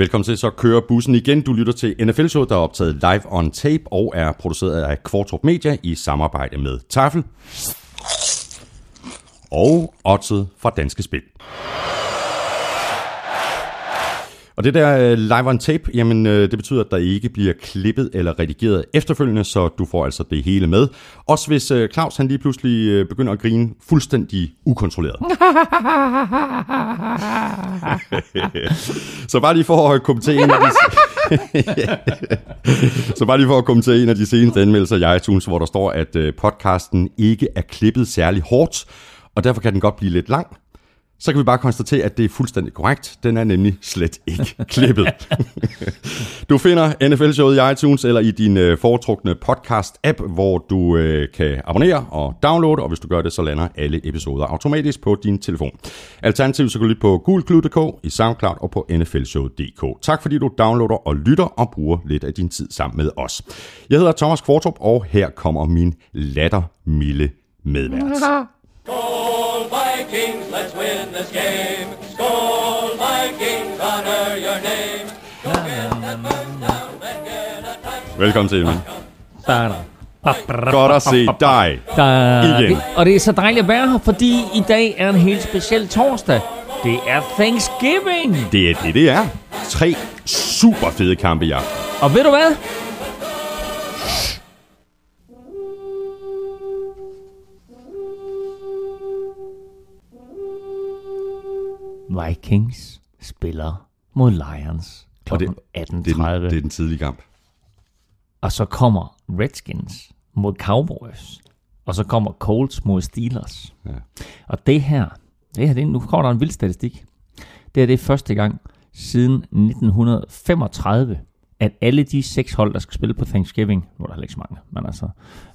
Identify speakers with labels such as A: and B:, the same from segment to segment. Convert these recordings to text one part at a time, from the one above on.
A: Velkommen til, så kører bussen igen. Du lytter til NFL-showet, der er optaget live on tape og er produceret af Kvartrup Media i samarbejde med Tafel og Otted fra Danske Spil. Og det der øh, live on tape, jamen øh, det betyder, at der ikke bliver klippet eller redigeret efterfølgende, så du får altså det hele med. Også hvis øh, Claus han lige pludselig begynder at grine fuldstændig ukontrolleret. så bare lige for at kommentere en af de... så bare lige for at kommentere en af de seneste anmeldelser i iTunes, hvor der står, at podcasten ikke er klippet særlig hårdt, og derfor kan den godt blive lidt lang så kan vi bare konstatere, at det er fuldstændig korrekt. Den er nemlig slet ikke klippet. du finder NFL-showet i iTunes eller i din øh, foretrukne podcast-app, hvor du øh, kan abonnere og downloade, og hvis du gør det, så lander alle episoder automatisk på din telefon. Alternativt så kan du lytte på gulklud.dk, i SoundCloud og på nflshowet.dk. Tak fordi du downloader og lytter og bruger lidt af din tid sammen med os. Jeg hedder Thomas Kvartrup, og her kommer min lattermilde medvært. Vikings, let's win this game. Skål, Vikings, honor your name. Go get that first down and get a touchdown. Velkommen til, Emil. Godt at se dig igen.
B: Og det er så dejligt at være her, fordi i dag er en helt speciel torsdag. Det er Thanksgiving.
A: Det er det, det er. Tre super fede kampe i aften.
B: Og ved du hvad? Vikings spiller mod Lions kl. 18.30. Det, det, er den,
A: det er den tidlige kamp.
B: Og så kommer Redskins mod Cowboys. Og så kommer Colts mod Steelers. Ja. Og det her, det her det, nu kommer der en vild statistik. Det er det første gang siden 1935, at alle de seks hold, der skal spille på Thanksgiving, nu er der ikke så mange, men altså,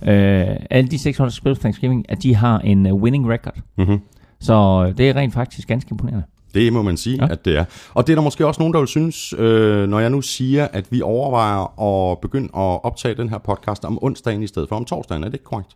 B: øh, alle de seks hold, der skal spille på Thanksgiving, at de har en uh, winning record. Mm-hmm. Så det er rent faktisk ganske imponerende.
A: Det må man sige, ja. at det er. Og det er der måske også nogen, der vil synes, øh, når jeg nu siger, at vi overvejer at begynde at optage den her podcast om onsdagen i stedet for om torsdagen. Er det ikke korrekt?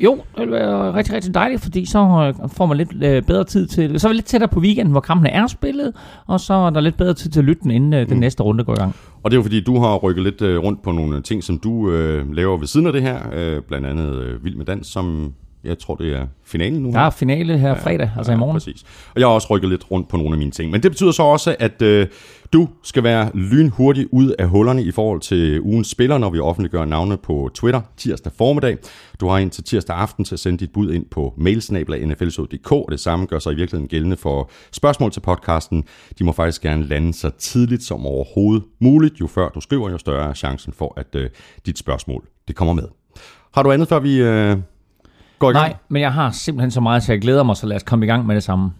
B: Jo, det vil være rigtig, rigtig dejligt, fordi så øh, får man lidt øh, bedre tid til... Så er vi lidt tættere på weekenden, hvor kampene er spillet, og så er der lidt bedre tid til at lytte den, inden øh, den mm. næste runde går i gang.
A: Og det er jo fordi, du har rykket lidt rundt på nogle ting, som du øh, laver ved siden af det her. Øh, blandt andet øh, Vild med Dans, som jeg tror, det er finalen nu.
B: Der er finale her fredag, ja, altså i morgen.
A: Præcis. Og jeg har også rykket lidt rundt på nogle af mine ting. Men det betyder så også, at øh, du skal være lynhurtig ud af hullerne i forhold til ugens spiller, når vi offentliggør navne på Twitter tirsdag formiddag. Du har indtil tirsdag aften til at sende dit bud ind på mailsnabla.nflsod.dk. Det samme gør sig i virkeligheden gældende for spørgsmål til podcasten. De må faktisk gerne lande så tidligt som overhovedet muligt. Jo før du skriver, jo større er chancen for, at øh, dit spørgsmål det kommer med. Har du andet, før vi... Øh
B: går i gang? Nej, men jeg har simpelthen så meget, så jeg glæder mig, så lad os komme i gang med det samme.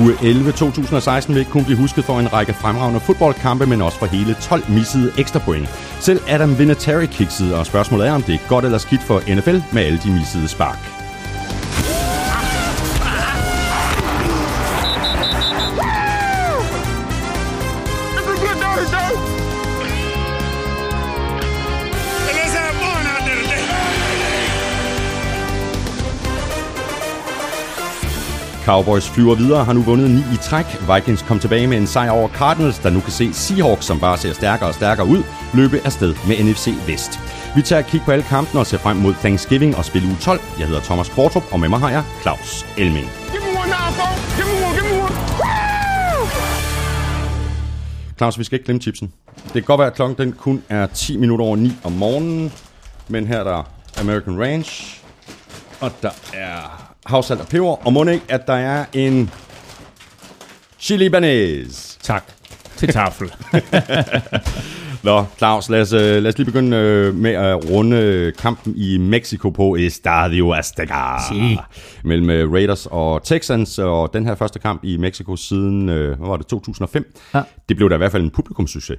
A: Uge 11 2016 vil ikke kun blive husket for en række fremragende fodboldkampe, men også for hele 12 missede ekstra point. Selv Adam Vinatieri kiksede, og spørgsmålet er, om det er godt eller skidt for NFL med alle de missede spark. Cowboys flyver videre har nu vundet 9 i træk. Vikings kom tilbage med en sejr over Cardinals, der nu kan se Seahawks, som bare ser stærkere og stærkere ud, løbe afsted med NFC Vest. Vi tager et kig på alle kampene og ser frem mod Thanksgiving og spil uge 12. Jeg hedder Thomas Kvartrup, og med mig har jeg Claus Elming. Claus, vi skal ikke glemme chipsen. Det kan godt være, at klokken den kun er 10 minutter over 9 om morgenen, men her er der American Ranch, og der er havsalt og peber, og må ikke, at der er en chili banæs.
B: Tak. Til tafel.
A: Nå, Claus, lad os, øh, lad os lige begynde øh, med at runde kampen i Mexico på Estadio Azteca. Si. Mellem øh, Raiders og Texans, og den her første kamp i Mexico siden, hvad var det, 2005. Ja. Det blev da i hvert fald en publikumssucces.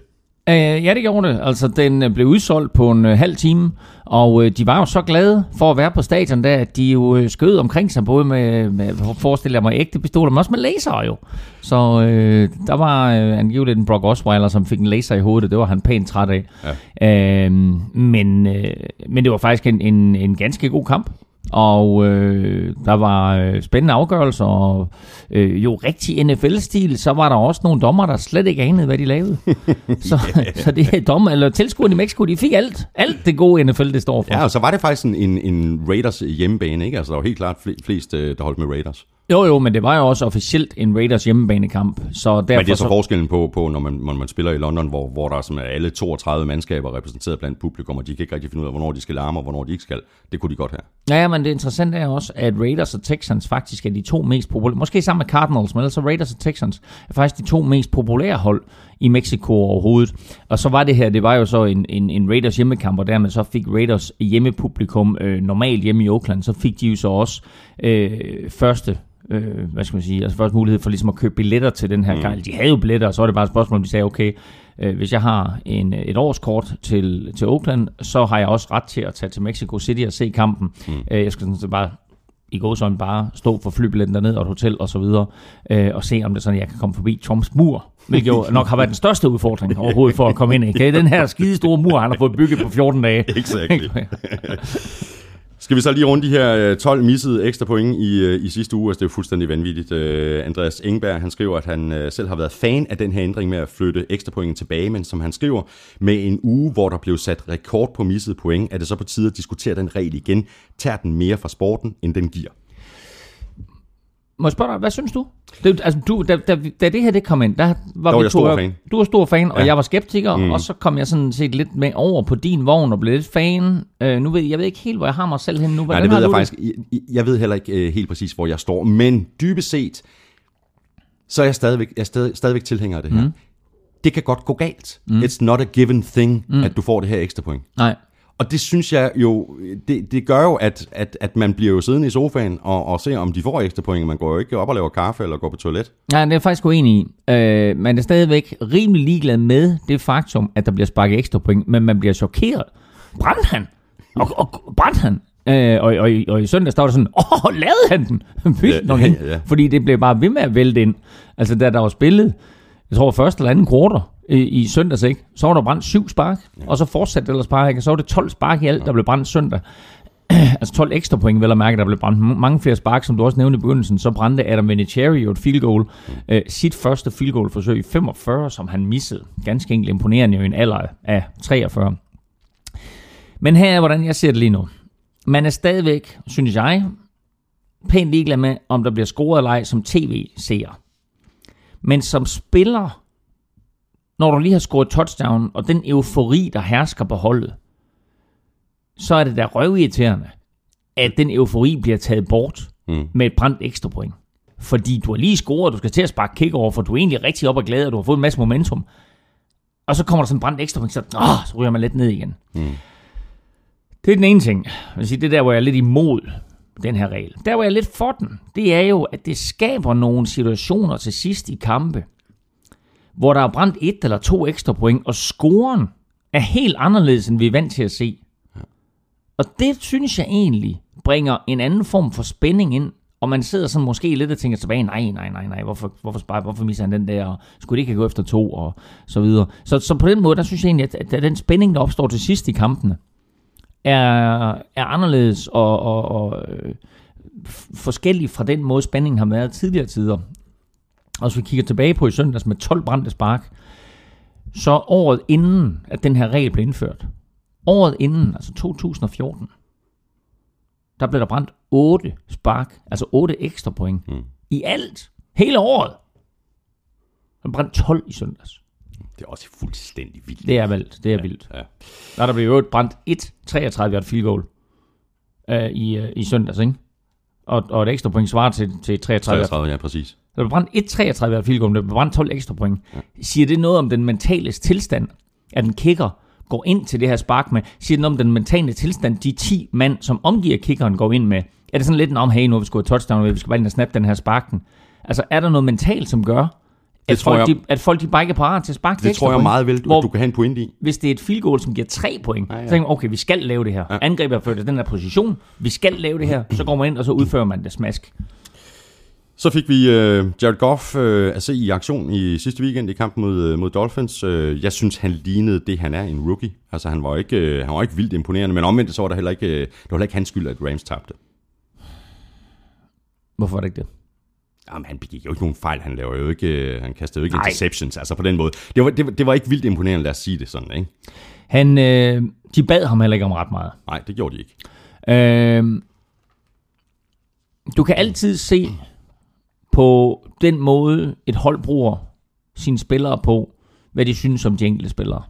B: Uh, ja, det gjorde det. Altså, den uh, blev udsolgt på en uh, halv time, og uh, de var jo så glade for at være på stadion der, at de jo uh, skød omkring sig, både med, med forestiller mig, ægte pistoler, men også med laser jo. Så uh, der var uh, angiveligt en Brock Osweiler, som fik en laser i hovedet, det var han pænt træt af. Ja. Uh, men, uh, men det var faktisk en, en, en ganske god kamp. Og øh, der var øh, spændende afgørelser, og øh, jo rigtig NFL-stil, så var der også nogle dommer, der slet ikke anede, hvad de lavede. så, yeah. så det er dommer, eller tilskuerne i Mexico, de fik alt, alt det gode NFL, det står for.
A: Ja, og så var det faktisk en, en, en Raiders hjemmebane, ikke? Altså der var helt klart flest, øh, der holdt med Raiders.
B: Jo, jo, men det var jo også officielt en Raiders hjemmebanekamp. Så derfor
A: men det er så, så forskellen på, på når, man, når man spiller i London, hvor, hvor der er alle 32 mandskaber repræsenteret blandt publikum, og de kan ikke rigtig finde ud af, hvornår de skal larme og hvornår de ikke skal. Det kunne de godt have.
B: Ja, men det interessante er også, at Raiders og Texans faktisk er de to mest populære, måske sammen med Cardinals, men altså Raiders og Texans er faktisk de to mest populære hold i Mexico overhovedet. Og så var det her, det var jo så en, en, en Raiders hjemmekamp, og dermed så fik Raiders hjemmepublikum øh, normalt hjemme i Oakland, så fik de jo så også øh, første øh, hvad skal man sige, altså først mulighed for ligesom at købe billetter til den her mm. gang. De havde jo billetter, og så er det bare et spørgsmål, om de sagde, okay, øh, hvis jeg har en, et årskort til, til Oakland, så har jeg også ret til at tage til Mexico City og se kampen. Mm. Øh, jeg skal sådan set bare i går sådan bare stå for flybilletten derned og et hotel og så videre, øh, og se om det sådan, jeg kan komme forbi Trumps mur, hvilket jo nok har været den største udfordring overhovedet for at komme ind i. Det er den her skide store mur, han har fået bygget på 14 dage.
A: Exakt. Skal vi så lige runde de her øh, 12 missede ekstra point i, øh, i sidste uge? Altså, det er jo fuldstændig vanvittigt. Øh, Andreas Engberg, han skriver, at han selv har været fan af den her ændring med at flytte ekstra point tilbage, men som han skriver, med en uge, hvor der blev sat rekord på missede point, er det så på tide at diskutere den regel igen. Tær den mere fra sporten, end den giver?
B: Må jeg spørge dig, hvad synes du? Det, altså, du da, da, da det her det kom ind, der var,
A: var
B: vi
A: stor fan.
B: Du var stor fan, og ja. jeg var skeptiker, mm. og så kom jeg sådan set lidt med over på din vogn og blev lidt fan. Uh, nu ved jeg ved ikke helt, hvor jeg har mig selv hen nu.
A: Hvordan Nej, det ved jeg faktisk. Jeg, jeg ved heller ikke uh, helt præcis, hvor jeg står, men dybest set, så er jeg stadigvæk, jeg er stadig, stadigvæk tilhænger af det her. Mm. Det kan godt gå galt. Mm. It's not a given thing, mm. at du får det her ekstra point.
B: Nej.
A: Og det synes jeg jo, det, det gør jo, at, at, at man bliver jo siddende i sofaen og, og ser, om de får ekstra point. Man går jo ikke op og laver kaffe eller går på toilet.
B: Nej, det er jeg faktisk uenig i. Øh, man er stadigvæk rimelig ligeglad med det faktum, at der bliver sparket ekstra point, men man bliver chokeret. Brændte han? Og, og brændte han? Øh, og, og, og i søndag står der sådan, åh, lavede han den? ja, ja, ja. Fordi det blev bare ved med at vælte ind. Altså, da der var spillet, jeg tror første eller anden kvarter, i, i søndags, ikke? så var der brændt syv spark, ja. og så fortsatte ellers bare, ikke? så var det 12 spark i alt, der blev brændt søndag. altså 12 ekstra point, vel at mærke, der blev brændt mange flere spark, som du også nævnte i begyndelsen. Så brændte Adam Vinatieri jo et field goal. Mm. Øh, sit første field goal forsøg i 45, som han missede. Ganske enkelt imponerende i en alder af 43. Men her er, hvordan jeg ser det lige nu. Man er stadigvæk, synes jeg, pænt ligeglad med, om der bliver scoret eller ej som tv-seer. Men som spiller når du lige har scoret touchdown, og den eufori, der hersker på holdet, så er det da røvirriterende, at den eufori bliver taget bort mm. med et brændt ekstra point. Fordi du har lige scoret, du skal til at sparke kick over, for du er egentlig rigtig op og glad, og du har fået en masse momentum. Og så kommer der sådan en brændt ekstra point, så, åh, så ryger man lidt ned igen. Mm. Det er den ene ting. Jeg vil sige, det er der, hvor jeg er lidt imod den her regel. Der, var jeg lidt for den, det er jo, at det skaber nogle situationer til sidst i kampe, hvor der er brændt et eller to ekstra point, og scoren er helt anderledes, end vi er vant til at se. Og det synes jeg egentlig bringer en anden form for spænding ind, og man sidder sådan måske lidt og tænker tilbage, nej, nej, nej, nej, hvorfor, hvorfor, hvorfor, hvorfor misser han den der, og skulle det ikke gå efter to, og så videre. Så, så på den måde, der synes jeg egentlig, at, at den spænding, der opstår til sidst i kampene, er, er anderledes og, og, og øh, forskellig fra den måde, spændingen har været tidligere tider. Og hvis vi kigger tilbage på i søndags med 12 brændte spark, så året inden, at den her regel blev indført, året inden, altså 2014, der blev der brændt 8 spark, altså 8 ekstra point. Mm. I alt, hele året. Der brændt 12 i søndags.
A: Det er også fuldstændig vildt.
B: Det er vildt, det er ja, vildt. Ja. Der er der blevet brændt 1-33 yard field goal uh, i, uh, i søndags, ikke? Og, og et ekstra point svarer til, til 33.
A: 33, ja, præcis.
B: Der blev brændt 1-33 af field goal, der blev brændt 12 ekstra point. Ja. Siger det noget om den mentale tilstand, at den kicker går ind til det her spark med? Siger det noget om den mentale tilstand, de 10 mand, som omgiver kickeren, går ind med? Er det sådan lidt om, hey, nu vi skulle have touchdown, vi skal bare ind og snappe den her sparken? Altså, er der noget mentalt, som gør, At
A: tror
B: folk,
A: jeg-
B: de, at folk de bare ikke er parat til at sparke
A: Det tror jeg
B: point.
A: meget vel,
B: Hvor-
A: du kan have en pointe i.
B: Hvis det er et field goal, som giver 3 point,
A: Ja,
B: ja, så tænker man, okay, vi skal lave det her.
A: Ja.
B: Angrebet er ført den her position. Vi skal lave det her. Så går man ind, og så udfører man det smask.
A: Så fik vi øh, Jared Goff øh, at se i aktion i sidste weekend i kampen mod, øh, mod Dolphins. Øh, jeg synes, han lignede det, han er, en rookie. Altså, han var ikke, øh, han var ikke vildt imponerende, men omvendt så var der heller ikke, øh, det var heller ikke hans skyld, at Rams tabte.
B: Hvorfor er det ikke det?
A: Jamen, han begik jo ikke nogen fejl. Han laver jo ikke, øh, han kastede jo ikke
B: Nej.
A: interceptions, altså på den måde. Det var, det, var, det var ikke vildt imponerende, lad os sige det sådan, ikke?
B: Han, øh, de bad ham heller ikke om ret meget.
A: Nej, det gjorde de ikke.
B: Øh, du kan altid se på den måde, et hold bruger sine spillere på, hvad de synes om de enkelte spillere.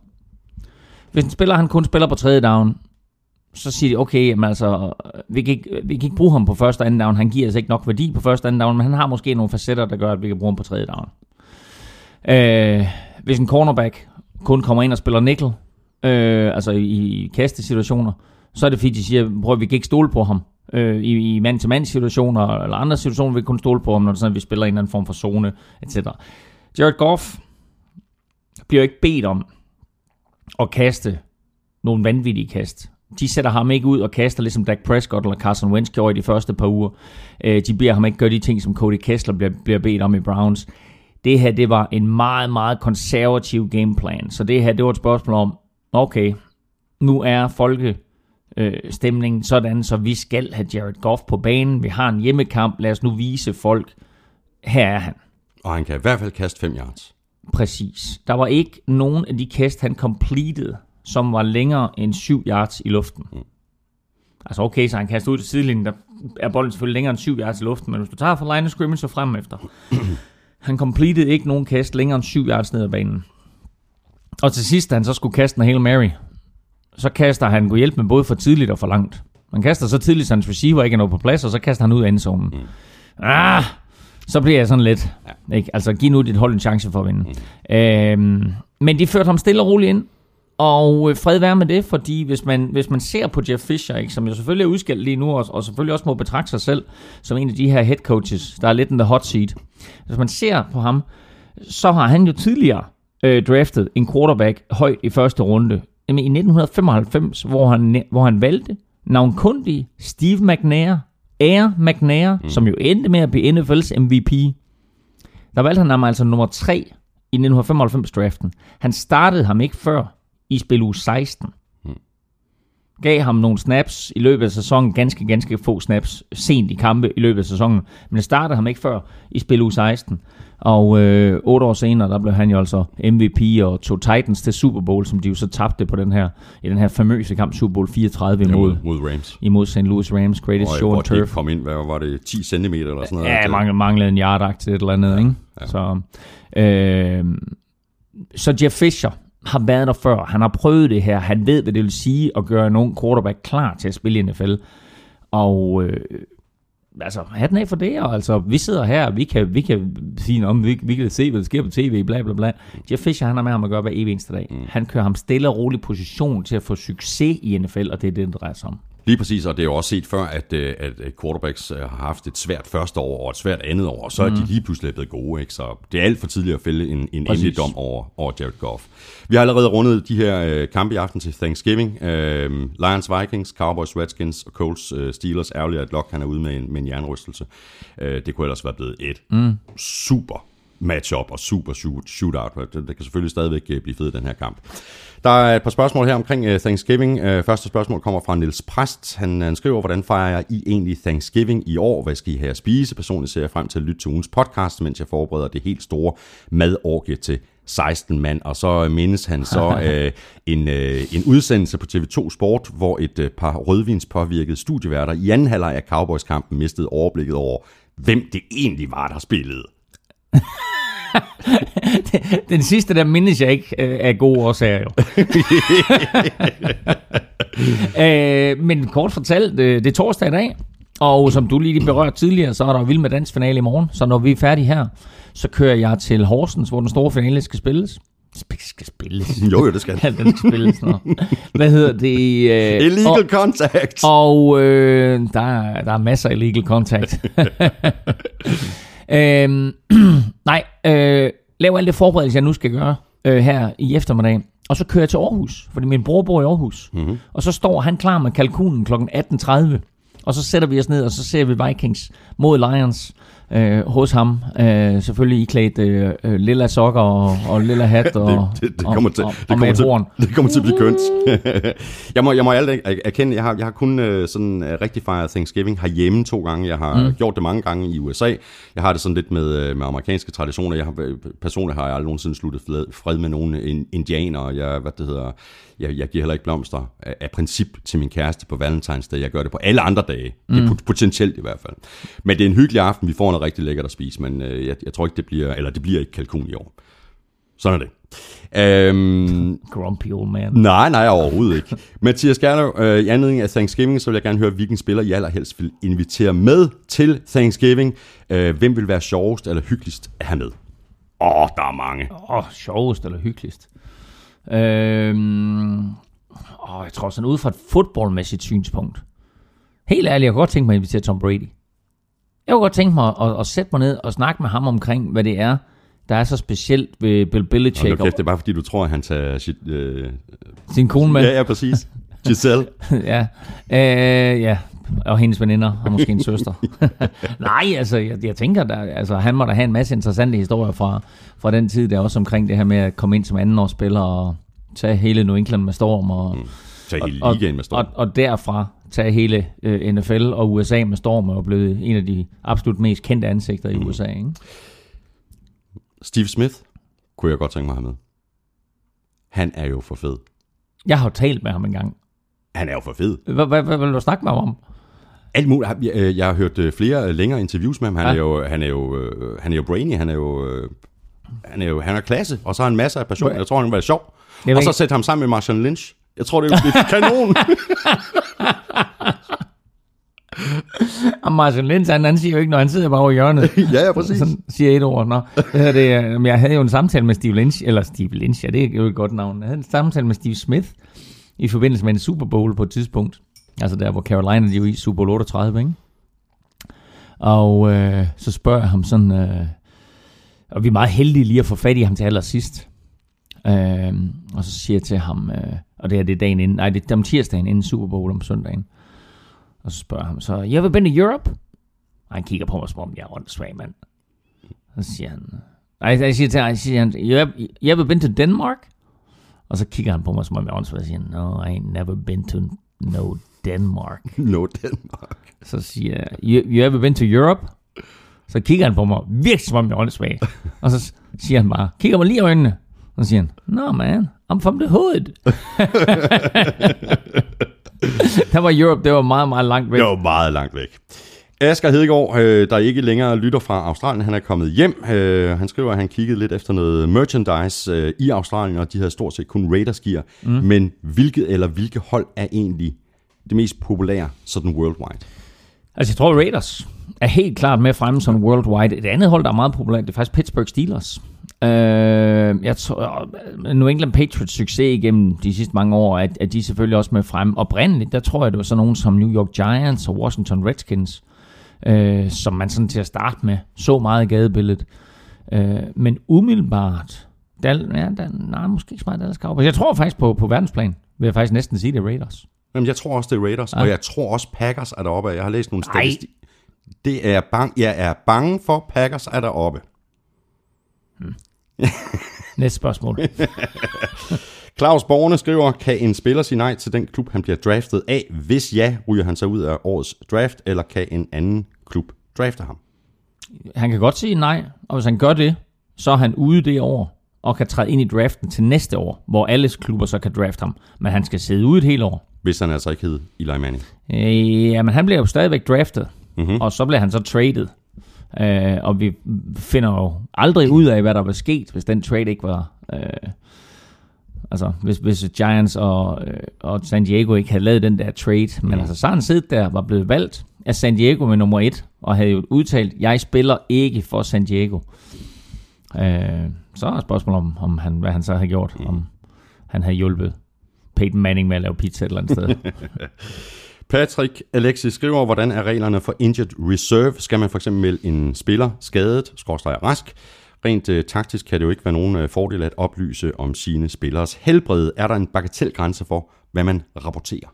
B: Hvis en spiller han kun spiller på tredje down, så siger de, okay, jamen altså, vi kan, ikke, vi kan ikke bruge ham på første og anden down. Han giver altså ikke nok værdi på første og anden down, men han har måske nogle facetter, der gør, at vi kan bruge ham på tredje down. Øh, hvis en cornerback kun kommer ind og spiller nickel, øh, altså i, i kastesituationer, så er det fordi, de siger, prøv at vi kan ikke stole på ham. Øh, i, I mand-til-mand situationer, eller andre situationer, vi kan kun stole på ham, når det er sådan, at vi spiller en eller anden form for zone, etc. Jared Goff bliver ikke bedt om at kaste nogle vanvittige kast. De sætter ham ikke ud og kaster, ligesom Dak Prescott eller Carson Wentz gjorde i de første par uger. Øh, de beder ham ikke gøre de ting, som Cody Kessler bliver, bliver bedt om i Browns. Det her, det var en meget, meget konservativ gameplan. Så det her, det var et spørgsmål om, okay, nu er folke øh, stemningen sådan, så vi skal have Jared Goff på banen. Vi har en hjemmekamp. Lad os nu vise folk, her er han.
A: Og han kan i hvert fald kaste 5 yards.
B: Præcis. Der var ikke nogen af de kast, han completed, som var længere end 7 yards i luften. Mm. Altså okay, så han kaster ud til sidelinjen, der er bolden selvfølgelig længere end 7 yards i luften, men hvis du tager fra line of scrimmage så frem efter. han completed ikke nogen kast længere end 7 yards ned ad banen. Og til sidst, da han så skulle kaste en Hail Mary, så kaster han kunne hjælpe med både for tidligt og for langt. Man kaster så tidligt, så hans receiver ikke er noget på plads, og så kaster han ud af endzonen. Mm. Ah, så bliver jeg sådan lidt. Ja. Ikke? Altså, giv nu dit hold en chance for at vinde. Mm. Øhm, men de førte ham stille og roligt ind. Og øh, fred være med det, fordi hvis man, hvis man ser på Jeff Fisher, ikke, som jo selvfølgelig er udskilt lige nu, og, og selvfølgelig også må betragte sig selv som en af de her head coaches, der er lidt en the hot seat. Hvis man ser på ham, så har han jo tidligere øh, draftet en quarterback højt i første runde. Jamen, I 1995, hvor han, hvor han valgte navnkundige Steve McNair, Air McNair, mm. som jo endte med at blive NFL's MVP. Der valgte han ham altså nummer 3 i 1995-draften. Han startede ham ikke før i spil uge 16. Gav ham nogle snaps i løbet af sæsonen, ganske, ganske få snaps, sent i kampe i løbet af sæsonen, men startede ham ikke før i spil uge 16. Og øh, otte år senere, der blev han jo altså MVP og tog Titans til Super Bowl, som de jo så tabte på den her, i den her famøse kamp, Super Bowl 34 imod,
A: Mod, mod Rams.
B: imod St. Louis Rams, greatest
A: Og,
B: show on turf.
A: kom ind, hvad var det, 10 cm eller sådan noget?
B: Ja, mange, manglede en yard til et eller andet, ja, ikke?
A: ja.
B: Så, øh, så Jeff Fisher har været der før. Han har prøvet det her. Han ved, hvad det vil sige at gøre nogen quarterback klar til at spille i NFL. Og øh, altså, hatten af for det. Og altså, vi sidder her, vi kan, vi kan sige, om vi, vi kan se, hvad der sker på tv, bla bla bla. Jeff Fisher, han har med ham at gøre hver evig eneste dag. Mm. Han kører ham stille og rolig position til at få succes i NFL, og det er det, det drejer sig om.
A: Lige præcis, og det er jo også set før, at, øh, at quarterbacks øh, har haft et svært første år og et svært andet år, og så er de lige pludselig blevet gode. Ikke? Så det er alt for tidligt at fælde en, en
B: Præcis.
A: endelig dom over, over Jared Goff. Vi har allerede rundet de her øh, kampe i aften til Thanksgiving. Øh, Lions, Vikings, Cowboys, Redskins og Colts, øh, Steelers. Ærgerligt, at Locke han er ude med en, med en jernrystelse. Øh, det kunne ellers være blevet et mm. super matchup og super shoot, shootout. Det, det kan selvfølgelig stadigvæk øh, blive fedt, den her kamp. Der er et par spørgsmål her omkring uh, Thanksgiving. Uh, første spørgsmål kommer fra Nils Præst. Han, han skriver, hvordan fejrer I egentlig Thanksgiving i år? Hvad skal I have at spise? Personligt ser jeg frem til at lytte til ugens podcast, mens jeg forbereder det helt store madorgie til 16 mand. Og så mindes han så uh, en, uh, en udsendelse på TV2 Sport, hvor et uh, par rødvinspåvirkede studieværter i anden halvleg af Cowboys-kampen mistede overblikket over, hvem det egentlig var, der spillede.
B: Den sidste, der mindes jeg ikke øh, af gode årsager jo. øh, men kort fortalt, øh, det er torsdag i dag, og som du lige berørte tidligere, så er der Vild med Dans finale i morgen. Så når vi er færdige her, så kører jeg til Horsens, hvor den store finale skal spilles. Sp- skal spilles.
A: Jo, jo, det skal
B: Ja, den skal spilles. Nå. Hvad hedder det? Øh,
A: Illegal
B: og,
A: contact!
B: og øh, der, er, der er masser af illegal contact. Øhm, nej, øh, laver alt det forberedelse, jeg nu skal gøre øh, her i eftermiddag. Og så kører jeg til Aarhus, fordi min bror bor i Aarhus. Mm-hmm. Og så står han klar med kalkunen kl. 18.30. Og så sætter vi os ned, og så ser vi Vikings mod Lions øh, hos ham. Øh, selvfølgelig iklædt øh, øh, lilla sokker og, og lilla hat og,
A: det, det, det kommer til,
B: og,
A: det kommer til,
B: horn.
A: det kommer til at blive kønt. jeg må, jeg må alt erkende, jeg har, jeg har kun øh, sådan uh, rigtig fejret Thanksgiving herhjemme to gange. Jeg har mm. gjort det mange gange i USA. Jeg har det sådan lidt med, øh, med amerikanske traditioner. Jeg har, personligt har jeg aldrig nogensinde sluttet fred med nogen indianer. Jeg, hvad det hedder, jeg, jeg giver heller ikke blomster af, af princip til min kæreste på Valentine's Day. Jeg gør det på alle andre dage. Mm. Det er potentielt i hvert fald. Men det er en hyggelig aften. Vi får noget rigtig lækkert at spise, men øh, jeg, jeg tror ikke, det bliver, eller det bliver ikke kalkun i år. Sådan er det. Øhm,
B: Grumpy old man.
A: Nej, nej, overhovedet ikke. Mathias Gerlo, øh, i anledning af Thanksgiving, så vil jeg gerne høre, hvilken spiller I allerhelst vil invitere med til Thanksgiving. Øh, hvem vil være sjovest eller hyggeligst at have med? Åh, oh, der er mange.
B: Åh, oh, sjovest eller hyggeligst. Øhm, åh, jeg tror sådan ud fra et fodboldmæssigt synspunkt. Helt ærligt, jeg kunne godt tænke mig at invitere Tom Brady. Jeg kunne godt tænke mig at, at, at sætte mig ned og snakke med ham omkring, hvad det er, der er så specielt ved Bill Belichick.
A: Og kæft, det er bare fordi, du tror, at han tager sit, øh...
B: sin kone med.
A: Ja, ja, præcis. Giselle.
B: ja. Øh, ja, og hendes veninder, og måske en søster. Nej, altså, jeg, jeg tænker, der, altså, han må da have en masse interessante historier fra, fra den tid, der også omkring det her med at komme ind som andenårsspiller og tage hele New England med storm. Og, mm.
A: Tage hele ligaen med storm.
B: Og, og, og derfra tage hele øh, NFL og USA med storm og blive en af de absolut mest kendte ansigter mm. i USA. Ikke?
A: Steve Smith kunne jeg godt tænke mig at have med. Han er jo for fed.
B: Jeg har jo talt med ham en gang.
A: Han er jo for fed.
B: Hvad vil du snakke med ham om?
A: Alt muligt. Jeg, øh, jeg har hørt øh, flere længere interviews med ham. Han, er, jo, han, er, jo, øh, han er jo brainy, han er jo, han er jo han er klasse, og så har han masser af passion. Jeg tror, han være sjov. Og så sætte ham sammen med Marshall Lynch. Jeg tror, det er kanon.
B: og Martin Lynch, han, han siger jo ikke, når han sidder bare over hjørnet.
A: ja, ja, præcis.
B: Sådan siger et ord. Nå, det, det, jeg havde jo en samtale med Steve Lynch, eller Steve Lynch, ja, det er jo et godt navn. Jeg havde en samtale med Steve Smith i forbindelse med en Super Bowl på et tidspunkt. Altså der, hvor Carolina, de er i Super Bowl 38, ikke? Og øh, så spørger jeg ham sådan, øh, og vi er meget heldige lige at få fat i ham til allersidst. Øh, og så siger jeg til ham, øh, og det er det dagen inden, nej, det er om tirsdagen inden Super Bowl om søndagen. Og så spørger jeg ham så, you ever been to Europe? Og han kigger på mig, som om jeg er åndssvag, mand. Så siger han, nej, jeg siger til ham, siger han, you ever, you ever been to Denmark? Og så kigger han på mig, som om jeg er åndssvag, og siger, no, I ain't never been to no Denmark.
A: No Denmark.
B: Så siger jeg, you, you ever been to Europe? Så kigger han på mig, virkelig som om jeg er åndssvag. Og så siger han bare, kigger mig lige i øjnene. Og så siger han, no man, I'm from the hood. der var Europe, det var meget, meget langt væk.
A: Det var meget langt væk. Asger Hedegaard, øh, der ikke længere lytter fra Australien, han er kommet hjem. Øh, han skriver, at han kiggede lidt efter noget merchandise øh, i Australien, og de havde stort set kun Raiders gear. Mm. Men hvilket eller hvilke hold er egentlig det mest populære sådan worldwide?
B: Altså, jeg tror, Raiders er helt klart med fremme som worldwide. Et andet hold, der er meget populært, det er faktisk Pittsburgh Steelers. Uh, jeg tror, New England Patriots succes igennem de sidste mange år, at, at de selvfølgelig også med frem. Oprindeligt, der tror jeg, det var sådan nogen som New York Giants og Washington Redskins, uh, som man sådan til at starte med så meget i gadebilledet. Uh, men umiddelbart, der, ja, der, nej, måske ikke så meget Dallas Cowboys. Jeg tror faktisk på, på verdensplan, vil jeg faktisk næsten sige, det er Raiders.
A: Jamen, jeg tror også, det er Raiders, ja. og jeg tror også, Packers er deroppe. Jeg har læst nogle statistikker. Det er bang, jeg er bange for, Packers er deroppe.
B: Hmm. Næste spørgsmål.
A: Claus Borgne skriver, kan en spiller sige nej til den klub, han bliver draftet af? Hvis ja, ryger han så ud af årets draft, eller kan en anden klub drafte ham?
B: Han kan godt sige nej, og hvis han gør det, så er han ude det år, og kan træde ind i draften til næste år, hvor alle klubber så kan drafte ham. Men han skal sidde ude et helt år.
A: Hvis han altså ikke hed Eli Manning.
B: Øh, ja, men han bliver jo stadigvæk draftet, mm-hmm. og så bliver han så traded. Øh, og vi finder jo aldrig ud af, hvad der var sket, hvis den trade ikke var... Øh, altså, hvis, hvis Giants og, øh, og San Diego ikke havde lavet den der trade. Men mm. altså, så han siddet der var blevet valgt af San Diego med nummer et, og havde jo udtalt, jeg spiller ikke for San Diego. Øh, så er spørgsmålet om, om han, hvad han så har gjort, mm. om han har hjulpet Peyton Manning med at lave pizza et eller andet sted.
A: Patrick Alexis skriver, hvordan er reglerne for injured reserve? Skal man for eksempel melde en spiller skadet, skorstræk rask? rent øh, taktisk kan det jo ikke være nogen øh, fordel at oplyse om sine spillers helbred. Er der en bagatelgrænse for, hvad man rapporterer?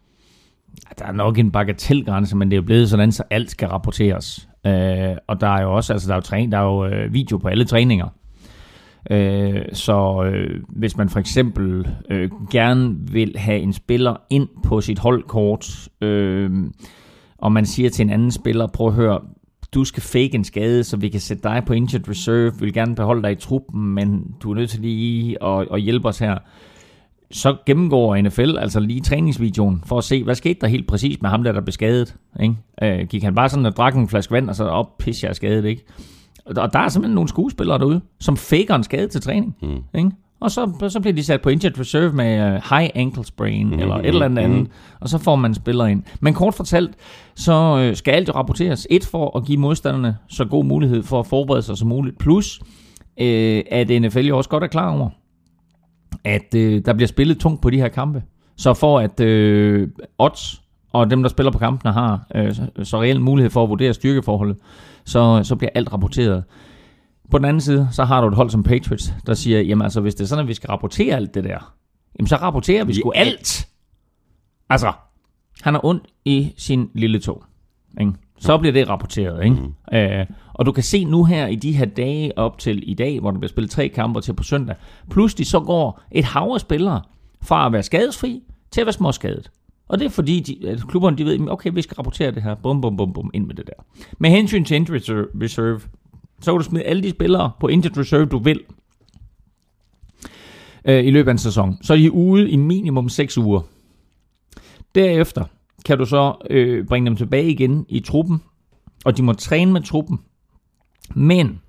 B: Der er nok en bagatelgrænse, men det er jo blevet sådan, så alt skal rapporteres. Øh, og der er jo også, altså der er jo, træning, der er jo øh, video på alle træninger. Øh, så øh, hvis man for eksempel øh, gerne vil have en spiller ind på sit holdkort, øh, og man siger til en anden spiller, prøv at høre, du skal fake en skade, så vi kan sætte dig på injured reserve, vi vil gerne beholde dig i truppen, men du er nødt til lige at, at hjælpe os her. Så gennemgår NFL altså lige træningsvideoen for at se, hvad skete der helt præcis med ham, der, der blev skadet. Ikke? Øh, gik han bare sådan og drak en flaske vand, og så op, pis, jeg er skadet, ikke? Og der er simpelthen nogle skuespillere derude, som faker en skade til træning. Mm. Ikke? Og så, så bliver de sat på injured reserve med uh, high ankle sprain, mm. eller et eller andet mm. andet, og så får man spiller ind. Men kort fortalt, så øh, skal alt jo rapporteres. Et for at give modstanderne så god mulighed for at forberede sig som muligt. Plus, øh, at NFL jo også godt er klar over, at øh, der bliver spillet tungt på de her kampe. Så for at øh, odds og dem, der spiller på kampene, har øh, så, så reelt mulighed for at vurdere styrkeforholdet, så, så bliver alt rapporteret. På den anden side, så har du et hold som Patriots, der siger, jamen altså, hvis det er sådan, at vi skal rapportere alt det der, jamen så rapporterer vi sgu alt. Altså, han har ondt i sin lille tog. Ikke? Så bliver det rapporteret. Ikke? Mm. Øh, og du kan se nu her i de her dage op til i dag, hvor der bliver spillet tre kampe til på søndag, pludselig så går et hav af spillere fra at være skadesfri til at være småskadet. Og det er fordi, de, at klubberne de ved, okay, vi skal rapportere det her, bum, bum, bum, bum, ind med det der. Med hensyn til injured reserve, så kan du smide alle de spillere på injured reserve, du vil, øh, i løbet af en sæson. Så er de ude i minimum 6 uger. Derefter kan du så øh, bringe dem tilbage igen i truppen, og de må træne med truppen. Men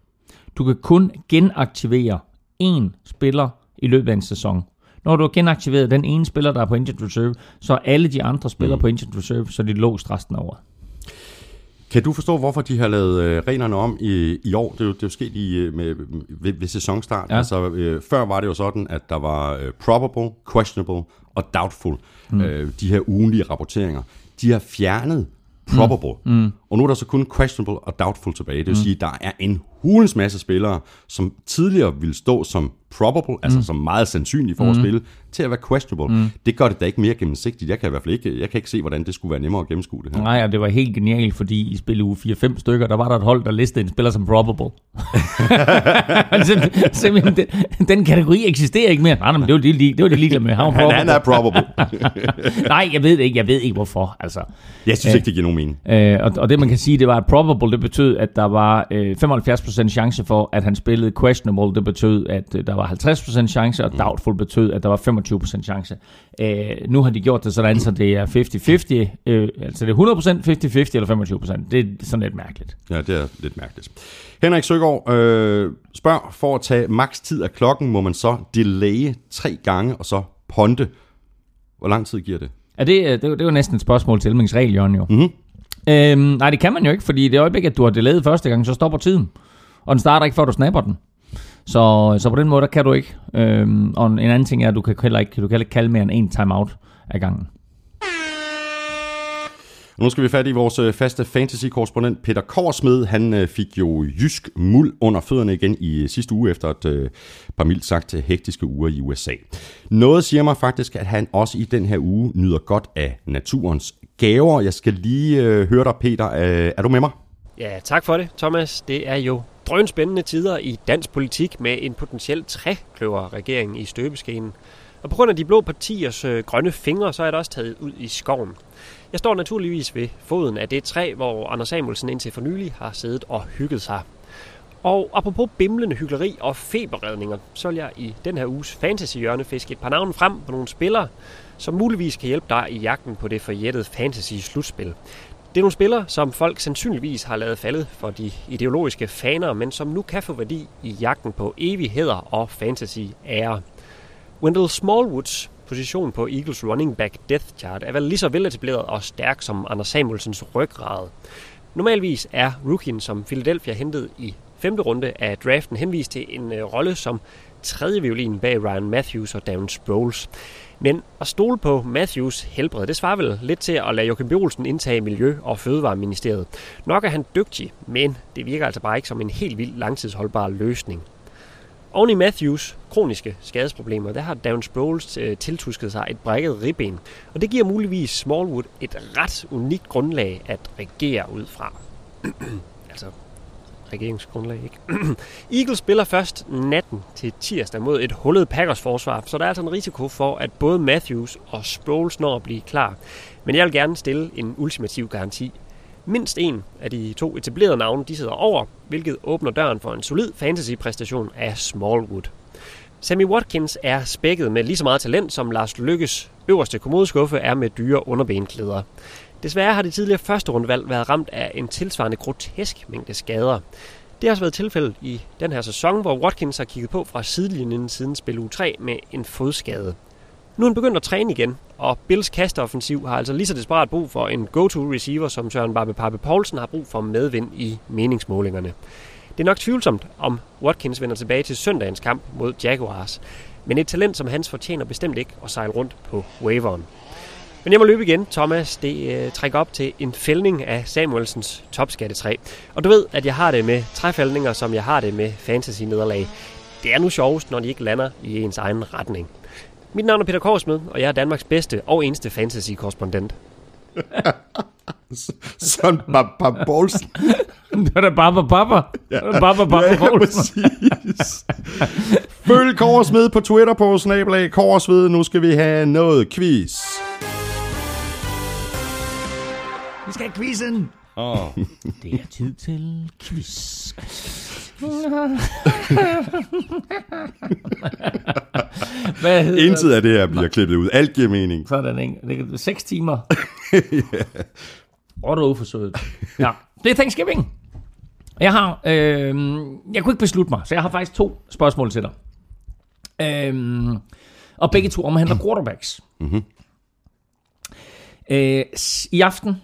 B: du kan kun genaktivere én spiller i løbet af en sæson. Når du har genaktiveret den ene spiller, der er på injured reserve, så er alle de andre spillere mm. på injured reserve, så er de låst resten af året.
A: Kan du forstå, hvorfor de har lavet øh, reglerne om i, i år? Det er jo, det er jo sket i, øh, med, ved, ved sæsonstart. Ja. Altså, øh, før var det jo sådan, at der var øh, probable, questionable og doubtful. Mm. Øh, de her ugenlige rapporteringer. De har fjernet probable. Mm. Mm. Og nu er der så kun questionable og doubtful tilbage. Det vil mm. sige, at der er en hulens masse spillere, som tidligere ville stå som probable, mm. altså som meget sandsynlige for mm. at spille, til at være questionable. Mm. Det gør det da ikke mere gennemsigtigt. Jeg kan i hvert fald ikke, jeg kan ikke se, hvordan det skulle være nemmere at gennemskue det her.
B: Nej, og det var helt genialt, fordi i spil uge 4-5 stykker, der var der et hold, der listede en spiller som probable. Simpelthen, den, den kategori eksisterer ikke mere. Nej, men det var det, det, var det ligeglade med.
A: Han, han er probable.
B: Nej, jeg ved det ikke. Jeg ved ikke, hvorfor. Altså,
A: jeg synes ikke, det giver nogen mening.
B: Øh, og, og det, man kan sige, det var, probable, det betød, at der var øh, 75% chance for, at han spillede questionable. Det betød, at øh, der var 50% chance, og mm. doubtful betød, at der var 25% chance. Øh, nu har de gjort det sådan, så det er 50-50, øh, altså det er 100%, 50-50 eller 25%. Det er sådan lidt mærkeligt.
A: Ja, det er lidt mærkeligt. Henrik Søgaard øh, spørg, for at tage maks tid af klokken, må man så delaye tre gange, og så ponte. Hvor lang tid giver det?
B: Ja, det, det, det er jo næsten et spørgsmål til elmingsregel, Jørgen, jo. Mm-hmm. Øhm, nej, det kan man jo ikke, fordi det øjeblik, at du har delayet første gang, så stopper tiden. Og den starter ikke, før du snapper den. Så, så på den måde, der kan du ikke. Øhm, og en anden ting er, at du kan heller ikke, du kan heller ikke kalde mere end en timeout ad gangen.
A: Nu skal vi fat i vores øh, faste fantasy-korrespondent Peter Korsmed. Han øh, fik jo jysk muld under fødderne igen i øh, sidste uge, efter et par mildt sagt hektiske uger i USA. Noget siger mig faktisk, at han også i den her uge nyder godt af naturens gaver. Jeg skal lige høre dig, Peter. Er du med mig?
C: Ja, tak for det, Thomas. Det er jo drønspændende tider i dansk politik med en potentiel trækløver-regering i støbeskenen. Og på grund af de blå partiers øh, grønne fingre, så er det også taget ud i skoven. Jeg står naturligvis ved foden af det træ, hvor Anders Samuelsen indtil for nylig har siddet og hygget sig. Og apropos bimlende hyggeleri og feberredninger, så vil jeg i den her uges fantasy-hjørne fiske et par navne frem på nogle spillere, som muligvis kan hjælpe dig i jagten på det forjættede fantasy-slutspil. Det er nogle spillere, som folk sandsynligvis har lavet faldet for de ideologiske faner, men som nu kan få værdi i jagten på evigheder og fantasy-ære. Wendell Smallwoods position på Eagles running back death chart er vel lige så veletableret og stærk som Anders Samuelsens ryggrad. Normalvis er rookien, som Philadelphia hentede i femte runde af draften, henvist til en øh, rolle som tredje violin bag Ryan Matthews og Darren Sproles. Men at stole på Matthews helbred, det svarer vel lidt til at lade Joachim B. Olsen indtage Miljø- og Fødevareministeriet. Nok er han dygtig, men det virker altså bare ikke som en helt vild langtidsholdbar løsning. Oven i e. Matthews kroniske skadesproblemer, der har Darren Sproles øh, tiltusket sig et brækket ribben, og det giver muligvis Smallwood et ret unikt grundlag at regere ud fra. altså regeringsgrundlag, ikke? Eagles spiller først natten til tirsdag mod et hullet Packers forsvar, så der er altså en risiko for, at både Matthews og Sproles når at blive klar. Men jeg vil gerne stille en ultimativ garanti. Mindst en af de to etablerede navne, de sidder over, hvilket åbner døren for en solid fantasy-præstation af Smallwood. Sammy Watkins er spækket med lige så meget talent, som Lars Lykkes øverste kommodeskuffe er med dyre underbenklæder. Desværre har det tidligere første rundevalg været ramt af en tilsvarende grotesk mængde skader. Det har også været tilfældet i den her sæson, hvor Watkins har kigget på fra sidelinjen siden spil u 3 med en fodskade. Nu er han begyndt at træne igen, og Bills kasteoffensiv har altså lige så desperat brug for en go-to-receiver, som Søren Barbe Pape Poulsen har brug for medvind i meningsmålingerne. Det er nok tvivlsomt, om Watkins vender tilbage til søndagens kamp mod Jaguars, men et talent som hans fortjener bestemt ikke at sejle rundt på waveren. Men jeg må løbe igen, Thomas. Det øh, trækker op til en fældning af Samuelsens topskattetræ. Og du ved, at jeg har det med træfældninger, som jeg har det med fantasy-nederlag. Det er nu sjovest, når de ikke lander i ens egen retning. Mit navn er Peter Korsmed, og jeg er Danmarks bedste og eneste fantasy-korrespondent.
A: Sådan Baba Poulsen.
B: Det var da Baba var da Baba Baba
A: Ja, præcis. Følg Korsved på Twitter på snabelag Korsved. Nu skal vi have noget quiz.
B: Vi skal have quizzen.
A: Oh.
B: Det er tid til quiz. Hvad hedder
A: Intet af det her bliver klippet ud. Alt giver mening.
B: Sådan, ikke? Det er 6 timer. Hvor er du uforsøget. Ja, det er Thanksgiving. Jeg har, øh, jeg kunne ikke beslutte mig, så jeg har faktisk to spørgsmål til dig. Øh, og begge to omhandler quarterbacks. Mm-hmm. Øh, I aften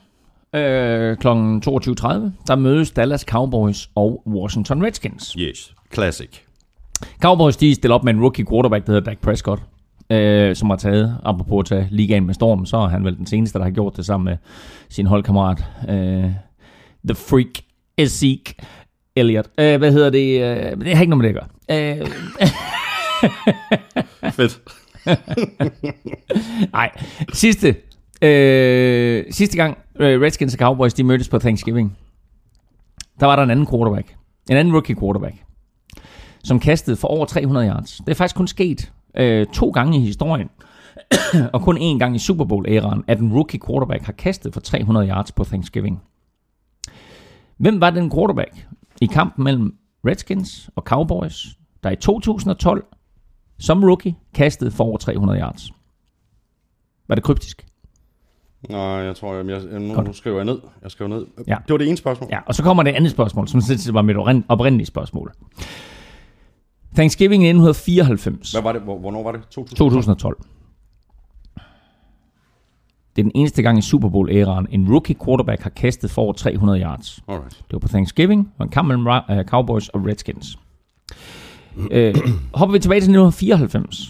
B: øh, kl. 22.30, der mødes Dallas Cowboys og Washington Redskins.
A: Yes. Classic.
B: Cowboys de stiller op med en rookie quarterback, der hedder Dak Prescott, øh, som har taget, apropos at tage ligaen med storm, så er han vel den seneste, der har gjort det sammen med sin holdkammerat, øh, The Freak Zeke Elliott. Øh, hvad hedder det? Øh, det har ikke noget med det at gøre. Øh,
A: Fedt.
B: Nej, sidste, øh, sidste gang øh, Redskins og Cowboys de mødtes på Thanksgiving, der var der en anden quarterback, en anden rookie quarterback, som kastede for over 300 yards. Det er faktisk kun sket øh, to gange i historien, og kun én gang i Super Bowl-æraen, at en rookie quarterback har kastet for 300 yards på Thanksgiving. Hvem var den quarterback i kampen mellem Redskins og Cowboys, der i 2012 som rookie kastede for over 300 yards? Var det kryptisk?
A: Nej, jeg tror, jeg, jeg, nu,
B: Godt.
A: skriver jeg ned. Jeg skriver ned.
B: Ja.
A: Det var det ene spørgsmål.
B: Ja, og så kommer det andet spørgsmål, som sådan set var mit oprin- oprindelige spørgsmål. Thanksgiving i 1994.
A: Hvad var det? Hvor- Hvornår var det? 2000?
B: 2012. Det er den eneste gang i Super Bowl-æraen, en rookie quarterback har kastet for over 300 yards.
A: Alright.
B: Det var på Thanksgiving, og en kamp mellem øh, Cowboys og Redskins. øh, hopper vi tilbage til 1994.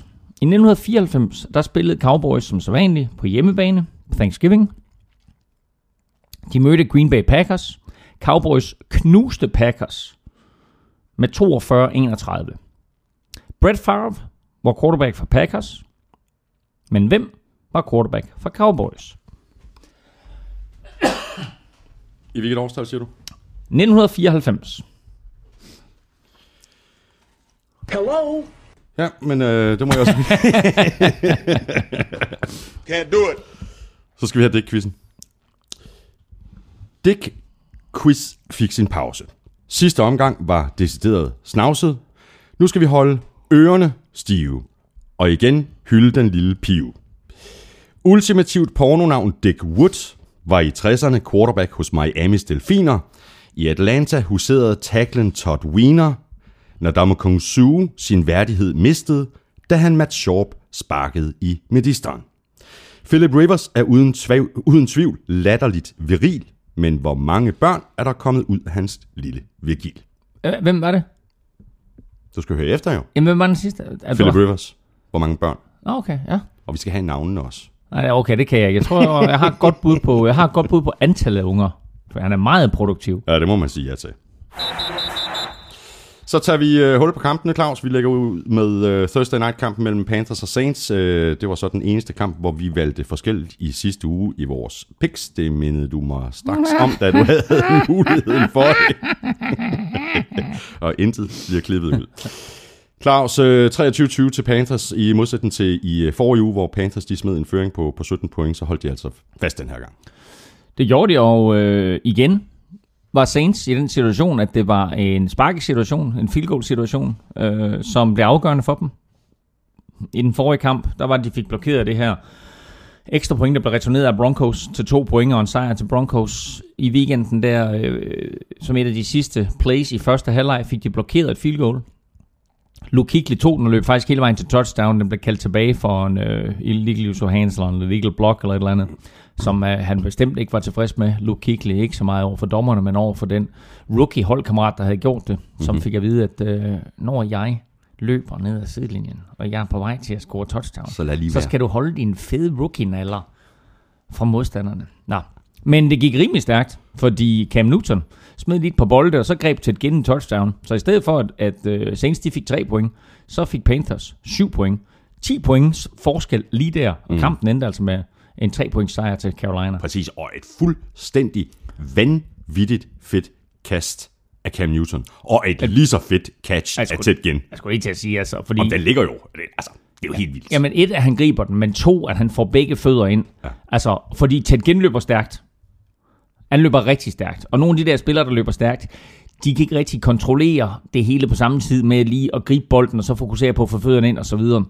B: I 1994, der spillede Cowboys som sædvanligt på hjemmebane Thanksgiving. De mødte Green Bay Packers. Cowboys knuste Packers med 42-31. Brett Favre var quarterback for Packers. Men hvem var quarterback for Cowboys?
A: I hvilket årstal siger du?
B: 1994.
D: Hello?
A: Ja, men øh, det må jeg også...
D: Can't do it.
A: Så skal vi have Dick-quizzen. Dick Quiz fik sin pause. Sidste omgang var decideret snavset. Nu skal vi holde ørerne stive. Og igen hylde den lille piv. Ultimativt pornonavn Dick Wood var i 60'erne quarterback hos Miamis Delfiner. I Atlanta huserede tacklen Todd Wiener, når Damokong Su sin værdighed mistede, da han Matt Sharp sparkede i medisteren. Philip Rivers er uden, tvav, uden tvivl latterligt viril, men hvor mange børn er der kommet ud af hans lille virgil?
B: Hvem var det?
A: Du skal høre efter jo.
B: Jamen, hvem var den sidste? Er
A: Philip
B: du...
A: Rivers. Hvor mange børn?
B: Okay, ja.
A: Og vi skal have navnene også.
B: Nej, okay, det kan jeg ikke. Jeg tror, jeg har et godt bud på, jeg har et godt bud på antallet af unger. For han er meget produktiv.
A: Ja, det må man sige ja til. Så tager vi øh, hul på kampene, Claus. Vi lægger ud med øh, Thursday Night-kampen mellem Panthers og Saints. Øh, det var så den eneste kamp, hvor vi valgte forskelligt i sidste uge i vores picks. Det mindede du mig straks om, da du havde muligheden for det. og intet bliver klippet ud. Claus, øh, 23-20 til Panthers i modsætning til i øh, forrige uge, hvor Panthers de smed en føring på, på 17 point, så holdt de altså fast den her gang.
B: Det gjorde de, og øh, igen var Saints i den situation, at det var en sparkesituation, en field goal situation, øh, som blev afgørende for dem. I den forrige kamp, der var de fik blokeret det her ekstra point, der blev returneret af Broncos til to point og en sejr til Broncos. I weekenden der, øh, som et af de sidste plays i første halvleg, fik de blokeret et field goal. Luke Kuechly tog den og løb faktisk hele vejen til touchdown. Den blev kaldt tilbage for en øh, illegal use of hands eller en illegal block eller et eller andet, som øh, han bestemt ikke var tilfreds med. Luke Kuechly ikke så meget over for dommerne, men over for den rookie holdkammerat, der havde gjort det, som mm-hmm. fik at vide, at øh, når jeg løber ned ad sidelinjen, og jeg er på vej til at score touchdown,
A: Så lad lige
B: så skal du holde din fede rookie-naller fra modstanderne. Nå. Men det gik rimelig stærkt, fordi Cam Newton smed lige et par bolde, og så greb til et en touchdown. Så i stedet for, at, at uh, Saints de fik 3 point, så fik Panthers 7 point. 10 points forskel lige der, og mm. kampen endte altså med en 3 points sejr til Carolina.
A: Præcis, og et fuldstændig vanvittigt fedt kast af Cam Newton. Og et lige så fedt catch af Ted Ginn.
B: Jeg skulle ikke til at sige, altså, fordi...
A: Og den ligger jo, altså, det er jo helt vildt.
B: Jamen et, at han griber den, men to, at han får begge fødder ind.
A: Ja.
B: Ja. Altså, fordi Ted Ginn løber stærkt. Han løber rigtig stærkt. Og nogle af de der spillere, der løber stærkt, de kan ikke rigtig kontrollere det hele på samme tid med lige at gribe bolden, og så fokusere på at få fødderne ind og så videre.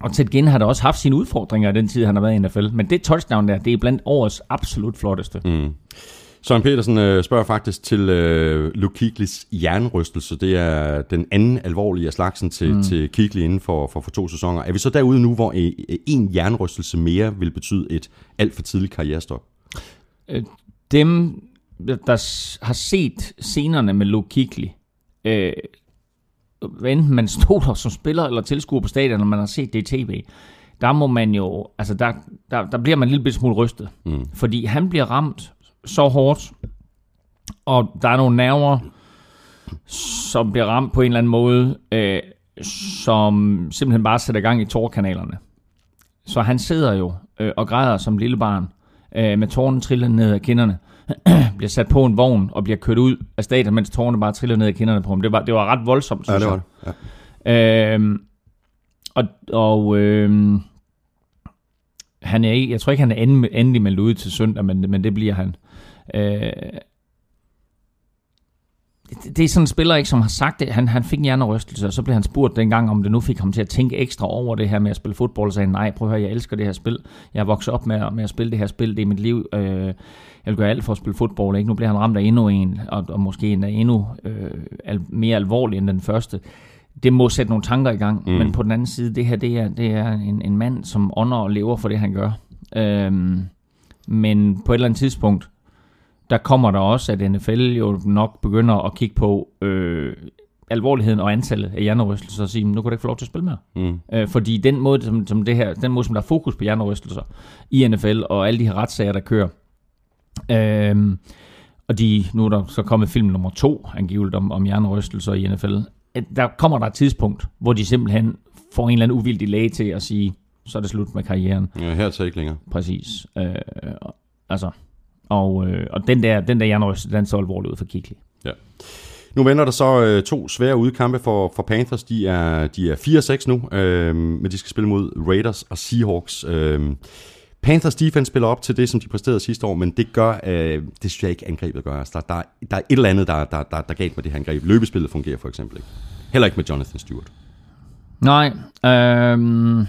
B: Og Ted Ginn har da også haft sine udfordringer i den tid, han har været i NFL. Men det touchdown der, det er blandt årets absolut flotteste. Mm.
A: Søren Petersen øh, spørger faktisk til øh, Luke Kuechlys jernrystelse. Det er den anden alvorlige af slagsen til, mm. til Kuechly inden for, for, for to sæsoner. Er vi så derude nu, hvor øh, en jernrystelse mere vil betyde et alt for tidligt karrierestop?
B: Dem, der har set scenerne med Luke Kuechly, øh, enten man stod der som spiller eller tilskuer på stadion, eller man har set det i tv, der må man jo, altså der, der, der bliver man en lille smule rystet. Mm. Fordi han bliver ramt så hårdt, og der er nogle nerver, som bliver ramt på en eller anden måde, øh, som simpelthen bare sætter gang i tårkanalerne. Så han sidder jo øh, og græder som lille barn, øh, med tårnen trillende ned ad kinderne, bliver sat på en vogn og bliver kørt ud af stadion, mens tårerne bare triller ned ad kinderne på ham. Det var, det var ret voldsomt, synes jeg.
A: det. Ja.
B: Øhm, og og øhm, han er, ikke- jeg tror ikke, han er end, endelig meldt ud til søndag, men, men det bliver han. Øh, det, det er sådan en spiller, ikke, som har sagt det. Han, han fik en hjernerystelse, og så blev han spurgt dengang, om det nu fik ham til at tænke ekstra over det her med at spille fodbold, og sagde, nej, prøv at høre, jeg elsker det her spil. Jeg er vokset op med, at- med at spille det her spil, det er mit liv. Øh, jeg vil gøre alt for at spille fodbold, ikke? Nu bliver han ramt af endnu en, og, og måske en af endnu øh, al, mere alvorlig end den første det må sætte nogle tanker i gang, mm. men på den anden side, det her, det er, det er en, en mand, som ånder og lever for det, han gør. Øhm, men på et eller andet tidspunkt, der kommer der også, at NFL jo nok begynder at kigge på øh, alvorligheden og antallet af hjernerystelser og sige, nu kan du ikke få lov til at spille mere.
A: Mm.
B: Øh, fordi den måde, som, som det her, den måde, som der er fokus på hjernerystelser i NFL og alle de her retssager, der kører, øhm, og de, nu er der så kommet film nummer to, angiveligt om, om hjernerystelser i NFL, der kommer der et tidspunkt, hvor de simpelthen får en eller anden uvildig læge til at sige, så er det slut med karrieren.
A: Ja, her er ikke længere.
B: Præcis. Øh, altså, og, øh, og den der, den der hjernerystelse, den så alvorlig ud for Kikli.
A: Ja. Nu vender der så øh, to svære udkampe for, for Panthers. De er, de er 4-6 nu, øh, men de skal spille mod Raiders og Seahawks. Øh, Panthers defense spiller op til det, som de præsterede sidste år, men det gør, øh, det synes jeg ikke, angrebet gør. Altså, der, der, der er et eller andet, der, der, der, der er galt med det her angreb. Løbespillet fungerer for eksempel ikke. Heller ikke med Jonathan Stewart.
B: Nej, øhm,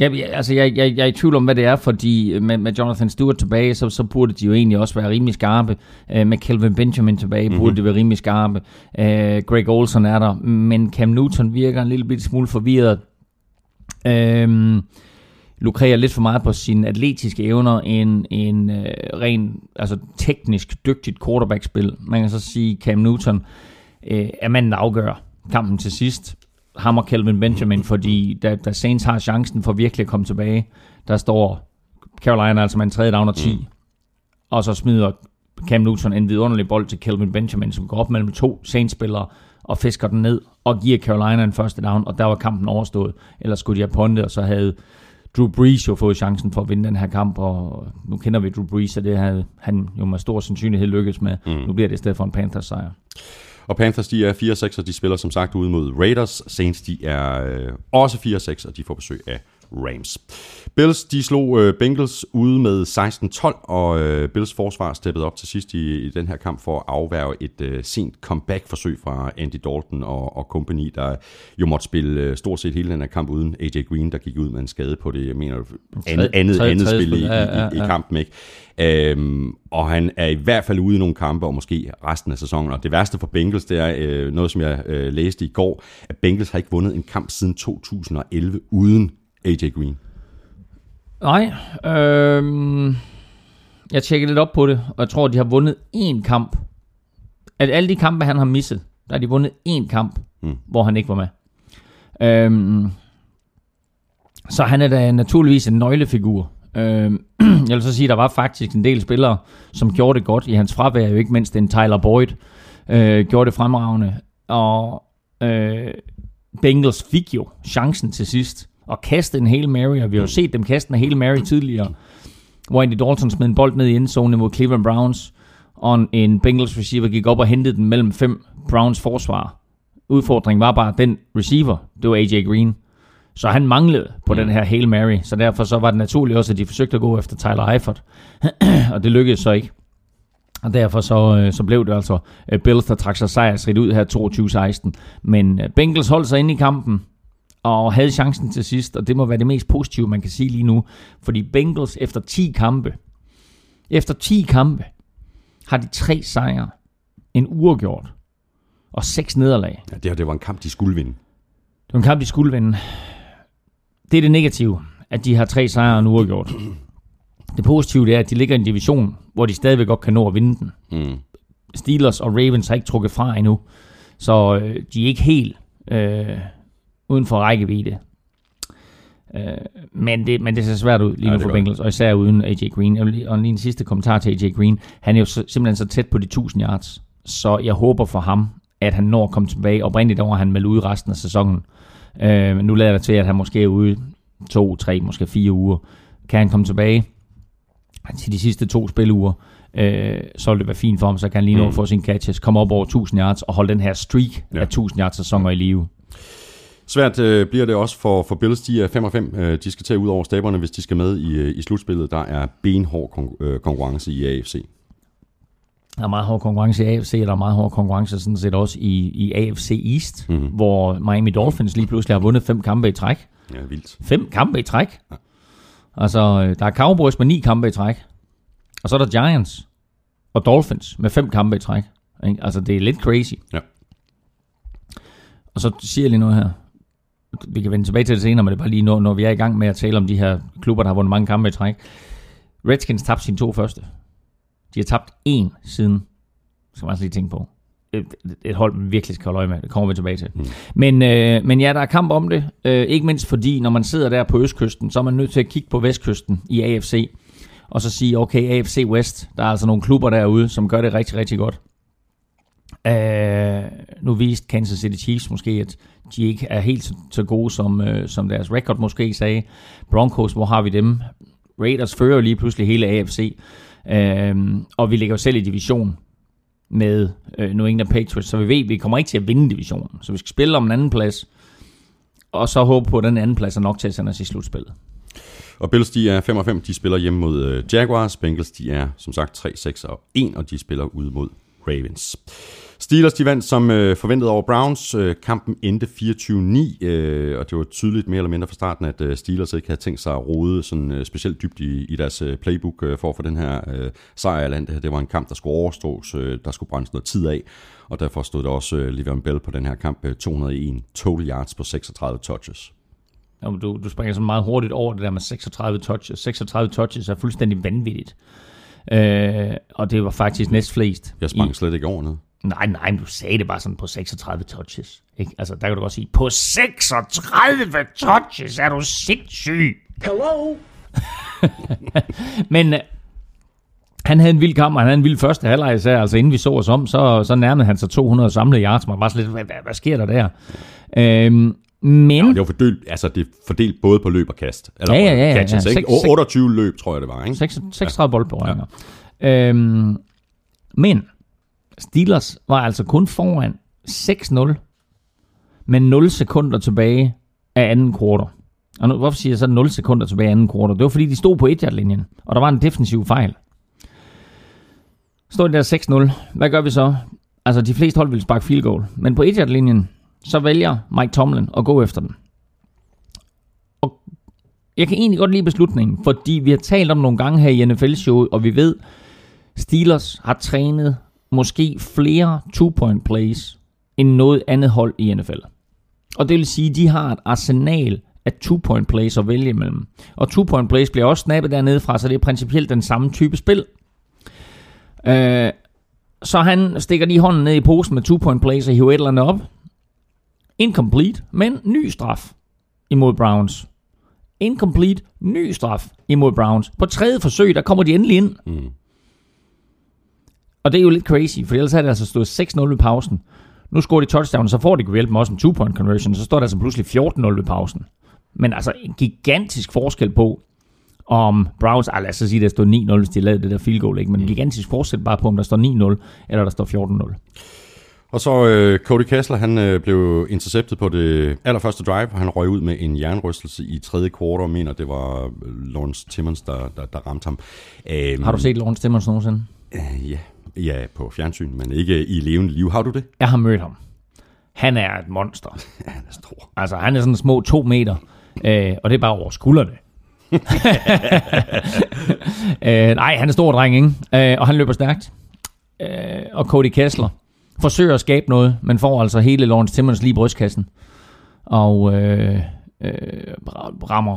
B: jeg- altså jeg, jeg, jeg er i tvivl om, hvad det er, fordi med, med Jonathan Stewart tilbage, så, så burde de jo egentlig også være rimelig skarpe. Øh, med Kelvin Benjamin tilbage, mm-hmm. burde de være rimelig skarpe. Øh, Greg Olson er der, men Cam Newton virker en lille bitte smule forvirret. Øhm, lukrerer lidt for meget på sine atletiske evner end en øh, ren, altså teknisk dygtigt quarterback-spil. Man kan så sige, Cam Newton øh, er manden, der afgør kampen til sidst. Ham og Kelvin Benjamin, fordi da, da Saints har chancen for virkelig at komme tilbage, der står Carolina altså med en tredje down og 10, mm. og så smider Cam Newton en vidunderlig bold til Kelvin Benjamin, som går op mellem to Saints-spillere og fisker den ned og giver Carolina en første down, og der var kampen overstået. Ellers skulle de have pondet, og så havde Drew Brees jo fået chancen for at vinde den her kamp, og nu kender vi Drew Brees, og det havde han jo med stor sandsynlighed lykkes med. Mm. Nu bliver det i stedet for en Panthers sejr.
A: Og Panthers, de er 4-6, og de spiller som sagt ude mod Raiders. Saints, de er øh, også 4-6, og de får besøg af Rams. Bills, de slog øh, Bengals ude med 16-12, og øh, Bills forsvar steppede op til sidst i, i den her kamp for at afværge et øh, sent comeback-forsøg fra Andy Dalton og, og company, der jo måtte spille øh, stort set hele den her kamp uden AJ Green, der gik ud med en skade på det, jeg mener, andet, andet, andet spil i, ja. i, i kampen, ikke? Øhm, og han er i hvert fald ude i nogle kampe, og måske resten af sæsonen. Og det værste for Bengals, det er øh, noget, som jeg øh, læste i går, at Bengals har ikke vundet en kamp siden 2011 uden AJ Green.
B: Nej, øh, jeg tjekkede lidt op på det, og jeg tror, de har vundet én kamp. At alle de kampe, han har misset, der har de vundet én kamp, mm. hvor han ikke var med. Øh, så han er da naturligvis en nøglefigur. Øh, jeg vil så sige, at der var faktisk en del spillere, som gjorde det godt i hans fravær, jo ikke mindst en Tyler Boyd, øh, gjorde det fremragende. Og øh, Bengals fik jo chancen til sidst og kaste en Hail Mary, og vi har jo set dem kaste en Hail Mary tidligere, hvor Andy Dalton smed en bold ned i endzone mod Cleveland Browns, og en Bengals receiver gik op og hentede den mellem fem Browns forsvar. Udfordringen var bare, at den receiver, det var AJ Green. Så han manglede på mm. den her Hail Mary, så derfor så var det naturligt også, at de forsøgte at gå efter Tyler Eifert, og det lykkedes så ikke. Og derfor så, øh, så blev det altså øh, Bills, der trak sig sejrsrigt ud her 22-16. Men øh, Bengals holdt sig inde i kampen, og havde chancen til sidst, og det må være det mest positive, man kan sige lige nu. Fordi Bengals efter 10 kampe, efter 10 kampe, har de tre sejre, en uafgjort og seks nederlag.
A: Ja, det, det var en kamp, de skulle vinde.
B: Det var en kamp, de skulle vinde. Det er det negative, at de har tre sejre og en uafgjort. Det positive det er, at de ligger i en division, hvor de stadigvæk godt kan nå at vinde den. Mm. Steelers og Ravens har ikke trukket fra endnu, så øh, de er ikke helt... Øh, uden for rækkevidde. Øh, men, det, men det ser svært ud lige nu ja, for Bengals, og især uden AJ Green. Og lige en sidste kommentar til AJ Green. Han er jo så, simpelthen så tæt på de 1000 yards, så jeg håber for ham, at han når at komme tilbage. Oprindeligt over, han melder ud resten af sæsonen. Øh, men nu lader det til, at han måske er ude to, tre, måske fire uger. Kan han komme tilbage til de sidste to spiluger, øh, så vil det være fint for ham, så kan han lige nå at mm. få sin catches, komme op over 1000 yards og holde den her streak ja. af 1000 yards sæsoner i live.
A: Svært øh, bliver det også for, for Bills. De er 5 og 5. Øh, de skal tage ud over staberne, hvis de skal med i, øh, i slutspillet. Der er benhård kon- øh, konkurrence i AFC.
B: Der er meget hård konkurrence i AFC, og der er meget hård konkurrence sådan set også i, i AFC East, mm-hmm. hvor Miami Dolphins lige pludselig har vundet fem kampe i træk.
A: Ja, vildt.
B: Fem kampe i træk? Ja. Altså, øh, der er Cowboys med ni kampe i træk. Og så er der Giants og Dolphins med fem kampe i træk. Ikke? Altså, det er lidt crazy.
A: Ja.
B: Og så siger jeg lige noget her vi kan vende tilbage til det senere, men det er bare lige når, når vi er i gang med at tale om de her klubber, der har vundet mange kampe i træk. Redskins tabte sine to første. De har tabt én siden, skal man også lige tænke på. Et, et hold, man virkelig skal holde øje med. Det kommer vi tilbage til. Mm. Men, øh, men ja, der er kamp om det. Øh, ikke mindst fordi, når man sidder der på østkysten, så er man nødt til at kigge på vestkysten i AFC. Og så sige, okay, AFC West, der er altså nogle klubber derude, som gør det rigtig, rigtig godt. Uh, nu viste Kansas City Chiefs måske, at de ikke er helt så, så gode, som, uh, som deres record måske sagde. Broncos, hvor har vi dem? Raiders fører lige pludselig hele AFC. Uh, øh, og vi ligger jo selv i division med uh, New England Patriots, så vi ved, at vi kommer ikke til at vinde divisionen. Så vi skal spille om en anden plads, og så håbe på, at den anden plads er nok til at sende os i slutspillet.
A: Og Bills, de er 5 og 5, de spiller hjemme mod Jaguars. Bengals, de er som sagt 3, 6 og 1, og de spiller ude mod Ravens. Steelers de vandt som øh, forventet over Browns. Øh, kampen endte 24-9, øh, og det var tydeligt mere eller mindre fra starten, at øh, Steelers ikke havde tænkt sig at rode sådan, øh, specielt dybt i, i deres øh, playbook øh, for at få den her øh, sejr i landet. Det var en kamp, der skulle overstås, øh, der skulle brændes noget tid af, og derfor stod der også øh, Le'Veon Bell på den her kamp øh, 201 total yards på 36 touches.
B: Jamen, du, du springer så meget hurtigt over det der med 36 touches. 36 touches er fuldstændig vanvittigt. Øh, og det var faktisk næst flest.
A: Jeg sprang i, slet ikke over noget.
B: Nej, nej, du sagde det bare sådan på 36 touches. Ikke? Altså, der kan du godt sige, på 36 touches er du sindssyg.
D: Hello?
B: Men uh, Han havde en vild kamp, og han havde en vild første halvleg især. Altså inden vi så os om, så, så nærmede han sig 200 samlede yards. Man var sådan lidt, hvad, hvad, hvad sker der der? Øhm, men...
A: Ja, det var fordelt, altså det er fordelt både på løb og kast. Eller
B: Ja, ja, ja, ja.
A: Catches,
B: Ja,
A: ikke?
B: seks- seks-
A: 28 løb, tror jeg det var, ikke?
B: 36, 36 boldberøringer. Ja. Øhm, men Steelers var altså kun foran 6-0 med 0 sekunder tilbage af anden kvartal. Og nu, hvorfor siger jeg så 0 sekunder tilbage af anden kvartal? Det var fordi, de stod på 1 linjen og der var en defensiv fejl. Står de der 6-0. Hvad gør vi så? Altså, de fleste hold vil sparke field goal. Men på 1 linjen så vælger Mike Tomlin at gå efter den. Og jeg kan egentlig godt lide beslutningen, fordi vi har talt om nogle gange her i NFL-showet, og vi ved, Steelers har trænet måske flere two-point plays end noget andet hold i NFL. Og det vil sige, at de har et arsenal af two-point plays at vælge imellem. Og two-point plays bliver også snappet dernede fra, så det er principielt den samme type spil. Øh, så han stikker lige hånden ned i posen med two-point plays og hiver et eller andet op. Incomplete, men ny straf imod Browns. Incomplete, ny straf imod Browns. På tredje forsøg, der kommer de endelig ind.
A: Mm.
B: Og det er jo lidt crazy, for ellers havde det altså stået 6-0 ved pausen. Nu scorer de touchdown, så får de hjælp med også en two-point conversion, så står der altså pludselig 14-0 ved pausen. Men altså en gigantisk forskel på, om Browns, ah, lad os så sige, der står 9-0, hvis de lavede det der field goal, ikke? men en gigantisk forskel bare på, om der står 9-0, eller der står 14-0.
A: Og så øh, Cody Kessler, han øh, blev interceptet på det allerførste drive, og han røg ud med en jernrystelse i tredje kvartal, og mener, det var øh, Lawrence Timmons, der, der, der ramte ham. Øhm,
B: Har du set Lawrence Timmons nogensinde?
A: Øh, ja. Ja, på fjernsyn, men ikke i levende liv. Har du det?
B: Jeg har mødt ham. Han er et monster.
A: Ja, han er stor.
B: Altså, han er sådan små to meter, øh, og det er bare over skuldrene. øh, nej, han er stor dreng, ikke? Øh, og han løber stærkt. Øh, og Cody Kessler forsøger at skabe noget, men får altså hele Lawrence Timmons lige i brystkassen. Og øh, øh, rammer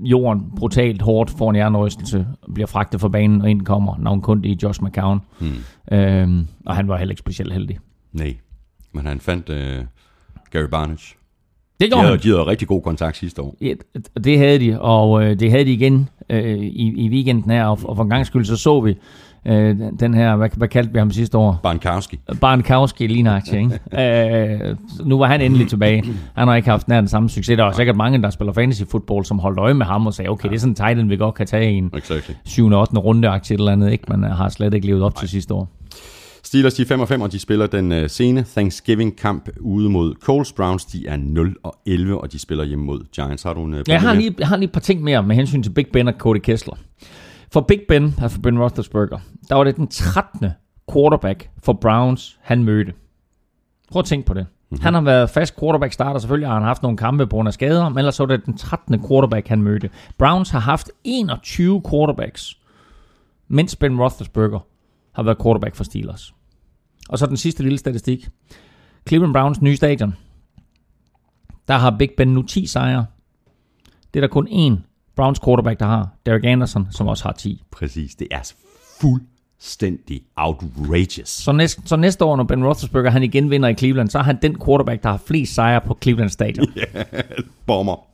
B: jorden brutalt hårdt, får en jernrystelse, bliver fragtet fra banen, og ind kommer navnkundig Josh McCown.
A: Hmm.
B: Øh, og han var heller ikke specielt heldig.
A: Nej, men han fandt øh, Gary Barnage.
B: Det
A: De
B: gjorde
A: havde,
B: han.
A: de havde rigtig god kontakt sidste år.
B: Ja, det havde de, og øh, det havde de igen øh, i, i weekenden her, og, og for en gang skyld så så vi øh, den- her, hvad, hvad kaldte vi ham sidste år?
A: Barnkowski.
B: Barnkowski lige nøjagtigt, ikke? øh, nu var han endelig tilbage. Han har ikke haft nær den samme succes. Der var sikkert mange, der spiller fantasy football, som holdt øje med ham og sagde, okay, det er sådan en tight end, vi godt kan tage i en
A: Exactly.
B: 7. og 8. runde aktie eller andet, ikke? Men øh, har slet ikke levet op til sidste år.
A: Steelers de er 5 og 5, og de spiller den øh, sene Thanksgiving-kamp ude mod Coles. Browns de er 0 og 11, og de spiller hjemme mod Giants. Har du en øh,
B: Ja, jeg, har lige, jeg har lige et par ting mere med hensyn til Big Ben og Cody Kessler. For Big Ben, altså Ben Roethlisberger, der var det den 13. quarterback for Browns, han mødte. Prøv at tænke på det. Mm-hmm. Han har været fast quarterback starter. Selvfølgelig har han haft nogle kampe på grund af skader, men ellers så var det den 13. quarterback, han mødte. Browns har haft 21 quarterbacks, mens Ben Roethlisberger har været quarterback for Steelers. Og så den sidste lille statistik. Cleveland Browns nye stadion. Der har Big Ben nu 10 sejre. Det er der kun én Browns quarterback, der har. Derek Anderson, som også har 10.
A: Præcis, det er fuldstændig outrageous.
B: Så næste, så næste år, når Ben Roethlisberger han igen vinder i Cleveland, så er han den quarterback, der har flest sejre på Cleveland Stadion.
A: Bomber.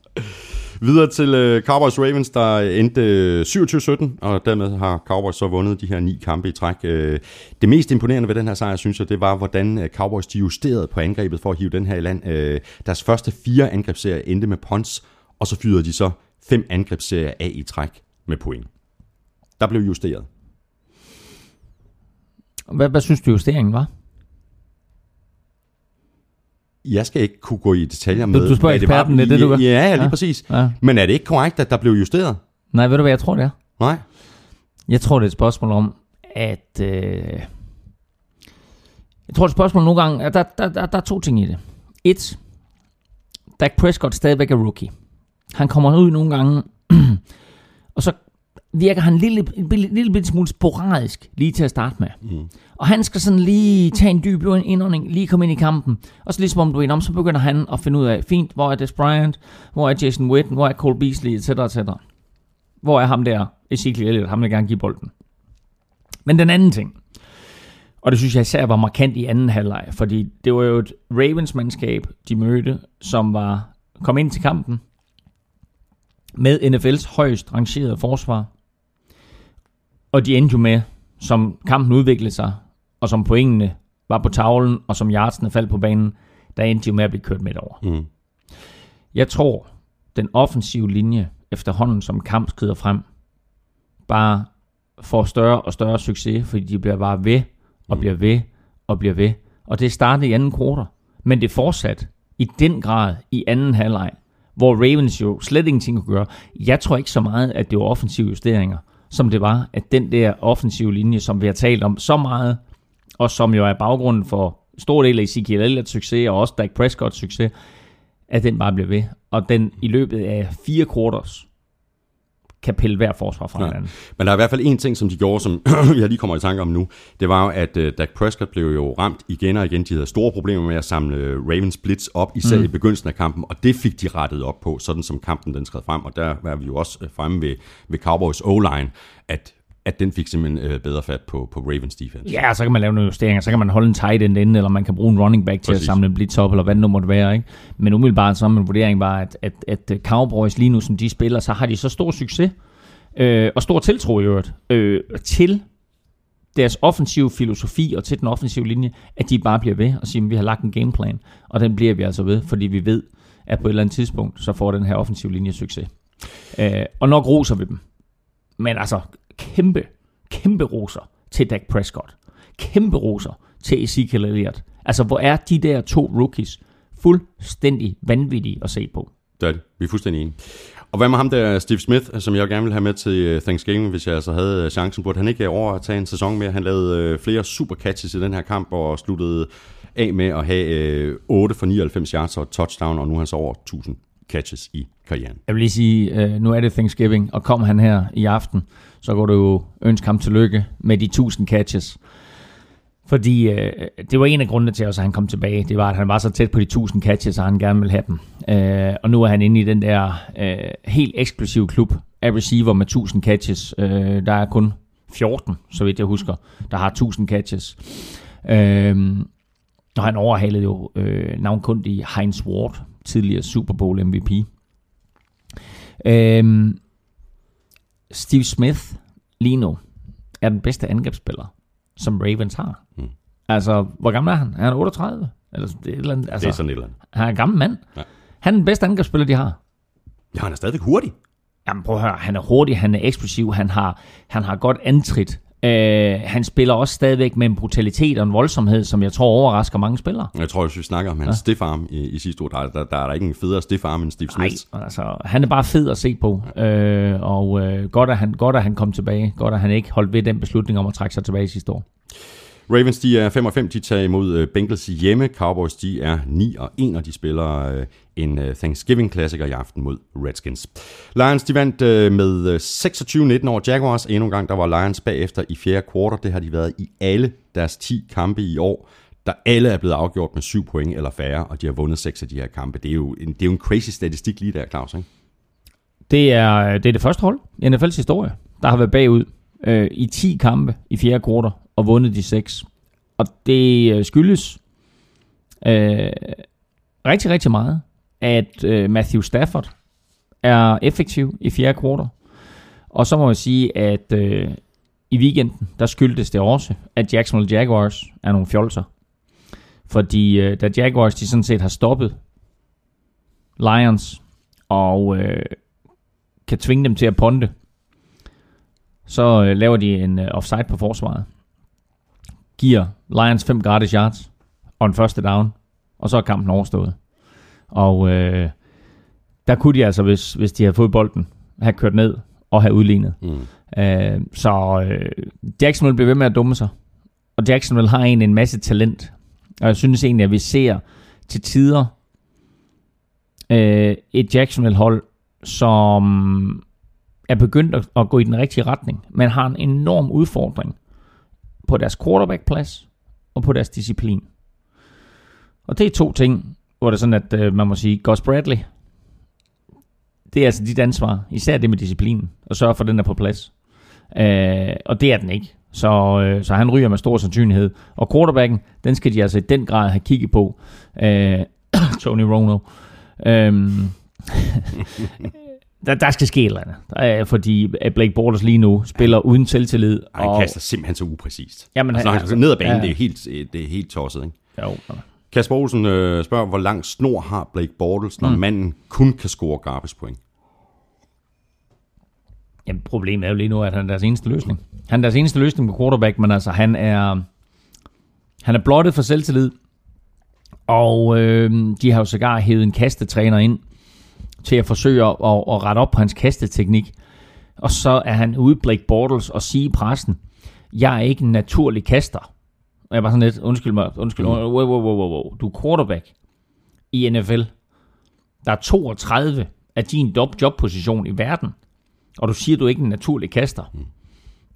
A: Videre til øh, Cowboys Ravens, der endte øh, 27-17, og dermed har Cowboys så vundet de her ni kampe i træk. Øh, det mest imponerende ved den her sejr, synes jeg, det var, hvordan øh, Cowboys de justerede på angrebet for at hive den her i land. Øh, deres første fire angrebsserier endte med punts, og så fyrede de så fem angrebsserier af i træk med point. Der blev justeret.
B: Hvad, hvad synes du, justeringen var?
A: Jeg skal ikke kunne gå i detaljer
B: Du-
A: med,
B: du spørger
A: hvad det var.
B: eksperten, det er det, du?
A: Ja, ja, lige
B: Ja.
A: præcis.
B: Ja.
A: Men er det ikke korrekt, at der blev justeret?
B: Nej, ved du hvad jeg tror, det er?
A: Nej.
B: Jeg tror, det er et spørgsmål om, at... Øh... Jeg tror, det er et spørgsmål nogle gange... at Der, der, der, der er to ting i det. Et, Dak Prescott stadigvæk er rookie. Han kommer ud nogle gange, og så virker han en lille, en lille, lille bitte smule sporadisk lige til at starte med.
A: Mm.
B: Og han skal sådan lige tage en dyb indånding, lige komme ind i kampen. Og så ligesom om du er om, så begynder han at finde ud af, fint, hvor er Des Bryant, hvor er Jason Witten, hvor er Cole Beasley, etc. etc. Hvor er ham der, Ezekiel Elliott, ham der gerne give bolden. Men den anden ting, og det synes jeg især var markant i anden halvleg, fordi det var jo et Ravens-mandskab, de mødte, som var kom ind til kampen med NFL's højst rangerede forsvar. Og de endte jo med, som kampen udviklede sig, og som pointene var på tavlen, og som yardsene faldt på banen, der endte de jo med at blive kørt midt over.
A: Mm.
B: Jeg tror, den offensive linje, efterhånden som kamp skrider frem, bare får større og større succes, fordi de bliver bare ved, og bliver ved, og bliver ved. Og det startede i anden kvartal, men det fortsat i den grad i anden halvleg, hvor Ravens jo slet ingenting kunne gøre. Jeg tror ikke så meget, at det var offensive justeringer, som det var, at den der offensive linje, som vi har talt om så meget, og som jo er baggrunden for stor del af Ezekiel Elliott's succes, og også Dak Prescott's succes, at den bare blev ved. Og den i løbet af fire quarters kan pille hver forsvar fra
A: Ja.
B: hinanden.
A: Men der er i hvert fald en ting, som de gjorde, som jeg lige kommer i tanke om nu. Det var jo, at uh, Dak Prescott blev jo ramt igen og igen. De havde store problemer med at samle øh, Ravens blitz op, især mm. i begyndelsen af kampen, og det fik de rettet op på, sådan som kampen den skred frem. Og der var vi jo også øh, fremme ved, ved Cowboys O-line, at, at den fik simpelthen uh, bedre fat på, på Ravens defense.
B: Ja, så kan man lave nogle justeringer, så kan man holde en tight end inde, eller man kan bruge en running back til
A: Præcis.
B: at samle en blitz op, eller hvad det nu måtte være. Ikke? Men umiddelbart så min vurdering var, at, at, at Cowboys lige nu, som de spiller, så har de så stor succes, øh, og stor tiltro i øvrigt, øh, til deres offensive filosofi og til den offensive linje, at de bare bliver ved og siger, at vi har lagt en gameplan, og den bliver vi altså ved, fordi vi ved, at på et eller andet tidspunkt, så får den her offensive linje succes. Øh, og nok roser vi dem. Men altså, kæmpe, kæmpe roser til Dak Prescott. Kæmpe roser til Ezekiel Elliott. Altså, hvor er de der to rookies fuldstændig vanvittige at se på.
A: Det er det. Vi er fuldstændig enige. Og hvad med ham der, Steve Smith, som jeg gerne vil have med til øh, Thanksgiving, hvis jeg altså havde øh, chancen? Burde han ikke øh, over at tage en sæson mere? Han lavede flere super catches i den her kamp, og sluttede af med at have 8 for 99 yards og touchdown, og nu er han så over 1000 catches i karrieren.
B: Jeg vil lige sige, øh, nu er det Thanksgiving, og kom han her i aften, så går du jo ønske ham tillykke med de 1000 catches. Fordi øh, det var en af grundene til, at han kom tilbage. Det var, at han var så tæt på de 1000 catches, og han gerne ville have dem. Øh, og nu er han inde i den der øh, helt eksklusive klub af receiver med 1000 catches. Øh, der er kun 14, så vidt jeg husker, der har 1000 catches. Øh, og han overhalede jo øh, i Heinz Ward, tidligere Super Bowl MVP. Øhm, Steve Smith lige nu er den bedste angrebsspiller, som Ravens har.
A: Mm.
B: Altså, hvor gammel er han? Er han 38? Eller det er et eller andet, altså,
A: Det er sådan et eller andet.
B: han er en gammel mand.
A: Ja.
B: Han er den bedste angrebsspiller, de har.
A: Ja, han er stadigvæk hurtig.
B: Jamen prøv at høre, han er hurtig, han er eksplosiv, han har, han har godt antrit. Øh, han spiller også stadigvæk med en brutalitet og en voldsomhed, som jeg tror overrasker mange spillere.
A: Jeg tror, hvis vi snakker om hans ja. stiff arm i, i sidste uge, der, der, der er der ikke en federe stiff arm end Steve
B: Nej,
A: Smith.
B: altså, han er bare fed at se på. Øh, og øh, godt, at han, godt, at han kom tilbage. Godt, at han ikke holdt ved den beslutning om at trække sig tilbage sidste år.
A: Ravens, de er 5 og 5, de tager imod øh, Bengals hjemme. Cowboys, de er 9 og 1, og de spiller øh, en øh, Thanksgiving-klassiker i aften mod Redskins. Lions, de vandt øh, med øh, 26-19 over Jaguars. Endnu en gang, der var Lions bagefter i fjerde kvartal. Det har de været i alle deres 10 kampe i år, der alle er blevet afgjort med 7 point eller færre, og de har vundet 6 af de her kampe. Det er jo en, det er jo en crazy statistik lige der, Claus, ikke?
B: Det er, det er det første hold i NFL's historie, der har været bagud øh, i 10 kampe i fjerde kvartal og vundet de 6. Og det øh, skyldes øh, rigtig, rigtig meget, at øh, Matthew Stafford er effektiv i fjerde kvartal. Og så må jeg sige, at øh, i weekenden, der skyldtes det også, at Jacksonville Jaguars er nogle fjolser. Fordi øh, da Jaguars de sådan set har stoppet Lions og øh, kan tvinge dem til at ponde, så øh, laver de en øh, offside på forsvaret. Giver Lions 5 gratis yards og en første down, og så er kampen overstået. Og øh, der kunne de altså, hvis, hvis de havde fået bolden, have kørt ned og have udlignet.
A: Mm.
B: Øh, så øh, Jacksonville bliver ved med at dumme sig. Og Jacksonville har egentlig en masse talent. Og jeg synes egentlig, at vi ser til tider øh, et Jacksonville-hold, som er begyndt at, at gå i den rigtige retning, men har en enorm udfordring på deres quarterback-plads og på deres disciplin. Og det er to ting, hvor det er sådan, at øh, man må sige, Gus Bradley, det er altså dit ansvar, især det med disciplinen, og sørge for, at den er på plads. Øh, og det er den ikke. Så, øh, så han ryger med stor sandsynlighed. Og quarterbacken, den skal de altså i den grad have kigget på. Øh, Tony Romo. Øh, der, der skal ske et eller andet. Der er, fordi at Blake Bortles lige nu spiller uden selvtillid.
A: Ej, han kaster simpelthen så upræcist.
B: Jamen,
A: altså, når
B: han-
A: han ned ad banen,
B: ja.
A: ja. det, er helt, det er helt tosset, ikke?
B: Jo,
A: Kasper Olsen øh, spørger, hvor lang snor har Blake Bortles, når mm. manden kun kan score garbage point?
B: Jamen, problemet er jo lige nu, at han er deres eneste løsning. Han er deres eneste løsning på quarterback, men altså, han er, han er blottet for selvtillid. Og øh, de har jo sågar hævet en kastetræner ind til at forsøge at, at, rette op på hans kasteteknik. Og så er han ude Blake Bortles og sige i pressen, jeg er ikke en naturlig kaster. Og jeg var sådan lidt, undskyld mig, undskyld, wow, wow, wow, wow, wow. du er quarterback i NFL. Der er 32 af din job- jobposition i verden og du siger, du ikke er en naturlig kaster.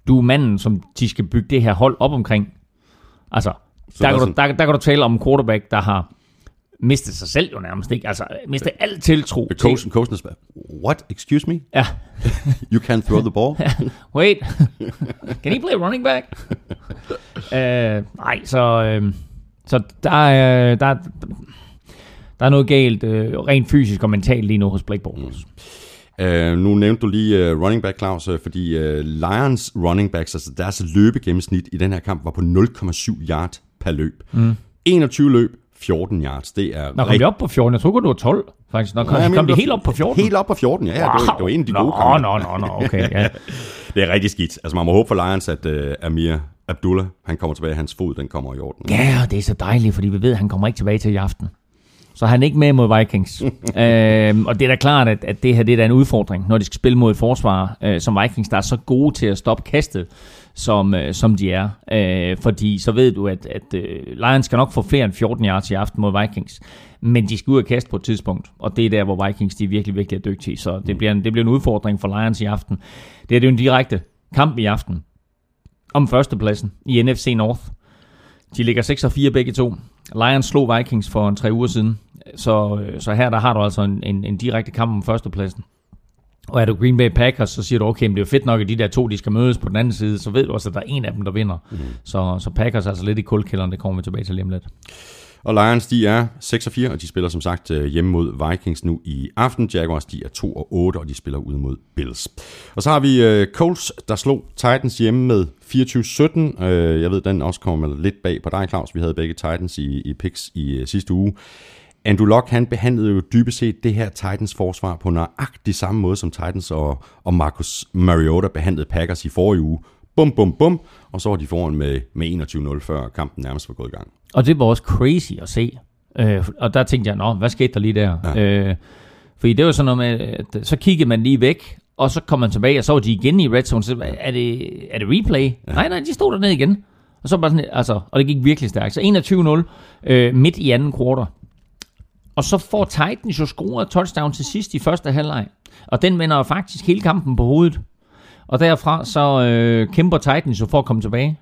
B: Du er manden, som de skal bygge det her hold op omkring. Altså,
A: Så
B: der kan, du, der, der kan du tale om en quarterback, der har mistet sig selv jo nærmest, ikke? Altså, mistet al tiltro til...
A: Coachen, coachen spørger, what, excuse me?
B: Ja,
A: You can't throw the ball?
B: wait. Can he play running back? uh, nej, så, uh, så der, er, der, er- der er noget galt uh, rent fysisk og mentalt lige nu hos Blake Bortles. Mm.
A: Uh, nu nævnte du lige uh, running back, Claus, uh, fordi uh, Lions running backs, altså deres løbegennemsnit i den her kamp var på 0,7 yard per løb. Mm. 21 løb, 14 yards. Det er
B: Nå, kom de op på 14? Jeg tror godt, du var 12, faktisk. Nå, kom,
A: Nej, jeg
B: kom de
A: det
B: helt op på 14?
A: Helt op på 14, ja. ja. Det, var, det var en af de
B: nå,
A: gode kampe.
B: Nå, nå, nå, okay, ja.
A: Det er rigtig skidt. Altså man må håbe for Lions, at uh, Amir Abdullah, han kommer tilbage, hans fod, den kommer i orden.
B: Ja, og det er så dejligt, fordi vi ved, at han kommer ikke tilbage til i aften. Så han er ikke med mod Vikings. øhm, og det er da klart, at, at det her det er da en udfordring, når de skal spille mod et forsvar øh, som Vikings, der er så gode til at stoppe kastet, som, øh, som de er. Øh, fordi så ved du, at, at øh, Lions skal nok få flere end 14 yards i aften mod Vikings. Men de skal ud og kaste på et tidspunkt, og det er der, hvor Vikings de virkelig, virkelig er dygtige. Så det bliver, en, det bliver en udfordring for Lions i aften. Det er det jo en direkte kamp i aften om førstepladsen i NFC North. De ligger 6 og 4 begge to. Lions slog Vikings for en tre uger siden. Så, så her der har du altså en, en, en direkte kamp om førstepladsen. Og er du Green Bay Packers, så siger du, okay, men det er jo fedt nok, at de der to, de skal mødes på den anden side, så ved du også, at der er en af dem, der vinder. Mm. Så, så Packers er altså lidt i kuldkælderen, det kommer vi tilbage til lige om lidt.
A: Og Lions, de er 6 og 4, og de spiller som sagt øh, hjemme mod Vikings nu i aften. Jaguars, de er 2 og 8, og de spiller ud mod Bills. Og så har vi øh, Colts, der slog Titans hjemme med 24-17. Øh, jeg ved, den også kommer lidt bag på dig, Claus. Vi havde begge Titans i, i picks i øh, sidste uge. Andrew Luck, han behandlede jo dybest set det her Titans forsvar på nøjagtig samme måde, som Titans og, og Marcus Mariota behandlede Packers i forrige uge. Bum, bum, bum. Og så var de foran med, med 21-0, før kampen nærmest var gået i gang.
B: Og det var også crazy at se. Øh, og der tænkte jeg, nå, hvad skete der lige der? Ja. Øh, fordi det var sådan noget med, at så kiggede man lige væk, og så kom man tilbage, og så var de igen i red zone. Så er det, er det replay? Ja. Nej, nej, de stod dernede igen. Og så bare sådan, altså, og det gik virkelig stærkt. Så 21-0 øh, midt i anden kvartal. Og så får Titans jo scoret et touchdown til sidst i første halvleg. Og den vender jo faktisk hele kampen på hovedet. Og derfra så øh, kæmper Titans jo for at komme tilbage.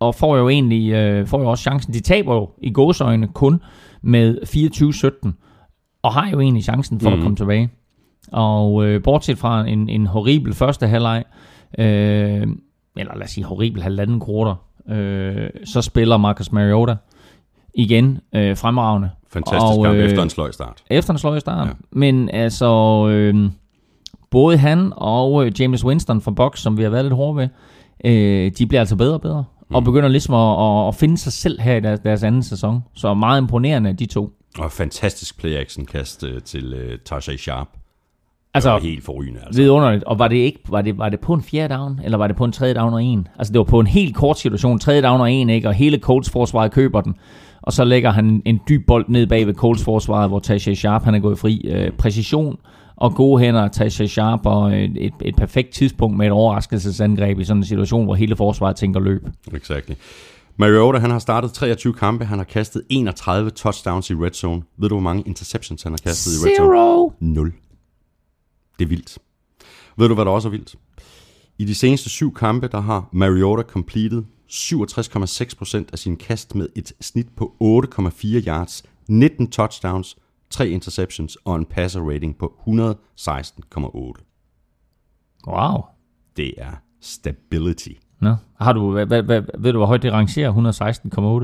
B: Og får jo egentlig øh, får jo også chancen. De taber jo i gåsøjne kun med 24-17. Og har jo egentlig chancen for mm. at komme tilbage. Og øh, bortset fra en, en horribel første halvleg, øh, eller lad os sige horribel halvanden kvartal, øh, så spiller Marcus Mariota igen øh, fremragende.
A: Fantastisk og, kamp
B: øh,
A: efter en sløj start.
B: Efter en sløj start.
A: Ja.
B: Men altså, øh, både han og øh, James Winston fra Box, som vi har været lidt hårde ved, øh, de bliver altså bedre og bedre. Mm. Og begynder ligesom at, at, at finde sig selv her i deres, deres anden sæson. Så meget imponerende, de to.
A: Og fantastisk play-action-kast øh, til øh, Tajay Sharp.
B: Altså,
A: Det var helt forrygende, altså.
B: vidunderligt. Og var det ikke var det, var det på en fjerde down, eller var det på en tredje down og en? Altså det var på en helt kort situation, tredje down og en, ikke? Og hele Colts forsvaret køber den. Og så lægger han en dyb bold ned bag ved Colts forsvaret, hvor Tajay Sharp han er gået fri. Øh, præcision og gode hænder, Tajay Sharp og et, et, et perfekt tidspunkt med et overraskelsesangreb i sådan en situation, hvor hele forsvaret tænker løb.
A: Exactly. Mariota, han har startet 23 kampe, han har kastet 31 touchdowns i red zone. Ved du, hvor mange interceptions han har kastet i red zone?
B: Zero!
A: 0. Det er vildt. Ved du, hvad der også er vildt? I de seneste syv kampe, der har Mariota completed 67,6% af sin kast med et snit på 8,4 yards, 19 touchdowns, 3 interceptions og en passer rating på 116,8.
B: Wow.
A: Det er stability.
B: Nå. Har du, hvad, hvad, hvad, ved du, hvor højt det rangerer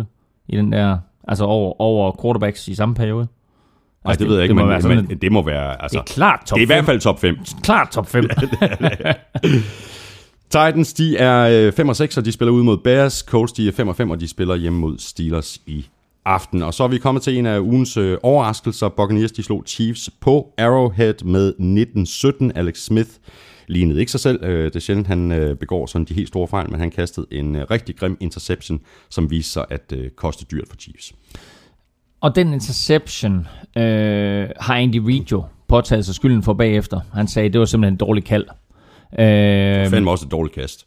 B: 116,8 i den der, altså over, over quarterbacks i samme periode?
A: Nej, det, det ved jeg ikke,
B: det må
A: men,
B: være sådan
A: men
B: en-
A: det må være... Altså,
B: Det er klart top
A: det er i hvert
B: 5.
A: fald top 5.
B: Klart top 5.
A: Titans, de er 5 og 6, og de spiller ud mod Bears. Colts, de er 5 og 5, og de spiller hjemme mod Steelers i aften. Og så er vi kommet til en af ugens øh, overraskelser. Buccaneers, de slog Chiefs på Arrowhead med 19-17. Alex Smith lignede ikke sig selv. Øh, Det er sjældent, han øh, begår sådan de helt store fejl, men han kastede en øh, rigtig grim interception, som viste sig at øh, koste dyrt for Chiefs.
B: Og den interception øh, har Andy Reid jo påtaget sig skylden for bagefter. Han sagde, det var simpelthen en dårlig kald. Øh,
A: Fandme også et dårligt kast.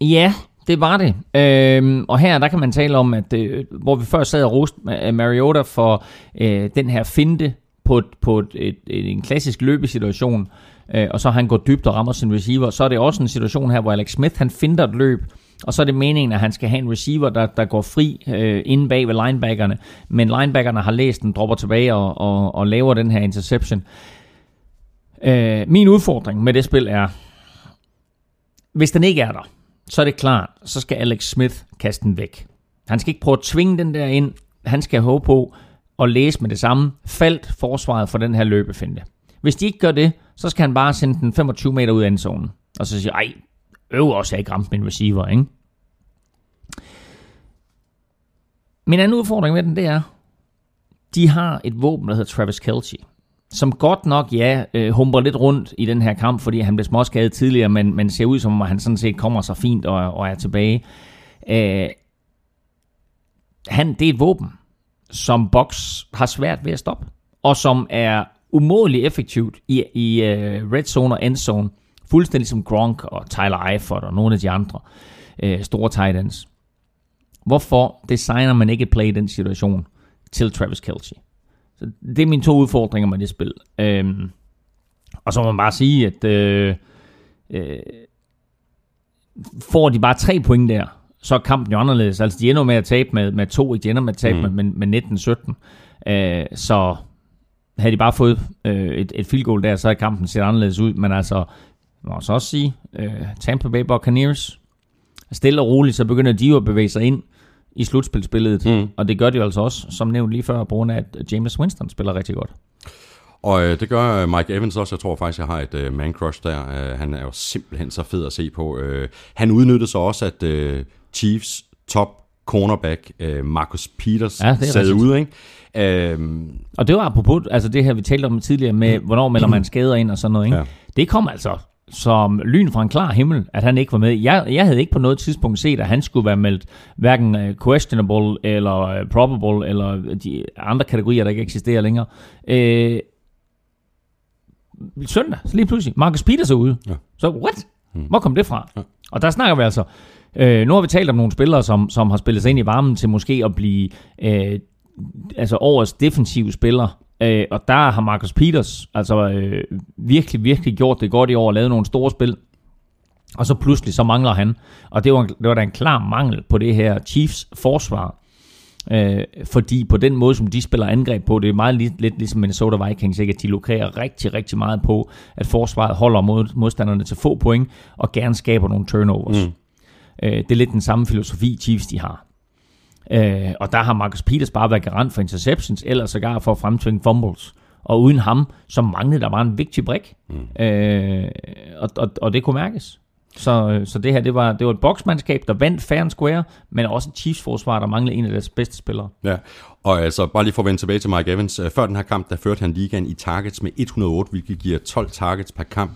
B: Ja, det var det. Øhm, og her der kan man tale om, at øh, hvor vi før sad og roste Ma- Mariota for øh, den her finte på, et, på et, et, et, en klassisk løbesituation, øh, og så han går dybt og rammer sin receiver, så er det også en situation her, hvor Alex Smith han finder et løb, og så er det meningen, at han skal have en receiver, der, der går fri øh, inde bag ved linebackerne, men linebackerne har læst den, dropper tilbage og, og, og laver den her interception. Øh, min udfordring med det spil er, hvis den ikke er der, så er det klart, så skal Alex Smith kaste den væk. Han skal ikke prøve at tvinge den der ind. Han skal håbe på at læse med det samme. Faldt forsvaret for den her løbefinte. Hvis de ikke gør det, så skal han bare sende den 25 meter ud af endzonen. Og så sige, ej, øv også, at ikke min receiver, ikke? Min anden udfordring med den, det er, de har et våben, der hedder Travis Kelce som godt nok, ja, øh, humper lidt rundt i den her kamp, fordi han blev småskadet tidligere, men, men ser ud som om, han sådan set kommer så fint og, og er tilbage. Øh, han, det er et våben, som Box har svært ved at stoppe, og som er umådeligt effektivt i, i uh, red zone og end zone, fuldstændig som Gronk og Tyler Eifert og nogle af de andre uh, store tight ends. Hvorfor designer man ikke et play i den situation til Travis Kelce? Så det er mine to udfordringer med det spil. Øhm, og så må man bare sige, at øh, øh, får de bare tre point der, så er kampen jo anderledes. Altså, de ender med at tabe med, med to, ikke? De ender med at tabe mm. med, med, med 19-17. Øh, så havde de bare fået øh, et, et field goal der, så havde kampen set anderledes ud. Men altså, man må så også sige, øh, Tampa Bay Buccaneers, stille og roligt, så begynder de jo at bevæge sig ind i slutspilsbilledet. Mm. Og det gør de altså også, som nævnt lige før, på grund af, at James Winston spiller rigtig godt.
A: Og øh, det gør øh, Mike Evans også. Jeg tror faktisk, jeg har et øh, man-crush der. Øh, han er jo simpelthen så fed at se på. Øh, han udnyttede så også, at øh, Chiefs top cornerback, øh, Marcus Peters,
B: Ja,
A: sad ude. Ikke? Øh,
B: Og det var apropos, altså det her, vi talte om tidligere med, hvornår melder man skader ind og sådan noget. Ikke?
A: Ja.
B: Det kom altså som lyn fra en klar himmel, at han ikke var med. Jeg, jeg havde ikke på noget tidspunkt set, at han skulle være meldt hverken øh, questionable eller øh, probable eller de andre kategorier, der ikke eksisterer længere. Øh, søndag, så lige pludselig, Marcus Peters er ude.
A: Ja.
B: Så what? Hvor kom det fra? Og der snakker vi altså, øh, nu har vi talt om nogle spillere, som, som har spillet sig ind i varmen til måske at blive øh, altså årets defensive spiller. Øh, og der har Marcus Peters altså øh, virkelig, virkelig gjort det godt i år og lavet nogle store spil. Og så pludselig så mangler han. Og det var, det var da en klar mangel på det her Chiefs forsvar. Øh, fordi på den måde, som de spiller angreb på, det er meget lidt, lidt ligesom Minnesota Vikings, ikke? at de lokerer rigtig, rigtig meget på, at forsvaret holder mod, modstanderne til få point, og gerne skaber nogle turnovers. Mm. Øh, det er lidt den samme filosofi, Chiefs de har. Øh, og der har Marcus Peters bare været garant for interceptions, eller sågar for at fremtvinge fumbles. Og uden ham, så manglede der bare en vigtig brik. Mm. Øh, og, og, og det kunne mærkes. Så, så det her, det var, det var et boksmandskab, der vandt fair and square, men også et Chiefs-forsvar, der manglede en af deres bedste spillere.
A: Ja, og altså bare lige for at vende tilbage til Mike Evans. øh, Før den her kamp, der førte han ligaen i targets med 108, hvilket giver 12 targets per kamp.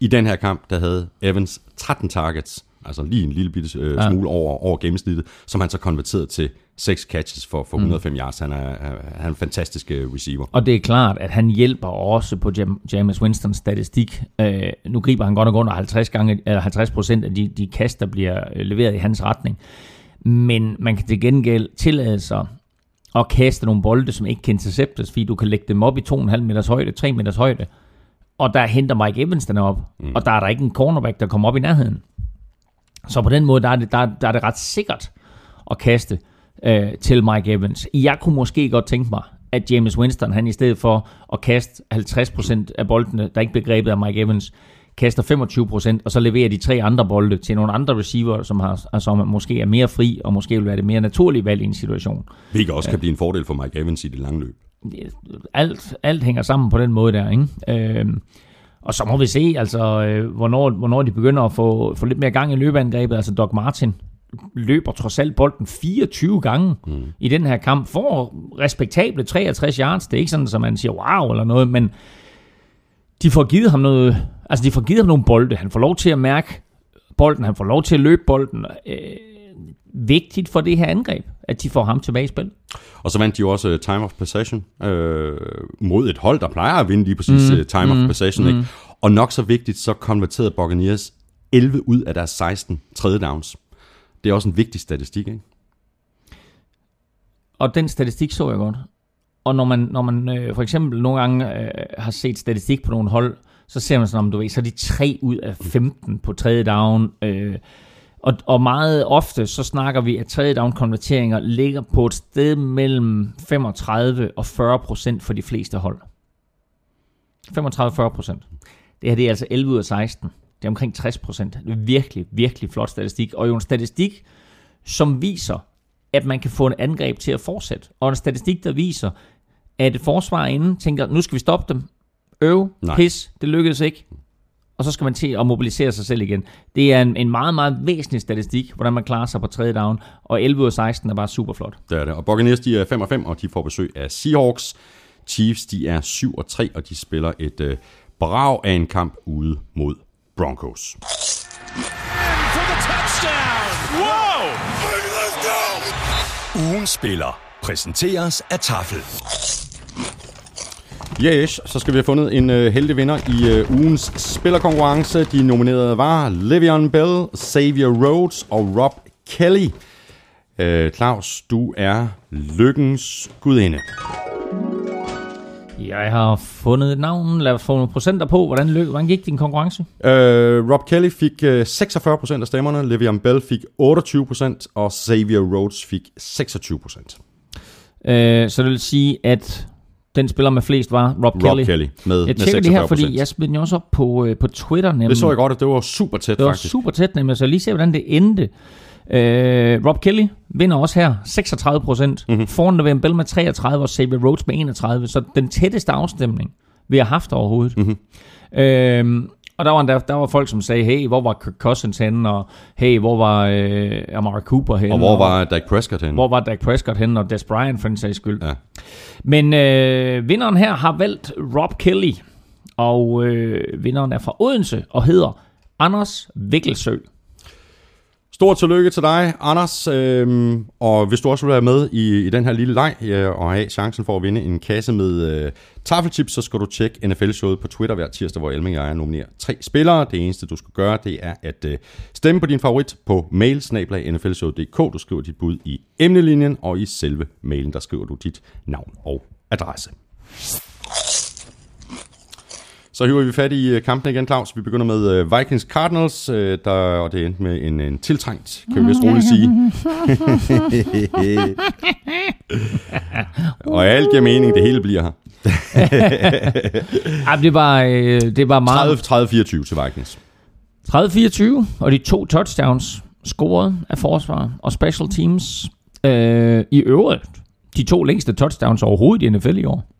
A: I den her kamp, der havde Evans 13 targets, altså lige en lille bitte øh,
B: Ja.
A: smule over, over gennemsnittet, som han så konverterede til 6 catches for, for 105 mm. yards. Han er, er, han er en fantastisk øh, receiver.
B: Og det er klart, at han hjælper også på Jam- James Winstons statistik. Øh, nu griber han godt nok under 50 gange, eller 50 procent af de, de kast, der bliver øh, leveret i hans retning. Men man kan til gengæld tillade sig at kaste nogle bolde, som ikke kan interceptes, fordi du kan lægge dem op i 2,5 meters højde, 3 meters højde, og der henter Mike Evans den op, mm. og der er der ikke en cornerback, der kommer op i nærheden. Så på den måde, der er det, der, der er det ret sikkert at kaste øh, til Mike Evans. Jeg kunne måske godt tænke mig, at James Winston, han i stedet for at kaste 50% af boldene, der ikke bliver grebet af Mike Evans, kaster 25%, og så leverer de tre andre bolde til nogle andre receiver, som, har, som måske er mere fri, og måske vil være det mere naturlige valg i en situation.
A: Hvilket også kan blive en fordel for Mike Evans i det lange løb.
B: alt, alt hænger sammen på den måde der, ikke? Øh, og så må vi se, altså, øh, hvornår, hvornår de begynder at få, få lidt mere gang i løbeangrebet. Altså Doc Martin løber trods alt bolden 24 gange mm. i den her kamp. Får respektable 63 yards. Det er ikke sådan, at man siger wow eller noget, men de får givet ham noget, altså de får givet ham nogle bolde. Han får lov til at mærke bolden, han får lov til at løbe bolden. Øh, vigtigt for det her angreb, at de får ham tilbage i spil.
A: Og så vandt de jo også uh, time of possession øh, mod et hold, der plejer at vinde lige præcis mm. uh, time mm. of possession. Mm. Ikke? Og nok så vigtigt, så konverterede Buccaneers 11 ud af deres 16 tredje downs. Det er også en vigtig statistik, ikke?
B: Og den statistik så jeg godt. Og når man, når man øh, for eksempel nogle gange øh, har set statistik på nogle hold, så ser man sådan, om du ved, så er de 3 ud af 15 på tredje down. Øh, og, og meget ofte så snakker vi, at tredje down konverteringer ligger på et sted mellem 35 og 40 procent for de fleste hold. 35-40 procent. Det her det er altså 11 ud af 16. Det er omkring 60 procent. Det er virkelig, virkelig flot statistik. Og jo en statistik, som viser, at man kan få en angreb til at fortsætte. Og en statistik, der viser, at et forsvar inden tænker, nu skal vi stoppe dem. Øv, Nej. pis, det lykkedes ikke. Og så skal man til at mobilisere sig selv igen. Det er en, en meget, meget væsentlig statistik, hvordan man klarer sig på tredje down. Og 11 ud af 16 er bare super flot.
A: Det er det. Og Buccaneers, de er 5 og 5, og de får besøg af Seahawks. Chiefs, de er 7 og 3, og de spiller et øh, brag af en kamp ude mod Broncos.
E: Ugen spiller præsenteres af Tafel.
A: Yes, så skal vi have fundet en uh, heldig vinder i uh, ugens spillerkonkurrence. De nominerede var Le'Veon Bell, Xavier Rhodes og Rob Kelly. Uh, Claus, du er lykkens gudinde.
B: Jeg har fundet et navn. Lad os få nogle procenter på. Hvordan, løb, hvordan gik din konkurrence?
A: Uh, Rob Kelly fik uh, 46% af stemmerne, Le'Veon Bell fik 28%, og Xavier Rhodes fik 26%. Uh,
B: så det vil sige, at den spiller med flest var Rob,
A: Rob
B: Kelly.
A: Kelly med,
B: jeg
A: tjekker
B: det her, fordi jeg smed den også op på, øh, på Twitter. Nemlig.
A: Det så jeg godt, at det var super tæt
B: det
A: faktisk.
B: Det var super tæt nemlig, så lige se, hvordan det endte. Øh, Rob Kelly vinder også her 36 procent. Mm-hmm. Foran Le'Veon Bell med 33 og Xavier Rhodes med 31. Så den tætteste afstemning, vi har haft overhovedet. Mm-hmm. Øh, og der var, der, der var folk, som sagde, hey, hvor var Kirk Cousins henne? Og hey, hvor var øh, Amari Cooper henne?
A: Og hvor var Dak Prescott henne?
B: Hvor var Dak Prescott henne? Og Des Bryant for den sags skyld. Ja. Men øh, vinderen her har valgt Rob Kelly. Og øh, vinderen er fra Odense og hedder Anders Vikkelsø.
A: Stort tillykke til dig, Anders. Øhm, og hvis du også vil være med i, i den her lille leg ja, og have chancen for at vinde en kasse med øh, taffelchips, så skal du tjekke NFL-showet på Twitter hver tirsdag, hvor Elming og jeg nominerer tre spillere. Det eneste, du skal gøre, det er at øh, stemme på din favorit på mail Du skriver dit bud i emnelinjen, og i selve mailen, der skriver du dit navn og adresse. Så hiver vi fat i øh, kampen igen, Claus. Vi begynder med øh, Vikings Cardinals, øh, der, og det endte med en, en tiltrængt, kan vi vist roligt sige. og alt giver mening, det hele bliver her.
B: Ej, det var, det var meget...
A: 30-24 til Vikings.
B: 30-24, og de to touchdowns scoret af forsvar og special teams. Øh, I øvrigt, de to længste touchdowns overhovedet i NFL i år.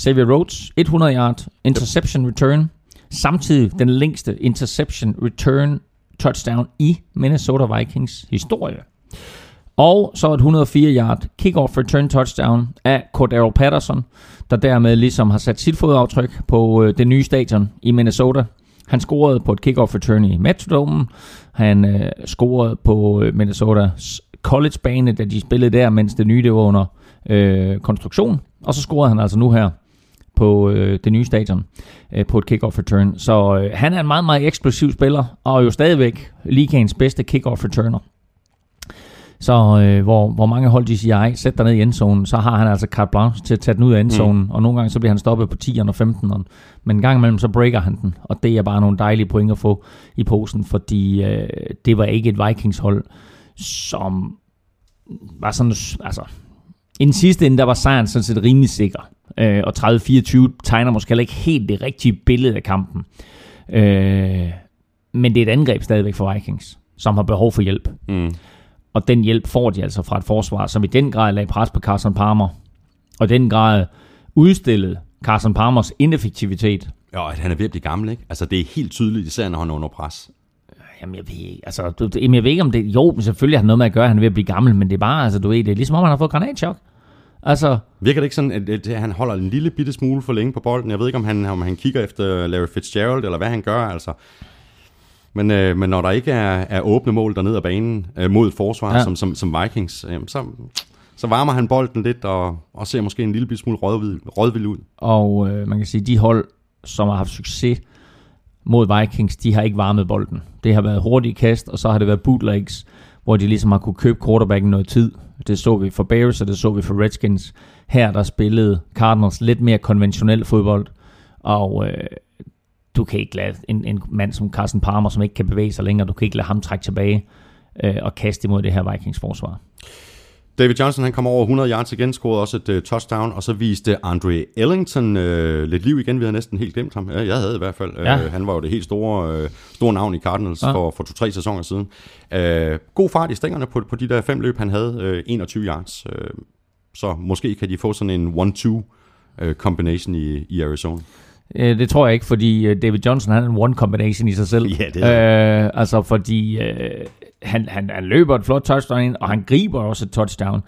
B: Xavier Rhodes, 100 yard interception return. Samtidig den længste interception return touchdown i Minnesota Vikings historie. Og så et 104 yard kickoff return touchdown af Cordero Patterson, der dermed ligesom har sat sit fodaftryk på øh, det nye stadion i Minnesota. Han scorede på et kickoff return i Metrodome. Han øh, scorede på øh, Minnesotas college-bane, da de spillede der, mens det nye det var under øh, konstruktion. Og så scorede han altså nu her på øh, det nye stadion øh, på et kickoff return. Så øh, han er en meget, meget eksplosiv spiller, og jo stadigvæk ligaens bedste kickoff returner. Så øh, hvor, hvor mange hold de siger, ej, sæt dig ned i endzonen, så har han altså carte blanche til at tage den ud af endzonen, mm. og nogle gange så bliver han stoppet på 10'eren og 15'eren, men en gang imellem så breaker han den, og det er bare nogle dejlige point at få i posen, fordi øh, det var ikke et Vikings hold, som var sådan, altså, i den sidste ende, der var sejren sådan set rimelig sikker. Øh, og 30-24 tegner måske heller ikke helt det rigtige billede af kampen. Øh, men det er et angreb stadigvæk for Vikings, som har behov for hjælp. Mm. Og den hjælp får de altså fra et forsvar, som i den grad lagde pres på Carson Palmer. Og i den grad udstillet Carson Palmers ineffektivitet.
A: Ja, at han er ved at blive gammel, ikke? Altså, det er helt tydeligt, især når han er under pres.
B: Jamen, jeg ved ikke, altså, du, jamen, jeg ved ikke om det, jo, men selvfølgelig har det noget med at gøre, at han er ved at blive gammel, men det er bare, altså, du ved, det er ligesom om, han har fået granatchok. Altså,
A: Virker det ikke sådan, at, at han holder en lille bitte smule for længe på bolden? Jeg ved ikke, om han, om han kigger efter Larry Fitzgerald, eller hvad han gør, altså. Men, øh, men når der ikke er, er åbne mål dernede af banen øh, mod forsvar,
B: Ja.
A: som, som, som Vikings, øh, så, så varmer han bolden lidt, og, og ser måske en lille bitte smule rådvild, rådvild ud.
B: og øh, man kan sige, de hold, som har haft succes mod Vikings, de har ikke varmet bolden. Det har været hurtige kast, og så har det været bootlegs, hvor de ligesom har kunne købe quarterbacken noget tid. Det så vi for Bears, og det så vi for Redskins. Her der spillede Cardinals lidt mere konventionel fodbold, og øh, du kan ikke lade en, en mand som Carson Palmer, som ikke kan bevæge sig længere, du kan ikke lade ham trække tilbage øh, og kaste imod det her Vikings forsvar.
A: David Johnson han kom over 100 yards igen, scorede også et uh, touchdown, og så viste Andre Ellington uh, lidt liv igen. Vi havde næsten helt glemt ham. Ja, jeg havde i hvert fald.
B: Ja.
A: Uh, han var jo det helt store, uh, store navn i Cardinals
B: Ja.
A: for, for to-tre sæsoner siden. Uh, god fart i stængerne på, på de der fem løb, han havde. Uh, 21 yards. Uh, så måske kan de få sådan en 1-2 uh, combination i, i Arizona.
B: Øh, det tror jeg ikke, fordi øh, David Johnson han er en one combination i sig selv.
A: Ja, det er
B: øh, Altså fordi øh, han, han, han løber et flot touchdown ind, og han griber også et touchdown,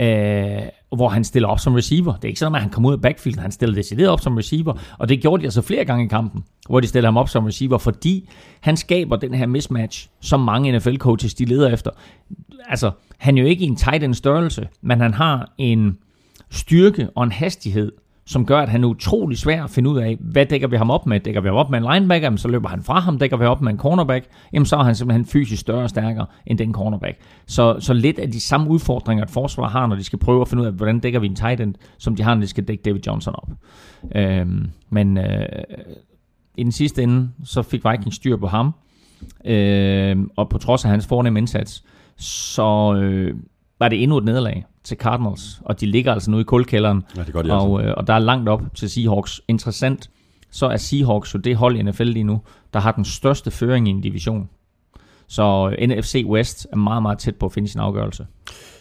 B: øh, hvor han stiller op som receiver. Det er ikke sådan, at han kommer ud af backfield, han stiller decideret op som receiver, og det gjorde de altså flere gange i kampen, hvor de stiller ham op som receiver, fordi han skaber den her mismatch, som mange NFL-coaches de leder efter. Altså, han er jo ikke i en tight end størrelse, men han har en styrke og en hastighed, som gør, at han er utrolig svær at finde ud af, hvad dækker vi ham op med? Dækker vi ham op med en linebacker, jamen, så løber han fra ham. Dækker vi ham op med en cornerback, jamen, så er han simpelthen fysisk større og stærkere end den cornerback. Så, så lidt af de samme udfordringer, et forsvar har, når de skal prøve at finde ud af, hvordan dækker vi en tight end, som de har, når de skal dække David Johnson op. Øhm, men øh, i den sidste ende, så fik Vikings styr på ham, øh, og på trods af hans fornemme indsats, så øh, var det endnu et nederlag til Cardinals, og de ligger altså nu i kulkælderen,
A: Ja, det gør de altså.
B: og, øh, og der er langt op til Seahawks. Interessant, så er Seahawks jo det hold i NFL lige nu, der har den største føring i en division. Så øh, NFC West er meget, meget tæt på at finde sin afgørelse.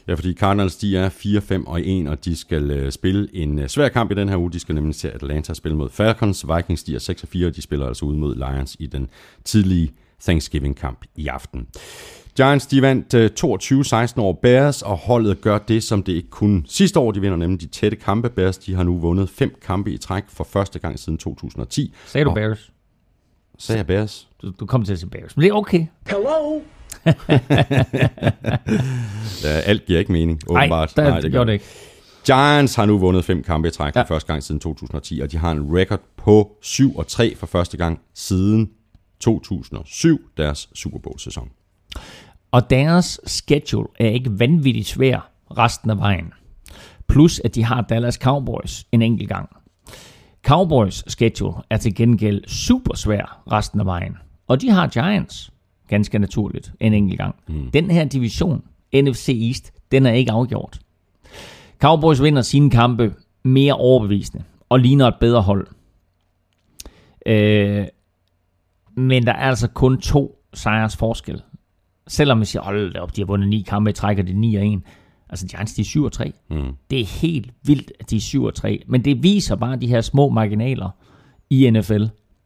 A: Ja, fordi Cardinals de er 4-5 og 1, og de skal øh, spille en øh, svær kamp i den her uge. De skal nemlig til Atlanta spille mod Falcons. Vikings de er 6 og 4, og de spiller altså ud mod Lions i den tidlige Thanksgiving-kamp i aften. Giants de vandt øh, 22-16 over Bears, og holdet gør det, som det ikke kunne sidste år. De vinder nemlig de tætte kampe. Bears de har nu vundet fem kampe i træk for første gang siden 2010.
B: Sagde du
A: Og-
B: Bears?
A: Sagde jeg Bears?
B: Du, du kom til at sige Bears. Men det er okay.
D: Hello?
A: Ja, alt giver ikke mening,
B: Nej,
A: åbenbart.
B: der,
A: Nej,
B: det gjorde det ikke.
A: Giants har nu vundet fem kampe i træk for
B: Ja.
A: første gang siden 2010, og de har en record på 7 og 3 for første gang siden 2007, deres Super Bowl-sæson.
B: Og deres schedule er ikke vanvittigt svær resten af vejen. Plus at de har Dallas Cowboys en enkelt gang. Cowboys schedule er til gengæld super svær resten af vejen. Og de har Giants, ganske naturligt, en enkelt gang. Mm. Den her division, NFC East, den er ikke afgjort. Cowboys vinder sine kampe mere overbevisende og ligner et bedre hold. Øh, men der er altså kun to sejrs forskel selvom vi siger, hold da op, de har vundet ni kampe i træk, og det er 9 og 1. Altså Giants, de er 7 og 3.
A: Mm.
B: Det er helt vildt, at de er 7 og 3. Men det viser bare de her små marginaler i NFL.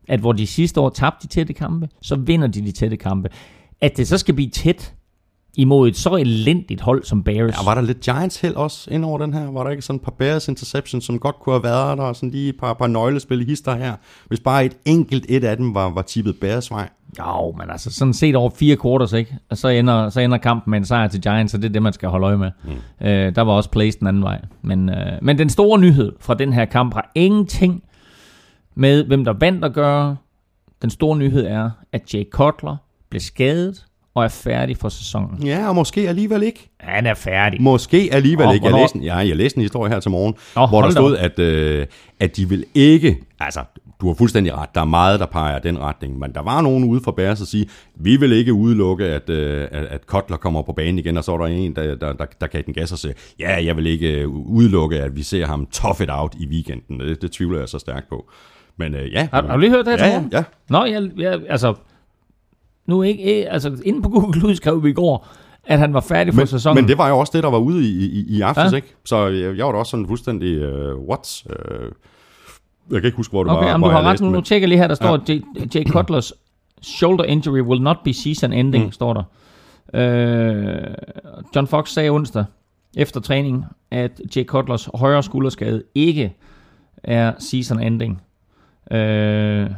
B: At hvor de sidste år tabte de tætte kampe, så vinder de de tætte kampe. At det så skal blive tæt imod et så elendigt hold som Bears.
A: Ja, var der lidt Giants held også ind over den her? Var der ikke sådan et par Bears interceptions, som godt kunne have været der, og sådan lige et par, par nøglespil i hister her? Hvis bare et enkelt et af dem var, var tippet Bears vej.
B: Jo, men altså sådan set over fire quarters, ikke? Og så ender, så ender kampen med en sejr til Giants, og det er det, man skal holde øje med. Mm. Øh, der var også plays den anden vej. Men, øh, men den store nyhed fra den her kamp har ingenting med, hvem der vandt at gøre. Den store nyhed er, at Jay Cutler blev skadet og er færdig for sæsonen.
A: Ja, og måske alligevel ikke.
B: Han er færdig.
A: Måske alligevel
B: Åh,
A: ikke. Jeg
B: hvornår?
A: læste, ja, jeg læste en historie her til morgen,
B: Nå,
A: hvor der stod, at, øh, at de vil ikke... Altså, du har fuldstændig ret. Der er meget, der peger den retning. Men der var nogen ude fra Bears og sige, vi vil ikke udelukke, at, øh, at, at Kotler kommer på banen igen. Og så var der en, der, der, der, der gav den gas og sagde, ja, jeg vil ikke øh, udelukke, at vi ser ham tough it out i weekenden. Det, det tvivler jeg så stærkt på. Men øh, ja.
B: Har, har du lige hørt det her
A: Ja, ja, ja.
B: Nå, jeg, jeg, altså, nu ikke, eh, altså, inde på Google News skrev vi i går, at han var færdig for
A: Men,
B: sæsonen.
A: men det var jo også det, der var ude i, i, i aftes,
B: ja.
A: ikke? Så jeg, jeg var da også sådan fuldstændig, uh, what? Uh, jeg kan ikke huske, hvor det
B: Okay,
A: var.
B: jamen, du har ret. Nu, tjekker jeg lige her, der står, at Jay, Jay Cutlers shoulder injury will not be season ending, mm. står der. Øh, John Fox sagde onsdag efter træning, at Jay Cutlers højre skulderskade ikke er season ending. Øh,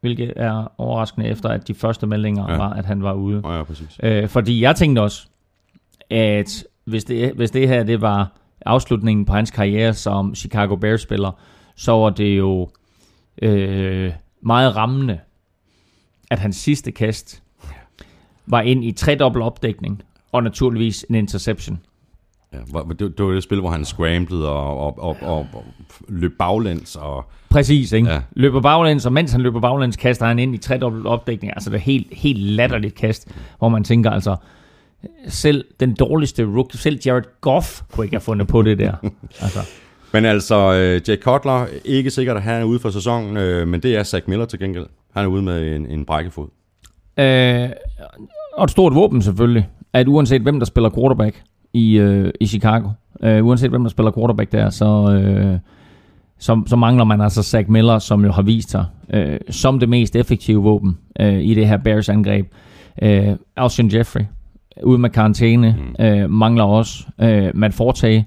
B: hvilket er overraskende efter, at de første meldinger ja.
A: Ja.
B: var, at han var ude.
A: Ja, ja, præcis.
B: Øh, fordi jeg tænkte også, at hvis det, hvis det her det var afslutningen på hans karriere som Chicago Bears-spiller, så var det jo øh, meget rammende, at hans sidste kast var ind i tredobbelt opdækning, og naturligvis en interception.
A: Ja, det, det var det spil, hvor han scramblede og, og, og, og, og løb baglæns. Og,
B: Præcis, ikke? Ja. Løber baglæns, og mens han løber baglæns, kaster han ind i tredobbelt opdækning. Altså det er helt, helt latterligt kast, hvor man tænker altså, selv den dårligste rookie, selv Jared Goff kunne ikke have fundet på det der. Altså,
A: men altså, øh, Jay Cutler, ikke sikkert, at han er ude for sæsonen, øh, men det er Zach Miller til gengæld. Han er ude med en, en brækkefod.
B: Øh, og et stort våben selvfølgelig, at uanset hvem der spiller quarterback i, øh, i Chicago, øh, uanset hvem der spiller quarterback der, så, øh, så, så mangler man altså Zach Miller, som jo har vist sig øh, som det mest effektive våben øh, i det her Bears angreb. Øh, Alshon Jeffrey, ude med karantæne, mm. øh, mangler også øh, Matt Forte,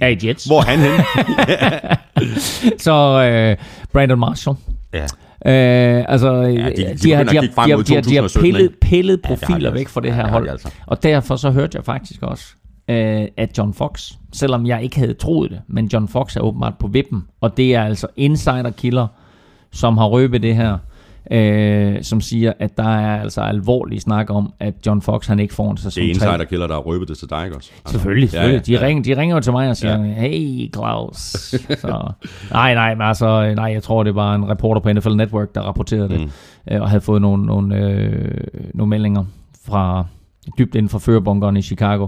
B: er i Jets.
A: Hvor er han henne?
B: Så øh, Brandon Marshall.
A: ja.
B: Øh, altså, ja,
A: de-
B: de,
A: de
B: de, har, de, har, de, har, de, har, de har
A: 2017,
B: pillet, pillet
A: det
B: profiler
A: altså.
B: væk fra det
A: Ja,
B: her
A: det har
B: hold.
A: de altså.
B: Og derfor så hørte jeg faktisk også, øh, at John Fox, selvom jeg ikke havde troet det, men John Fox er åbenbart på vippen, og det er altså insider-killer, som har røbet det her, øh, som siger, at der er altså alvorlig snak om, at John Fox han ikke får en sæson
A: Det er
B: 3.
A: insider killer, der har røbet det til dig, ikke også? Altså,
B: Selvfølgelig, selvfølgelig.
A: Ja, ja,
B: de, ringer, de ringer jo til mig og siger, ja. hey Claus. Så, nej, nej, men altså, nej, jeg tror, det var en reporter på NFL Network, der rapporterede det,
A: Mm.
B: øh, og havde fået nogle, nogle, øh, nogle meldinger fra dybt inden for førerbunkeren i Chicago,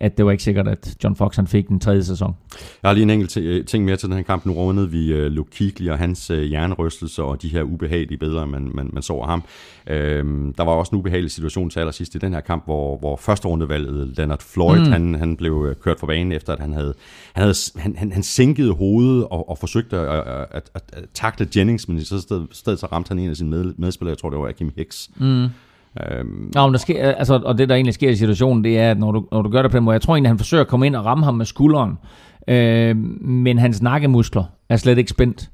B: at det var ikke sikkert, at John Fox han fik den tredje sæson.
A: Jeg har lige en enkelt ti- ting mere til den her kamp. Nu rundede vi uh, Luke Kuechly og hans uh, hjernerystelse og de her ubehagelige billeder, man, man, man så af ham. Øhm, der var også en ubehagelig situation til allersidst i den her kamp, hvor, hvor første rundevalget Leonard Floyd, mm. han, han blev øh, kørt for banen efter, at han havde, han havde han, han, han sænkede hovedet og, og forsøgte at, at, at, at, at takle Jennings, men i så sted, sted så ramte han en af sine med, medspillere, jeg tror det var Akim Hicks. Mm. Øhm,
B: Nå, men der sker, altså, og det der egentlig sker i situationen, det er, at når du, når du gør det på den måde, jeg tror egentlig, han forsøger at komme ind og ramme ham med skulderen, øh, men hans nakkemuskler er slet ikke spændt.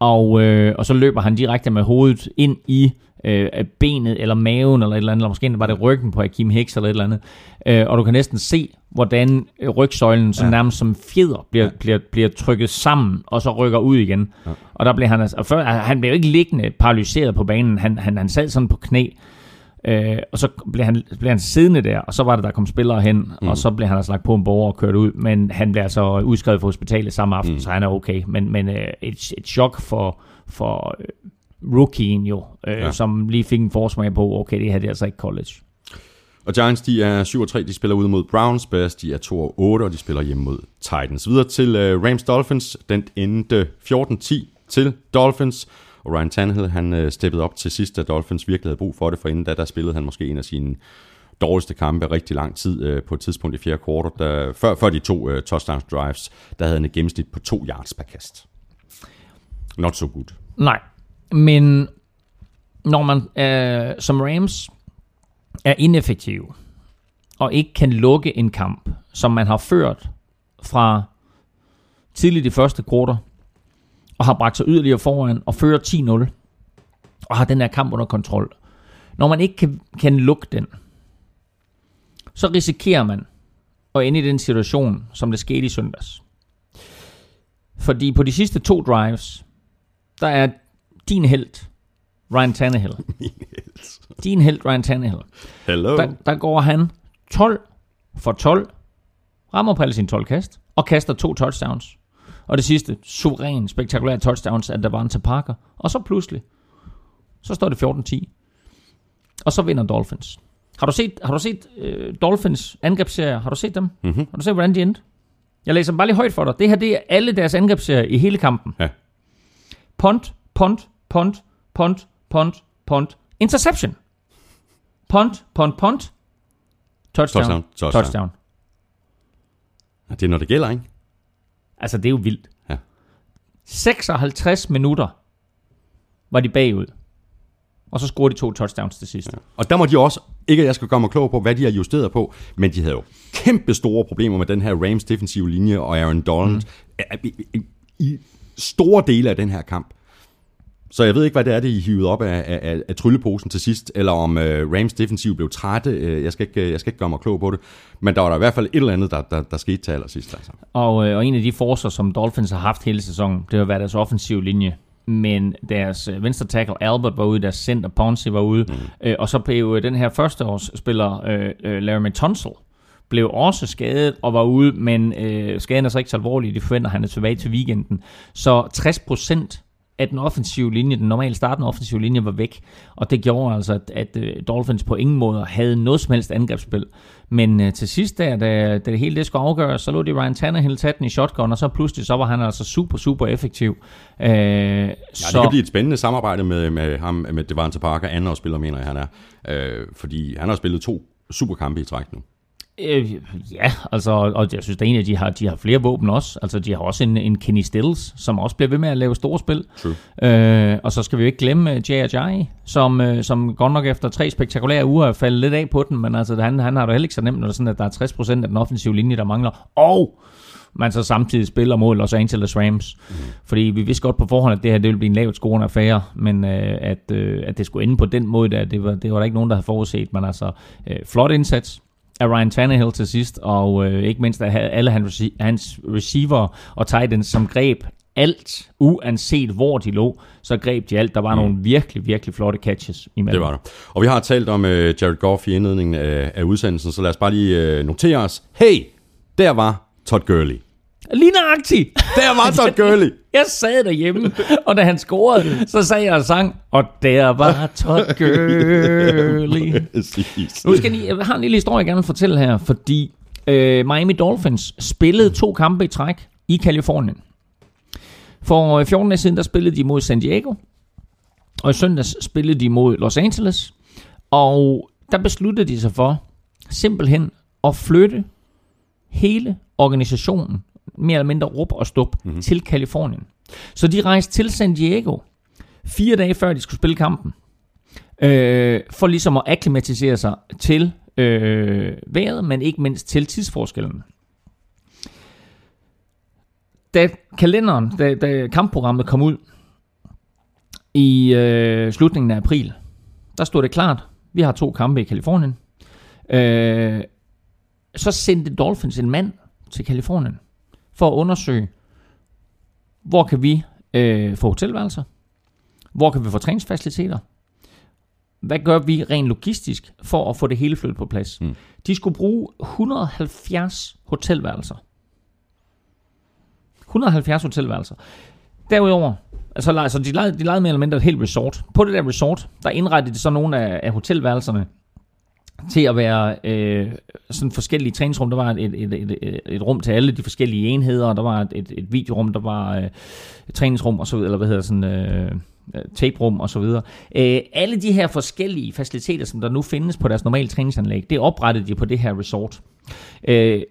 B: Og, øh, og så løber han direkte med hovedet ind i øh, benet eller maven eller et eller andet, eller måske var det ryggen på Akim Hicks eller et eller andet. Øh, og du kan næsten se, hvordan rygsøjlen så
A: Ja.
B: nærmest som fjeder bliver, ja. bliver, bliver trykket sammen, og så rykker ud igen. Ja. Og der blev han altså, før, han blev jo ikke liggende paralyseret på banen, han, han, han sad sådan på knæ, Øh, og så blev han, blev han siddende der, og så var det, der kom spillere hen, mm. og så blev han altså lagt på en borger og kørt ud, men han blev altså udskrevet fra hospitalet samme aften, mm. så han er okay. Men, men øh, et, et chok for, for øh, rookien jo, øh, ja. Som lige fik en forsmag på, okay, det her det er altså ikke college.
A: Og Giants, de er 7 3, de spiller ud mod Browns. Bears, de er 2 8, og de spiller hjemme mod Titans. Videre til uh, Rams Dolphins. Den endte 14-10 til Dolphins. Og Ryan Tannehill, han øh, steppede op til sidst, da Dolphins virkelig havde brug for det, for inden da, der spillede han måske en af sine dårligste kampe rigtig lang tid øh, på et tidspunkt i fjerde kvartal. Før, før de to øh, touchdown drives, der havde han et gennemsnit på to yards per kast. Not so good.
B: Nej, men når man øh, som Rams er ineffektiv, og ikke kan lukke en kamp, som man har ført fra tidligt i første kvartal, og har bragt sig yderligere foran og fører 10-0, og har den her kamp under kontrol. Når man ikke kan, kan lukke den, så risikerer man at ende i den situation, som det skete i søndags. Fordi på de sidste to drives, der er din held, Ryan Tannehill. din held, Ryan Tannehill.
A: Hello.
B: Der, der går han 12 for 12, rammer på alle sine 12 kast, og kaster to touchdowns. Og det sidste, suveræn, spektakulær touchdowns, at der var en til Parker. Og så pludselig, så står det 14-10. Og så vinder Dolphins. Har du set, har du set uh, Dolphins angrebsserier? Har du set dem?
A: Mm-hmm.
B: Har du set, hvordan de endte? Jeg læser dem bare lige højt for dig. Det her, det er alle deres angrebsserier i hele kampen.
A: Ja.
B: Punt, punt, punt, punt, punt, punt, interception. Punt, punt, punt, Touchdown.
A: Touchdown.
B: Touchdown.
A: Touchdown.
B: Touchdown.
A: Det er, når det gælder, ikke?
B: Altså, det er jo vildt.
A: Ja.
B: 56 minutter var de bagud. Og så scorede de to touchdowns til sidst. Ja.
A: Og der må de også, ikke at jeg skal gøre mig klog på, hvad de har justeret på, men de havde jo kæmpe store problemer med den her Rams defensive linje og Aaron Donald mm. i, store dele af den her kamp. Så jeg ved ikke, hvad det er, det I hivede op af, af, af, trylleposen til sidst, eller om uh, Rams defensiv blev trætte. Uh, jeg, skal ikke, jeg skal ikke gøre mig klog på det. Men der var der i hvert fald et eller andet, der, der, der skete til allersidst. Altså.
B: Og, øh, og en af de forser, som Dolphins har haft hele sæsonen, det har været deres offensive linje. Men deres øh, venstre tackle Albert var ude, deres center Ponce var ude. Mm. Øh, og så blev øh, den her førsteårsspiller øh, øh, Laramie Tunsil blev også skadet og var ude, men øh, skaden er så ikke så alvorlig. De forventer, at han er tilbage til weekenden. Så 60 af den offensive linje, den normale startende offensive linje, var væk. Og det gjorde altså, at, at uh, Dolphins på ingen måde havde noget som helst angrebsspil. Men uh, til sidst, der, da, da det hele det skulle afgøres, så lå de Ryan Tannehill tage den i shotgun, og så pludselig så var han altså super, super effektiv. Uh,
A: Ja,
B: så,
A: det kan blive et spændende samarbejde med, med ham, med Devante Parker, anden spiller, mener jeg, han er. Øh, fordi han har spillet to superkampe i træk nu.
B: Øh, ja, altså, og jeg synes da egentlig, at de har, de har flere våben også. Altså, de har også en, en Kenny Stills, som også bliver ved med at lave store spil.
A: True.
B: Øh, og så skal vi jo ikke glemme Jay Ajayi, som, uh, som godt nok efter tre spektakulære uger er faldet lidt af på den, men altså, han, han har det heller ikke så nemt, når det er sådan, at der er 60% af den offensive linje, der mangler. Og man så samtidig spiller mod Los Angeles Rams. Mm. Fordi vi vidste godt på forhånd, at det her det ville blive en lavt scorende affære, men øh, at, øh, at det skulle ende på den måde, der, det, var, det var der ikke nogen, der havde forudset. Men altså, øh, flot indsats af Ryan Tannehill til sidst, og øh, ikke mindst af alle hans, hans receiver og tight som greb alt, uanset hvor de lå, så greb de alt. Der var mm. nogle virkelig, virkelig flotte catches imellem.
A: Det var der. Og vi har talt om uh, Jared Goff i indledningen af, af udsendelsen, så lad os bare lige uh, notere os. Hey, der var Todd Gurley.
B: Lige nøjagtigt.
A: Der var Todd Gurley.
B: Jeg sad derhjemme, og da han scorede, så sagde jeg og sang, og der var Todd Gurley.
A: Præcis.
B: Nu skal jeg, lige, jeg har en lille historie, jeg gerne vil fortælle her, fordi øh, Miami Dolphins spillede to kampe i træk i Kalifornien. For øh, 14 dage siden, der spillede de mod San Diego, og i søndags spillede de mod Los Angeles, og der besluttede de sig for simpelthen at flytte hele organisationen, mere eller mindre rup og stup, mm-hmm. til Kalifornien. Så de rejste til San Diego, fire dage før de skulle spille kampen, øh, for ligesom at akklimatisere sig til øh, vejret, men ikke mindst til tidsforskellen. Da kalenderen, da, da kampprogrammet kom ud i øh, slutningen af april, der stod det klart, vi har to kampe i Kalifornien. Øh, så sendte Dolphins en mand til Kalifornien for at undersøge, hvor kan vi øh, få hotelværelser, hvor kan vi få træningsfaciliteter, hvad gør vi rent logistisk for at få det hele flyttet på plads? Mm. De skulle bruge 170 hotelværelser. 170 hotelværelser. Derudover, altså, altså de, lejede, de lejede mere eller mindre et helt resort. På det der resort, der indrettede de så nogle af, af hotelværelserne til at være øh, sådan forskellige træningsrum. Der var et, et, et, et, et rum til alle de forskellige enheder, og der var et, et, et videorum, der var øh, et træningsrum, og så, eller hvad hedder sådan, øh, øh, taperum og så videre. Øh, alle de her forskellige faciliteter, som der nu findes på deres normale træningsanlæg, det oprettede de på det her resort. Øh,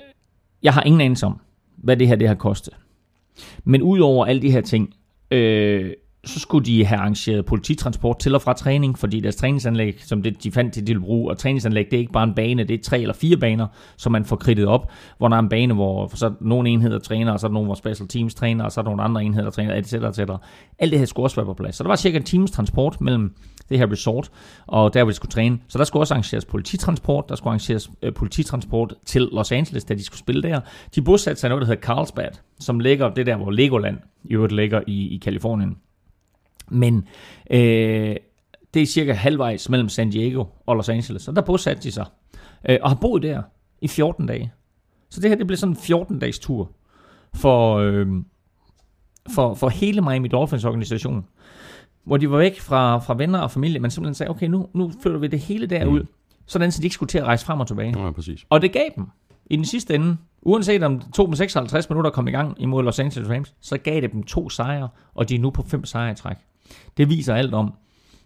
B: jeg har ingen anelse om, hvad det her det har kostet. Men udover alle de her ting, øh, så skulle de have arrangeret polititransport til og fra træning, fordi deres træningsanlæg, som det, de fandt, de ville bruge, og træningsanlæg, det er ikke bare en bane, det er tre eller fire baner, som man får kridtet op, hvor der er en bane, hvor så er nogle enheder træner, og så er der nogle, hvor special teams træner, og så er der nogle andre enheder, der træner, etc. etc. Alt det her skulle også være på plads. Så der var cirka en times transport mellem det her resort, og der hvor de skulle træne. Så der skulle også arrangeres polititransport, der skulle arrangeres øh, polititransport til Los Angeles, da de skulle spille der. De bosatte sig i noget, der hedder Carlsbad, som ligger det der, hvor Legoland i øvrigt ligger i, i Kalifornien. Men øh, det er cirka halvvejs mellem San Diego og Los Angeles, og der bosatte de sig. Øh, og har boet der i 14 dage. Så det her det blev sådan en 14-dages tur for, øh, for, for hele Miami Dolphins organisation. Hvor de var væk fra, fra venner og familie, men simpelthen sagde, okay, nu, nu flytter vi det hele derud, mm. sådan så de ikke skulle til at rejse frem og tilbage.
A: Ja, præcis.
B: Og det gav dem i den sidste ende, uanset om det tog dem 56 minutter komme i gang imod Los Angeles Rams, så gav det dem to sejre, og de er nu på fem sejre i træk. Det viser alt om,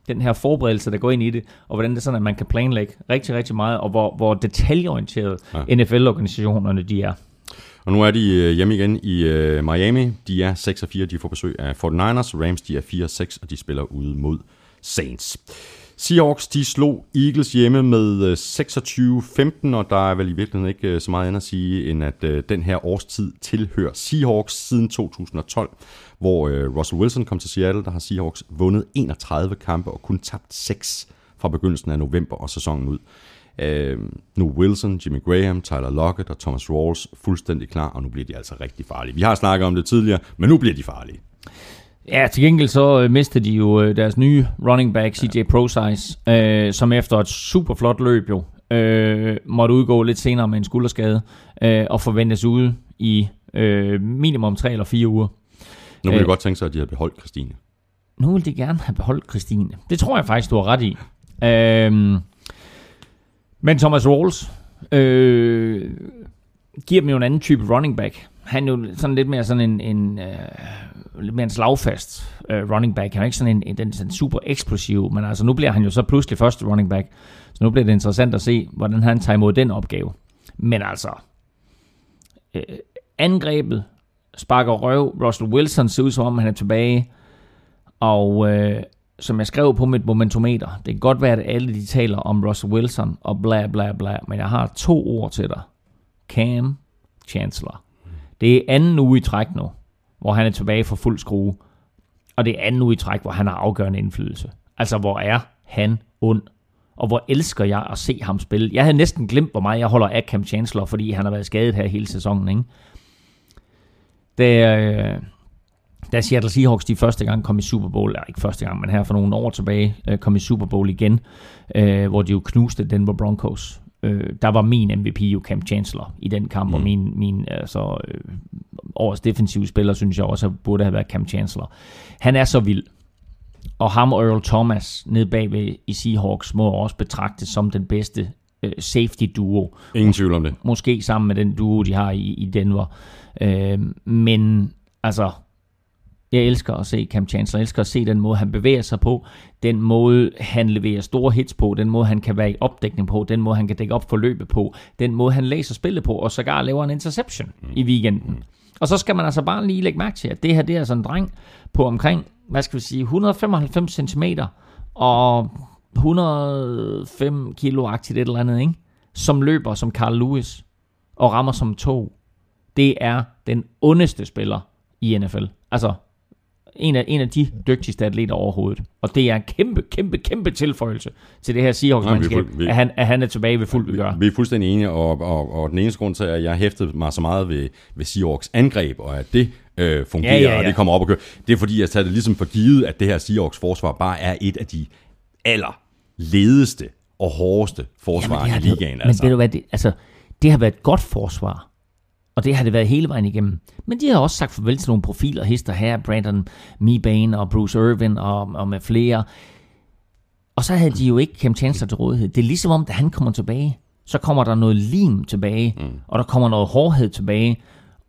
B: den her forberedelse, der går ind i det, og hvordan det er sådan, at man kan planlægge rigtig, rigtig meget, og hvor, hvor detaljeorienteret ja. NFL-organisationerne de er.
A: Og nu er de øh, hjemme igen i øh, Miami. De er 6 og 4, de får besøg af 49ers. Rams, de er 4 og 6, og de spiller ude mod Saints. Seahawks, de slog Eagles hjemme med øh, 26-15, og der er vel i virkeligheden ikke øh, så meget andet at sige, end at øh, den her årstid tilhører Seahawks siden 2012, hvor Russell Wilson kom til Seattle. Der har Seahawks vundet 31 kampe og kun tabt 6 fra begyndelsen af november og sæsonen ud. Øh, nu Wilson, Jimmy Graham, Tyler Lockett og Thomas Rawls fuldstændig klar, og nu bliver de altså rigtig farlige. Vi har snakket om det tidligere, men nu bliver de farlige.
B: Ja, til gengæld så øh, mistede de jo øh, deres nye running back, CJ ja. ProSize, øh, som efter et super flot løb jo, øh, måtte udgå lidt senere med en skulderskade, øh, og forventes ude i øh, minimum 3 eller 4 uger.
A: Nu vil jeg øh, godt tænke sig, at de har beholdt Christine.
B: Nu vil de gerne have beholdt Christine. Det tror jeg faktisk, du har ret i. Øh, men Thomas Rawls øh, giver dem jo en anden type running back. Han er jo sådan lidt mere sådan en, en uh, lidt mere en slagfast uh, running back. Han er ikke sådan en, en, en, en super eksplosiv, men altså nu bliver han jo så pludselig første running back. Så nu bliver det interessant at se, hvordan han tager imod den opgave. Men altså, uh, angrebet sparker røv. Russell Wilson ser ud som om, han er tilbage. Og uh, som jeg skrev på mit momentometer, det kan godt være, at alle de taler om Russell Wilson og bla bla bla, men jeg har to ord til dig. Cam Chancellor. Det er anden uge i træk nu, hvor han er tilbage for fuld skrue. Og det er anden uge i træk, hvor han har afgørende indflydelse. Altså, hvor er han ond? Og hvor elsker jeg at se ham spille. Jeg havde næsten glemt, hvor meget jeg holder af Cam Chancellor, fordi han har været skadet her hele sæsonen. Ikke? Det, øh, da Seattle Seahawks de første gang kom i Super Bowl, eller ikke første gang, men her for nogle år tilbage, øh, kom i Super Bowl igen, øh, hvor de jo knuste Denver Broncos. Øh, der var min MVP jo Cam Chancellor i den kamp, mm. og min, min altså, øh, årets defensive spiller, synes jeg også burde have været Cam Chancellor. Han er så vild. Og ham og Earl Thomas nede bagved i Seahawks må også betragtes som den bedste øh, safety duo.
A: Ingen tvivl om det.
B: Måske sammen med den duo, de har i, i Denver. Øh, men altså, jeg elsker at se Cam Chancellor. Jeg elsker at se den måde, han bevæger sig på. Den måde, han leverer store hits på. Den måde, han kan være i opdækning på. Den måde, han kan dække op for løbet på. Den måde, han læser spillet på. Og sågar laver en interception mm. i weekenden. Og så skal man altså bare lige lægge mærke til, at det her det er sådan en dreng på omkring, hvad skal vi sige, 195 cm og 105 kilo-agtigt et eller andet, ikke? som løber som Carl Lewis og rammer som to. Det er den ondeste spiller i NFL. Altså, en af, en af de dygtigste atleter overhovedet. Og det er en kæmpe, kæmpe, kæmpe tilføjelse til det her Seahawks-mandskab, at, han, at han er tilbage ved fuld vigør.
A: Vi er fuldstændig enige, og, og, og den eneste grund til, at jeg hæftede mig så meget ved, ved Seahawks angreb, og at det øh, fungerer, ja, ja, ja. og det kommer op og køre, det er fordi, jeg tager det ligesom for givet, at det her Seahawks forsvar bare er et af de aller ledeste og hårdeste forsvar Jamen, i ligaen.
B: Men altså. ved du hvad, det, altså, det har været et godt forsvar. Og det har det været hele vejen igennem. Men de har også sagt farvel til nogle profiler, hister her, Brandon Mebane og Bruce Irvin og, og med flere. Og så havde de jo ikke Cam Chancellor til rådighed. Det er ligesom om, da han kommer tilbage, så kommer der noget lim tilbage, mm. og der kommer noget hårdhed tilbage,